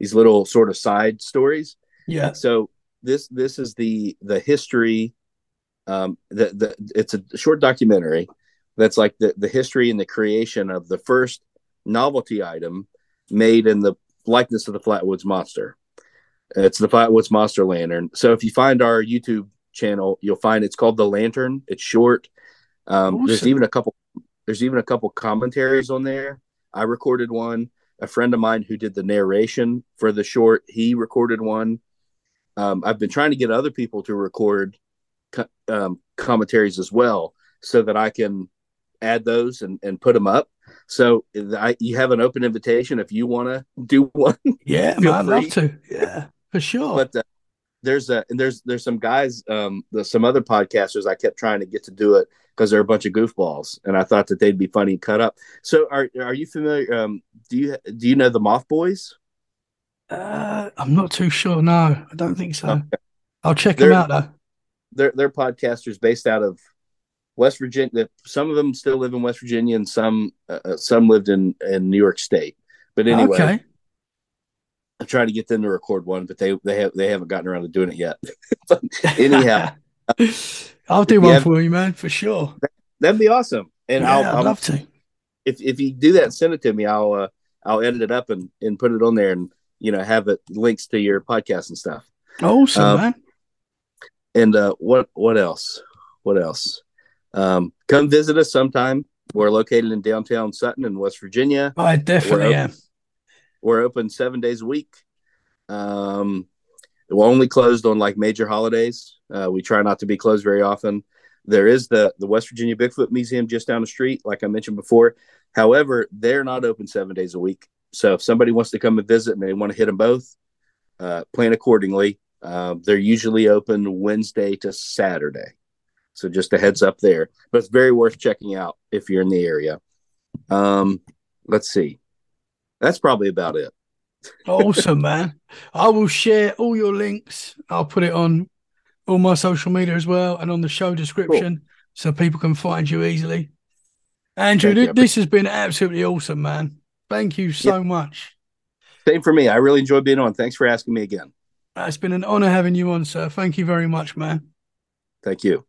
G: these little sort of side stories.
F: Yeah.
G: So this this is the the history. Um, the the it's a short documentary that's like the the history and the creation of the first novelty item made in the likeness of the Flatwoods Monster. It's the Flatwoods Monster Lantern. So if you find our YouTube channel, you'll find it's called the Lantern. It's short. Um, There's even a couple. There's even a couple commentaries on there. I recorded one. A friend of mine who did the narration for the short, he recorded one. Um, I've been trying to get other people to record co- um, commentaries as well, so that I can add those and, and put them up. So I, you have an open invitation if you want to do one.
F: Yeah, <laughs> I'd love to. Yeah, for sure.
G: but uh, there's a and there's there's some guys um there's some other podcasters I kept trying to get to do it because they're a bunch of goofballs and I thought that they'd be funny and cut up. So are are you familiar? Um, do you do you know the Moth Boys?
F: uh, I'm not too sure. No, I don't think so.
G: Okay.
F: I'll check them
G: They're-
F: out though.
G: They're they're podcasters based out of West Virginia. Some of them still live in West Virginia and some uh, uh, some lived in in New York State. But anyway,
F: Okay.
G: I'm trying to get them to record one, but they they have they haven't gotten around to doing it yet. <laughs> Anyhow, <laughs>
F: I'll do one for you, man, for sure.
G: that'd be awesome. And
F: yeah,
G: I'll,
F: I'd
G: I'll
F: love to.
G: if if you do that and send it to me, I'll uh, I'll edit it up and and put it on there and you know have it links to your podcast and stuff.
F: Awesome,
G: Um,
F: man.
G: And uh, what what else? What else? Um, come visit us sometime. We're located in downtown Sutton in West Virginia.
F: I definitely am.
G: We're open seven days a week. Um, we're only closed on like major holidays. Uh, we try not to be closed very often. There is the the West Virginia Bigfoot Museum just down the street, like I mentioned before. However, they're not open seven days a week. So if somebody wants to come and visit and they want to hit them both, uh, plan accordingly. Uh, they're usually open Wednesday to Saturday. So just a heads up there. But it's very worth checking out if you're in the area. Um, let's see. That's probably about it.
F: Awesome, man. I will share all your links. I'll put it on all my social media as well and on the show description so people can find you easily. Andrew,
G: you.
F: this has been absolutely awesome, man. Thank you so much.
G: Same for me. I really enjoyed being on. Thanks for asking me again.
F: It's been an honor having you on, sir. Thank you very much, man.
G: Thank you.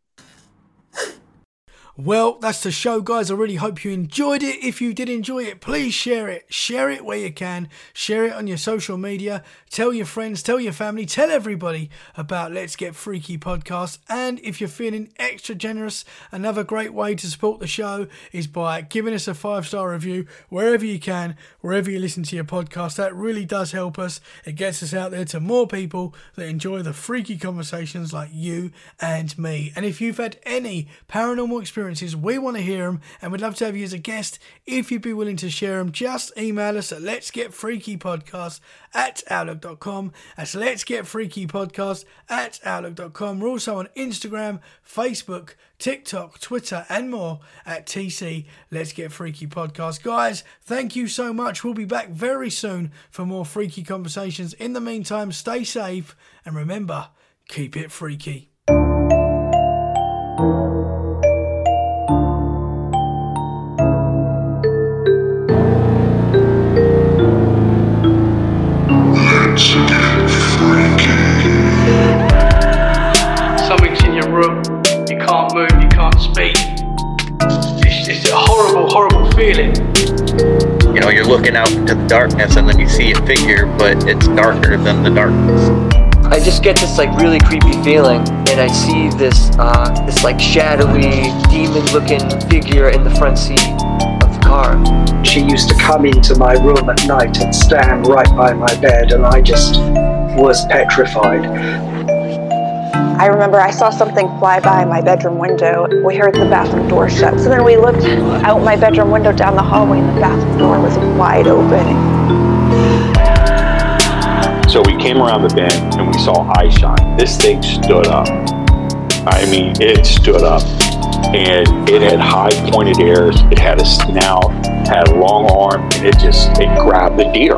F: Well, that's the show, guys. I really hope you enjoyed it. If you did enjoy it, please share it. Share it where you can. Share it on your social media. Tell your friends, tell your family, tell everybody about Let's Get Freaky podcast. And if you're feeling extra generous, another great way to support the show is by giving us a five star review wherever you can, wherever you listen to your podcast. That really does help us. It gets us out there to more people that enjoy the freaky conversations like you and me. And if you've had any paranormal experiences, we want to hear them and we'd love to have you as a guest. If you'd be willing to share them, just email us at let's get freaky podcast at outlook.com. That's let's get freaky podcast at outlook.com. We're also on Instagram, Facebook, TikTok, Twitter, and more at TC Let's Get Freaky Podcast. Guys, thank you so much. We'll be back very soon for more freaky conversations. In the meantime, stay safe and remember, keep it freaky.
A: Looking out into the darkness and then you see a figure, but it's darker than the darkness.
B: I just get this like really creepy feeling, and I see this uh, this like shadowy demon-looking figure in the front seat of the car.
C: She used to come into my room at night and stand right by my bed, and I just was petrified.
D: I remember I saw something fly by my bedroom window. We heard the bathroom door shut. So then we looked out my bedroom window down the hallway, and the bathroom door was wide open.
E: So we came around the bend and we saw eye shine. This thing stood up. I mean, it stood up. And it had high pointed ears. It had a snout, had a long arm, and it just it grabbed the deer.